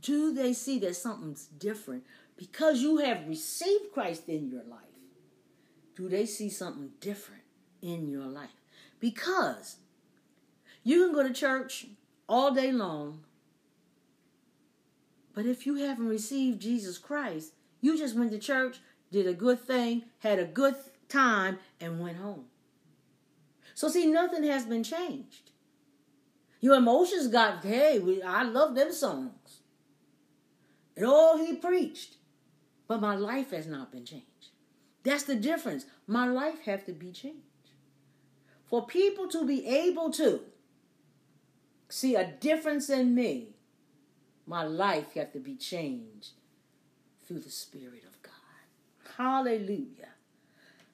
Do they see that something's different? Because you have received Christ in your life, do they see something different in your life? Because you can go to church all day long, but if you haven't received Jesus Christ, you just went to church, did a good thing, had a good time, and went home. So, see, nothing has been changed. Your emotions got, hey, I love them songs. And all he preached. But my life has not been changed. That's the difference. My life have to be changed. For people to be able to see a difference in me, my life have to be changed through the Spirit of God. Hallelujah.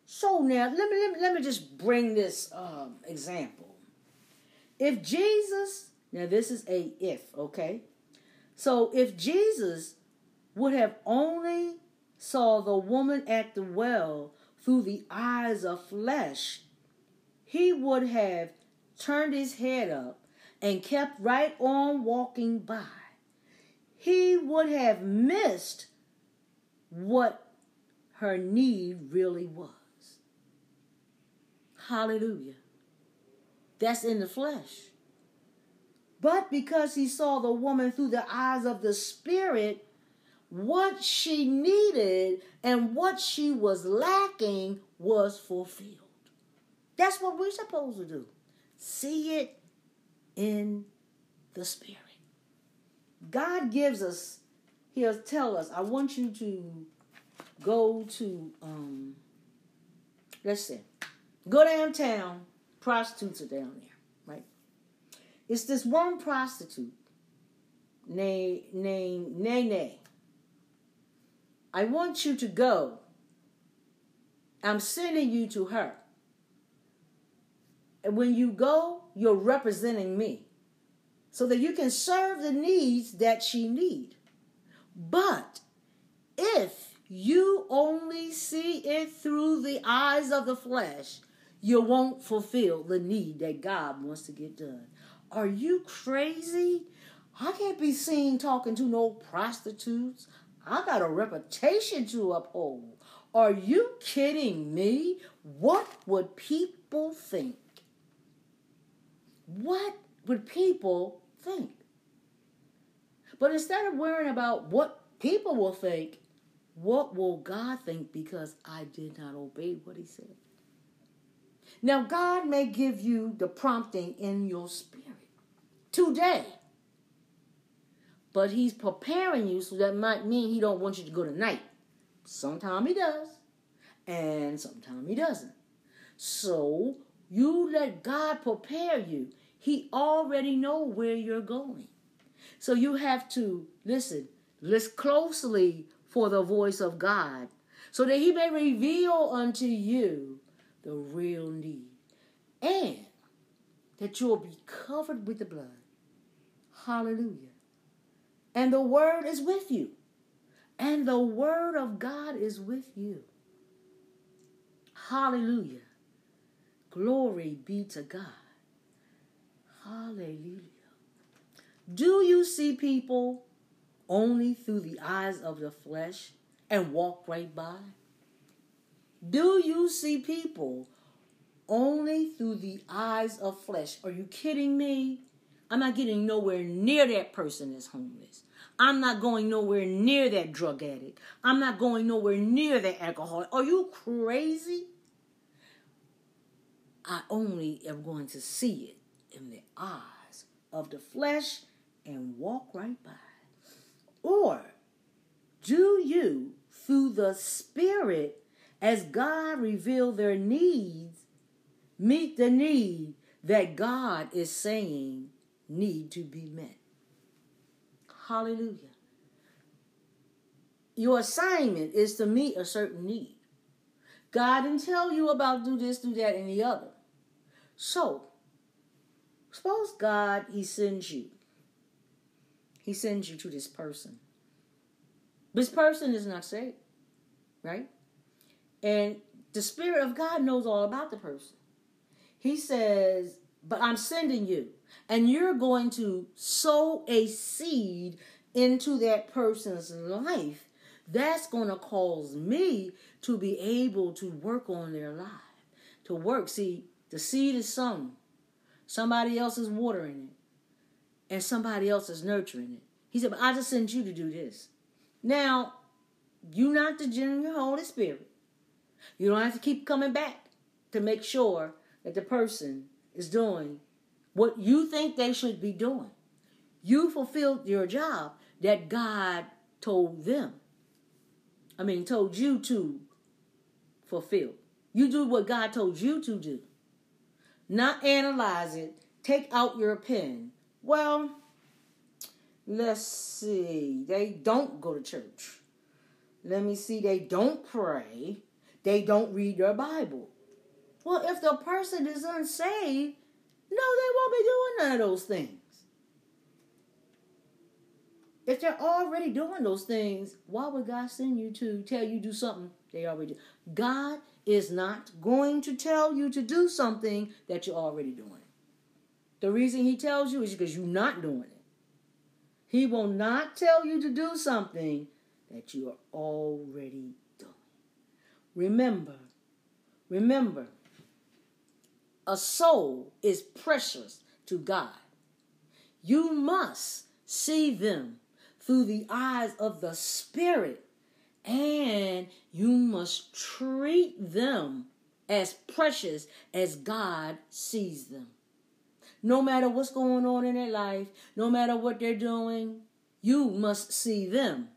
So now, let me, let me, let me just bring this um, example. If Jesus, now this is a if, okay? So if Jesus would have only saw the woman at the well through the eyes of flesh, he would have turned his head up and kept right on walking by. He would have missed what her need really was. Hallelujah. That's in the flesh. But because he saw the woman through the eyes of the Spirit, what she needed and what she was lacking was fulfilled. That's what we're supposed to do. See it in the Spirit. God gives us, He'll tell us, I want you to go to, um, let's see, go downtown, prostitutes are down there, right? It's this one prostitute named, named Nene. I want you to go. I'm sending you to her. And when you go, you're representing me so that you can serve the needs that she need. But if you only see it through the eyes of the flesh, you won't fulfill the need that God wants to get done. Are you crazy? I can't be seen talking to no prostitutes. I got a reputation to uphold. Are you kidding me? What would people think? What would people think? But instead of worrying about what people will think, what will God think because I did not obey what He said? Now, God may give you the prompting in your spirit today. But he's preparing you, so that might mean he don't want you to go tonight. Sometimes he does, and sometimes he doesn't. So you let God prepare you. He already know where you're going. So you have to listen, listen closely for the voice of God, so that he may reveal unto you the real need. And that you'll be covered with the blood. Hallelujah. And the word is with you. And the word of God is with you. Hallelujah. Glory be to God. Hallelujah. Do you see people only through the eyes of the flesh and walk right by? Do you see people only through the eyes of flesh? Are you kidding me? I'm not getting nowhere near that person that's homeless. I'm not going nowhere near that drug addict. I'm not going nowhere near that alcoholic. Are you crazy? I only am going to see it in the eyes of the flesh and walk right by. Or do you, through the Spirit, as God reveal their needs, meet the need that God is saying need to be met. Hallelujah. Your assignment is to meet a certain need. God didn't tell you about do this, do that, and the other. So, suppose God, He sends you. He sends you to this person. This person is not saved, right? And the Spirit of God knows all about the person. He says, But I'm sending you and you're going to sow a seed into that person's life, that's going to cause me to be able to work on their life. To work. See, the seed is sown. Somebody else is watering it. And somebody else is nurturing it. He said, but I just sent you to do this. Now, you're not the genuine Holy Spirit. You don't have to keep coming back to make sure that the person is doing what you think they should be doing. You fulfilled your job that God told them. I mean, told you to fulfill. You do what God told you to do. Not analyze it. Take out your pen. Well, let's see. They don't go to church. Let me see. They don't pray. They don't read their Bible. Well, if the person is unsaved, no, they won't be doing none of those things. If they're already doing those things, why would God send you to tell you do something they already do? God is not going to tell you to do something that you're already doing. The reason he tells you is because you're not doing it. He will not tell you to do something that you are already doing. Remember, remember, a soul is precious to God. You must see them through the eyes of the Spirit, and you must treat them as precious as God sees them. No matter what's going on in their life, no matter what they're doing, you must see them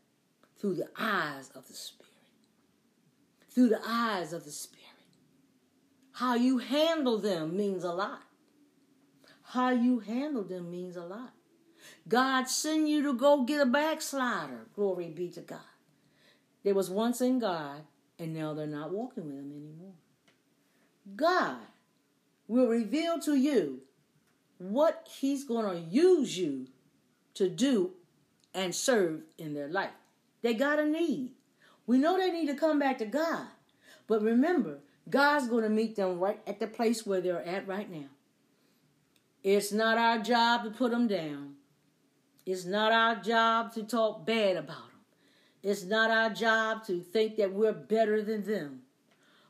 through the eyes of the Spirit. Through the eyes of the Spirit. How you handle them means a lot. How you handle them means a lot. God send you to go get a backslider. Glory be to God. They was once in God, and now they're not walking with Him anymore. God will reveal to you what He's going to use you to do and serve in their life. They got a need. We know they need to come back to God. But remember, God's going to meet them right at the place where they're at right now. It's not our job to put them down. It's not our job to talk bad about them. It's not our job to think that we're better than them.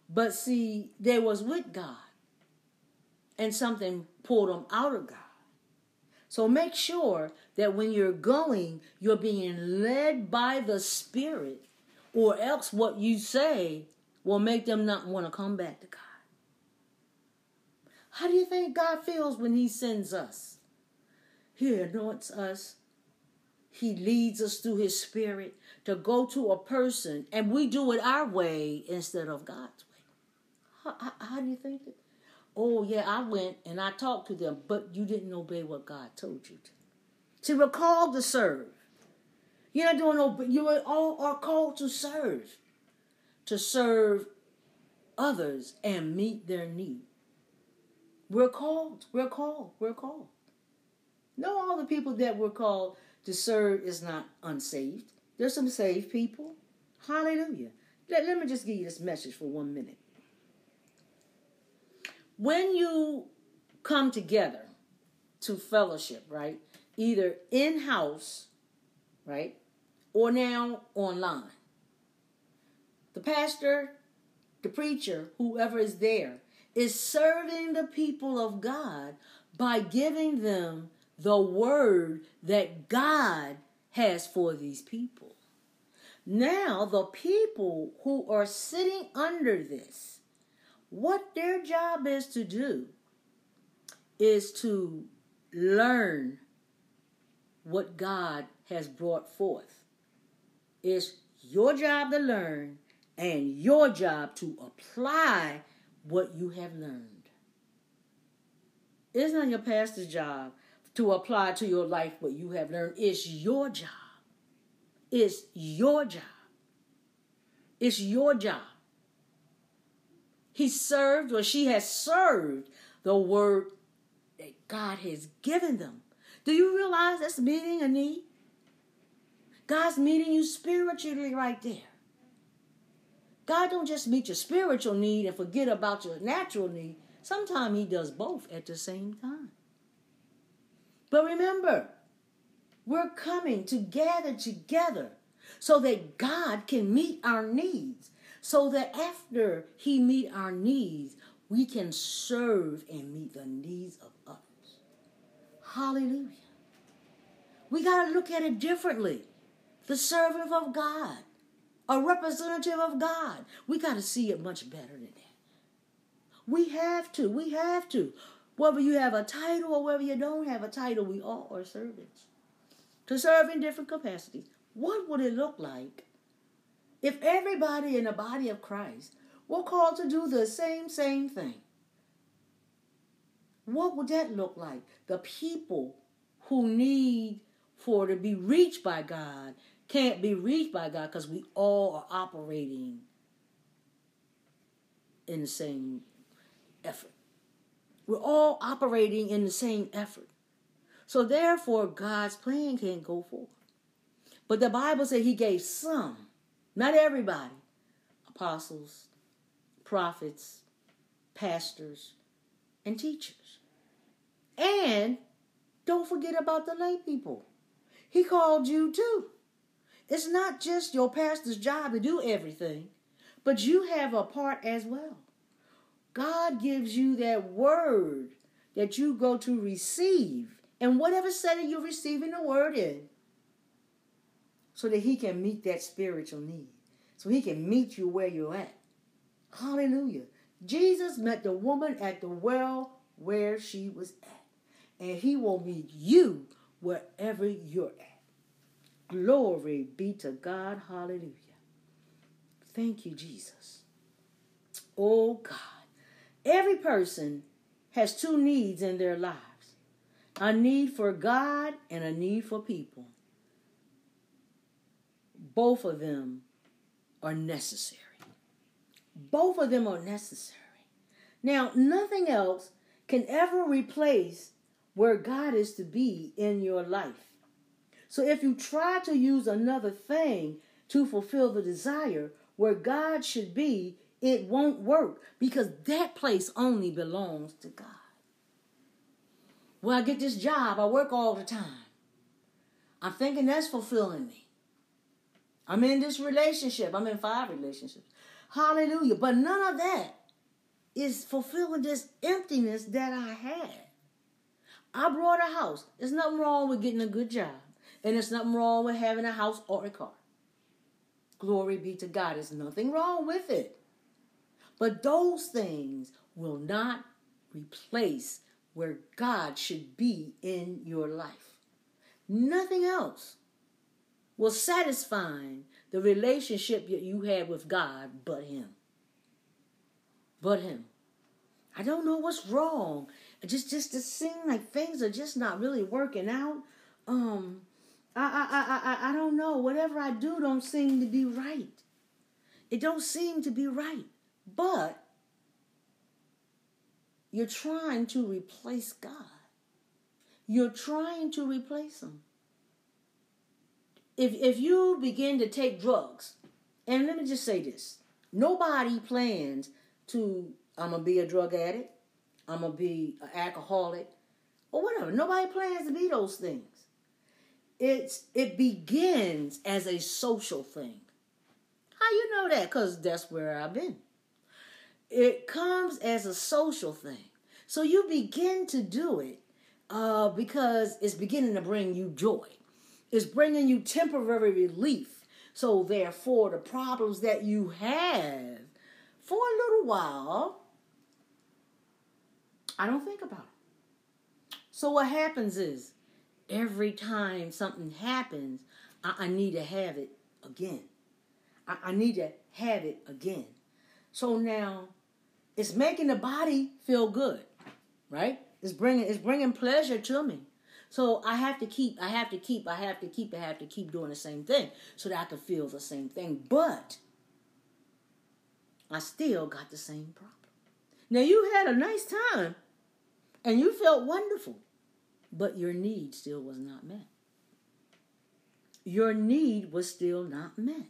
But see, they was with God. And something pulled them out of God. So make sure that when you're going, you're being led by the Spirit, or else what you say will make them not want to come back to God. How do you think God feels when He sends us? He anoints us he leads us through His Spirit to go to a person, and we do it our way instead of God's way. How, how, how do you think that? Oh, yeah, I went and I talked to them, but you didn't obey what God told you to. See, we're called to serve. You're not doing no, you all are called to serve, to serve others and meet their need. We're called, we're called, we're called. No, all the people that we're called to serve is not unsaved. There's some saved people. Hallelujah. Let, let me just give you this message for one minute. When you come together to fellowship, right? Either in house, right? Or now online. The pastor, the preacher, whoever is there, is serving the people of God by giving them the word that God has for these people. Now, the people who are sitting under this, what their job is to do is to learn what God has brought forth. It's your job to learn and your job to apply what you have learned. It's not your pastor's job to apply to your life what you have learned. It's your job. It's your job. It's your job. He served or she has served the word that God has given them. Do you realize that's meeting a need? God's meeting you spiritually right there. God don't just meet your spiritual need and forget about your natural need. Sometimes he does both at the same time. But remember, we're coming to gather together so that God can meet our needs. So that after He meet our needs, we can serve and meet the needs of others. Hallelujah. We got to look at it differently. The servant of God, a representative of God. We got to see it much better than that. We have to. We have to. Whether you have a title or whether you don't have a title, we all are servants to serve in different capacities. What would it look like if everybody in the body of Christ were called to do the same, same thing? What would that look like? The people who need for to be reached by God can't be reached by God because we all are operating in the same effort. We're all operating in the same effort. So therefore, God's plan can't go forward. But the Bible said he gave some, not everybody, apostles, prophets, pastors, and teachers. And don't forget about the lay people. He called you too. It's not just your pastor's job to do everything, but you have a part as well. God gives you that word that you go to receive in whatever setting you're receiving the word in so that he can meet that spiritual need. So he can meet you where you're at. Hallelujah. Jesus met the woman at the well where she was at. And he will meet you wherever you're at. Glory be to God. Hallelujah. Thank you, Jesus. Oh God. Every person has two needs in their lives a need for God and a need for people. Both of them are necessary. Both of them are necessary. Now, nothing else can ever replace where God is to be in your life. So if you try to use another thing to fulfill the desire where God should be, it won't work because that place only belongs to God. Well, I get this job, I work all the time. I'm thinking that's fulfilling me. I'm in this relationship, I'm in five relationships. Hallelujah. But none of that is fulfilling this emptiness that I had. I brought a house. There's nothing wrong with getting a good job. And there's nothing wrong with having a house or a car. Glory be to God. There's nothing wrong with it. But those things will not replace where God should be in your life. Nothing else will satisfy the relationship that you have with God but Him. But Him. I don't know what's wrong. Just just to seem like things are just not really working out. Um, I I I I don't know. Whatever I do don't seem to be right. It don't seem to be right. But you're trying to replace God. You're trying to replace Him. If, if you begin to take drugs, and let me just say this nobody plans to, I'm to be a drug addict, I'm to be an alcoholic, or whatever. Nobody plans to be those things. It's it begins as a social thing. How you know that? Because that's where I've been it comes as a social thing. So you begin to do it uh, because it's beginning to bring you joy. It's bringing you temporary relief. So therefore, the problems that you have for a little while, I don't think about it. So what happens is, every time something happens, I, I need to have it again. I, I need to have it again. So now it's making the body feel good, right? It's bringing it's bringing pleasure to me. So I have to keep, I have to keep, I have to keep, I have to keep doing the same thing so that I can feel the same thing. But I still got the same problem. Now you had a nice time and you felt wonderful, but your need still was not met. Your need was still not met.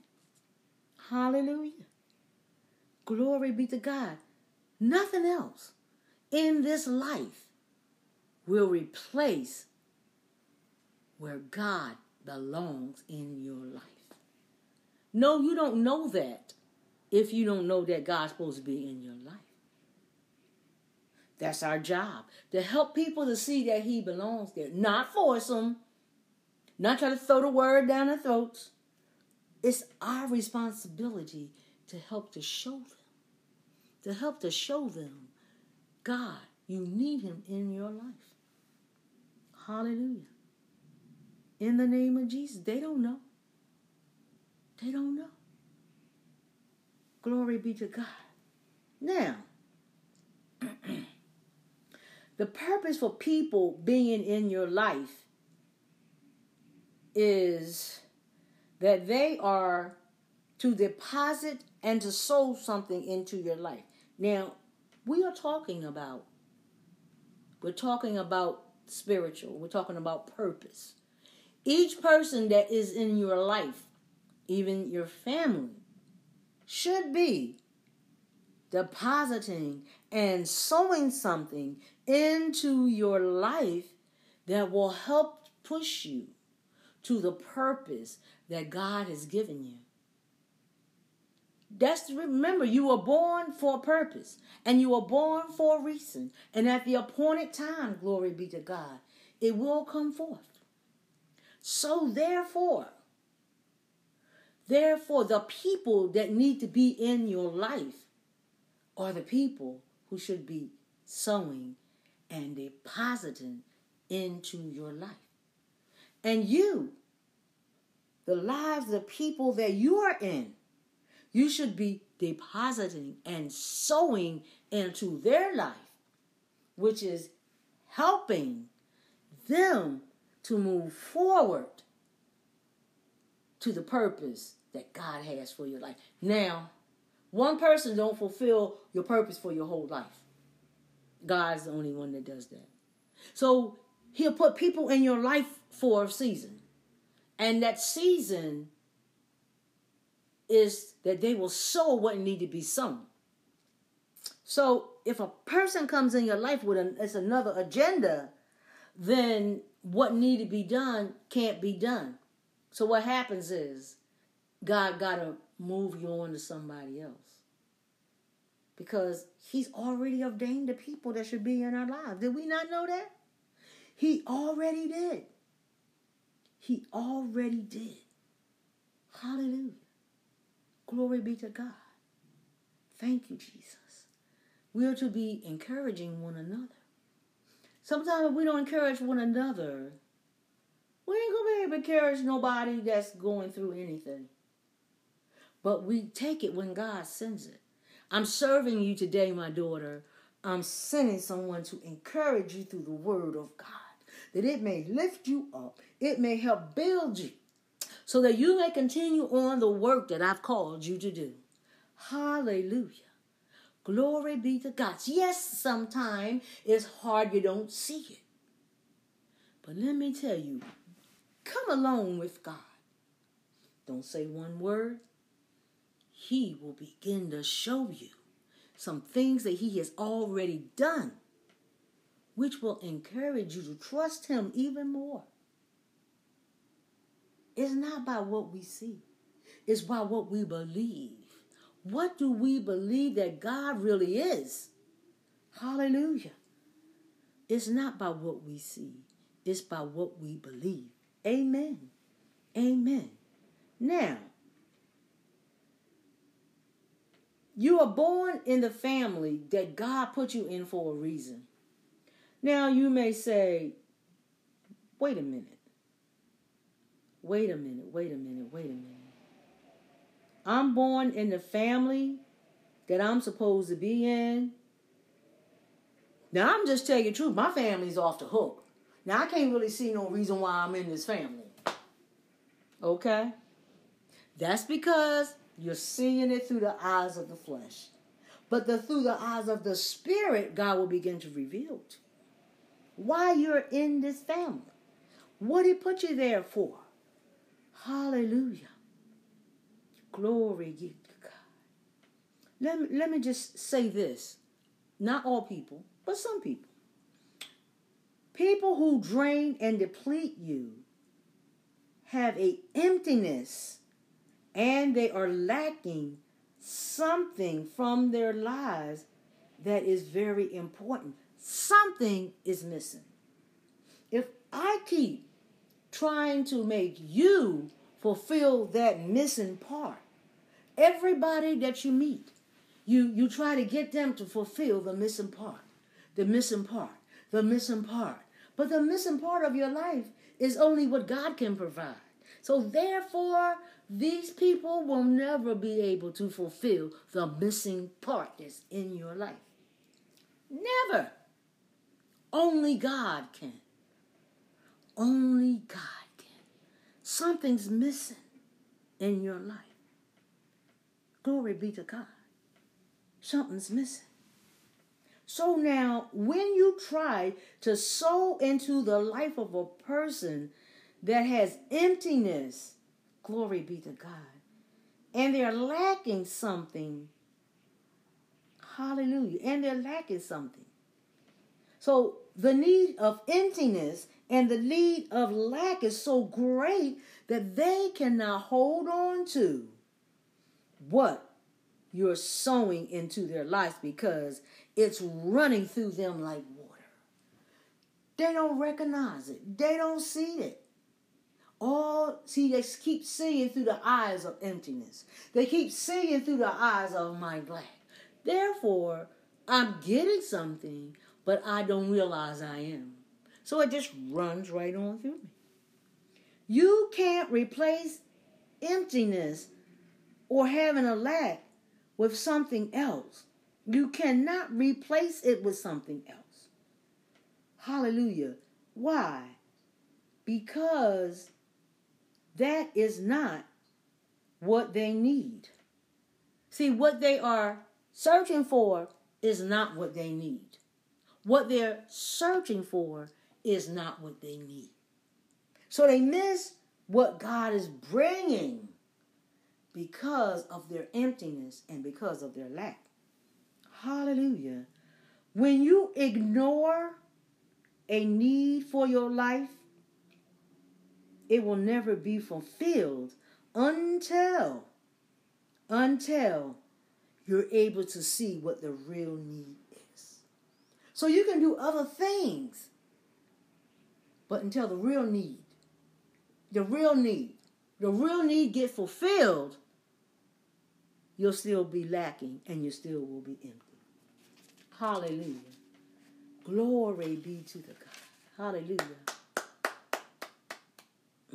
Hallelujah. Glory be to God. Nothing else in this life will replace where God belongs in your life. No, you don't know that if you don't know that God's supposed to be in your life. That's our job to help people to see that He belongs there, not force them, not try to throw the word down their throats. It's our responsibility to help to show them to help to show them God You need him in your life. Hallelujah. In the name of Jesus. They don't know. They don't know. Glory be to God. Now, the purpose for people being in your life is that they are to deposit and to sow something into your life. Now, we are talking about we're talking about spiritual. We're talking about purpose. Each person that is in your life, even your family, should be depositing and sowing something into your life that will help push you to the purpose that God has given you. That's remember you were born for a purpose and you were born for a reason and at the appointed time glory be to God it will come forth. So therefore therefore the people that need to be in your life are the people who should be sowing and depositing into your life. And you the lives of people that you are in you should be depositing and sowing into their life, which is helping them to move forward to the purpose that God has for your life. Now, one person don't fulfill your purpose for your whole life. God's the only one that does that. So he'll put people in your life for a season. And that season is that they will sow what need to be sown. So if a person comes in your life with an, it's another agenda, then what need to be done can't be done. So what happens is God got to move you on to somebody else. Because he's already ordained the people that should be in our lives. Did we not know that? He already did. He already did. Hallelujah. Glory be to God. Thank you, Jesus. We are to be encouraging one another. Sometimes if we don't encourage one another, we ain't gonna be able to encourage nobody that's going through anything. But we take it when God sends it. I'm serving you today, my daughter. I'm sending someone to encourage you through the word of God. That it may lift you up, it may help build you, so that you may continue on the work that I've called you to do. Hallelujah. Glory be to God. Yes, sometimes it's hard, you don't see it. But let me tell you, come along with God. Don't say one word. He will begin to show you some things that He has already done, which will encourage you to trust Him even more. It's not by what we see, it's by what we believe. What do we believe that God really is? Hallelujah. It's not by what we see, it's by what we believe. Amen. Amen. Now, you are born in the family that God put you in for a reason. Now, you may say, wait a minute. Wait a minute, wait a minute, wait a minute. I'm born in the family that I'm supposed to be in. Now, I'm just telling you the truth. My family's off the hook. Now, I can't really see no reason why I'm in this family. Okay? That's because you're seeing it through the eyes of the flesh. But the, through the eyes of the spirit, God will begin to reveal to why you're in this family. What He put you there for. Hallelujah. Glory to God. Let let me just say this. Not all people, but some people. People who drain and deplete you have a emptiness and they are lacking something from their lives that is very important. Something is missing. If I keep trying to make you fulfill that missing part. Everybody that you meet, you, you try to get them to fulfill the missing part. the missing part, the missing part. But the missing part of your life is only what God can provide. So therefore, these people will never be able to fulfill the missing part that's in your life. Never. Only God can. Only God can. Something's missing in your life. Glory be to God. Something's missing. So now, when you try to sow into the life of a person that has emptiness, glory be to God, and they're lacking something, hallelujah, and they're lacking something. So the need of emptiness and the need of lack is so great that they cannot hold on to what you're sowing into their lives because it's running through them like water. They don't recognize it. They don't see it. All see, they keep seeing through the eyes of emptiness. They keep seeing through the eyes of my lack. Therefore, I'm getting something, but I don't realize I am. So it just runs right on through me. You can't replace emptiness or having a lack with something else. You cannot replace it with something else. Hallelujah. Why? Because that is not what they need. See, what they are searching for is not what they need. What they're searching for is not what they need. So they miss what God is bringing because of their emptiness and because of their lack. Hallelujah. When you ignore a need for your life, it will never be fulfilled until until you're able to see what the real need is. So you can do other things, but until the real need, the real need, the real need get fulfilled, you'll still be lacking and you still will be empty. Hallelujah. Glory be to the God. Hallelujah.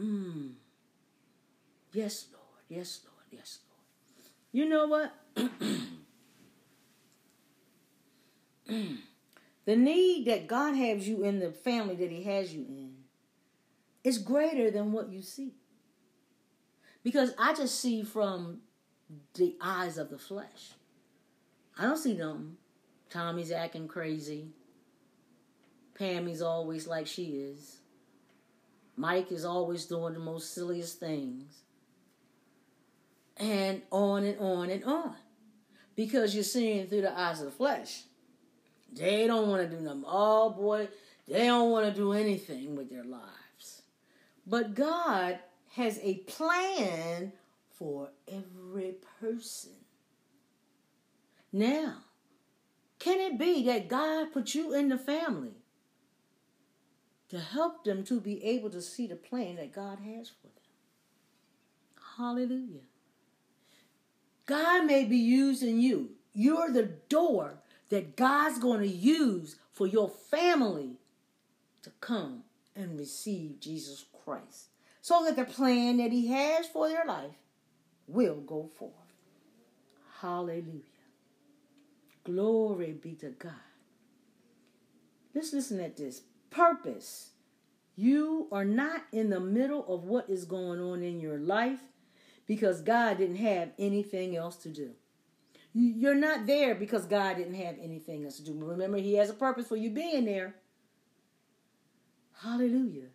Mm. Yes, Lord. Yes, Lord. Yes, Lord. You know what? the need that God has you in the family that He has you in is greater than what you see. Because I just see from the eyes of the flesh. I don't see them. Tommy's acting crazy. Pammy's always like she is. Mike is always doing the most silliest things. And on and on and on. Because you're seeing through the eyes of the flesh. They don't want to do nothing. Oh boy, they don't want to do anything with their lives. But God has a plan for every person. Now, can it be that God put you in the family to help them to be able to see the plan that God has for them? Hallelujah. God may be using you. You're the door that God's going to use for your family to come and receive Jesus Christ. So that the plan that He has for their life will go forth. Hallelujah. Glory be to God. Let's listen at this. Purpose. You are not in the middle of what is going on in your life because God didn't have anything else to do. You're not there because God didn't have anything else to do. Remember, He has a purpose for you being there. Hallelujah.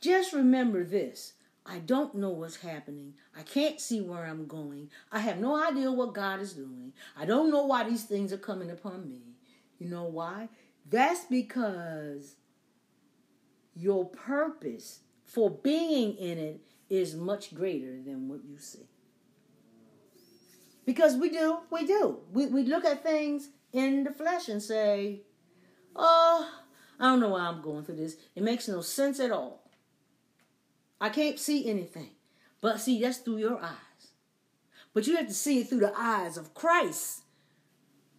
Just remember this I don't know what's happening. I can't see where I'm going. I have no idea what God is doing. I don't know why these things are coming upon me. You know why? That's because your purpose for being in it is much greater than what you see. Because we do, we do. We, we look at things in the flesh and say, oh, I don't know why I'm going through this. It makes no sense at all. I can't see anything. But see, that's through your eyes. But you have to see it through the eyes of Christ.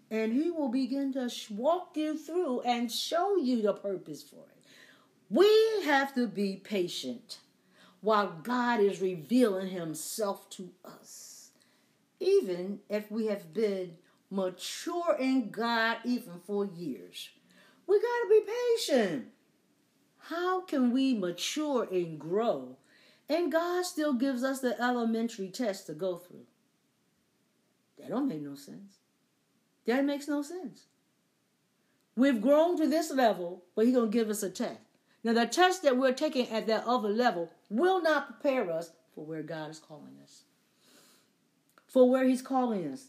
and He will begin to walk you through and show you the purpose for it. We have to be patient while God is revealing Himself to us. Even if we have been mature in God even for years, we got to be patient. How can we mature and grow and God still gives us the elementary test to go through? That don't make no sense. That makes no sense. We've grown to this level, but He's going to give us a test. Now, the test that we're taking at that other level will not prepare us for where God is calling us. For where He's calling us.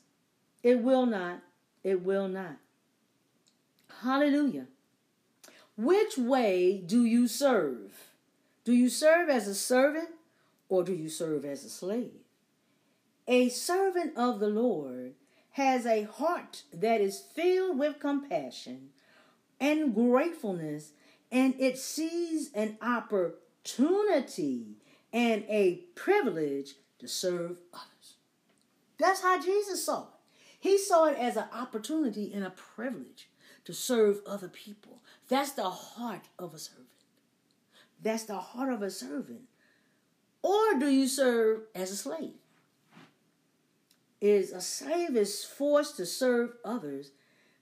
It will not. It will not. Hallelujah. Which way do you serve? Do you serve as a servant or do you serve as a slave? A servant of the Lord has a heart that is filled with compassion and gratefulness, and it sees an opportunity and a privilege to serve others. That's how Jesus saw it. He saw it as an opportunity and a privilege to serve other people. That's the heart of a servant. That's the heart of a servant. Or do you serve as a slave? Is a slave is forced to serve others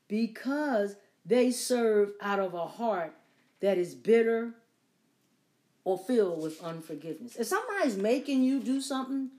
because they serve out of a heart that is bitter or filled with unforgiveness. If somebody's making you do something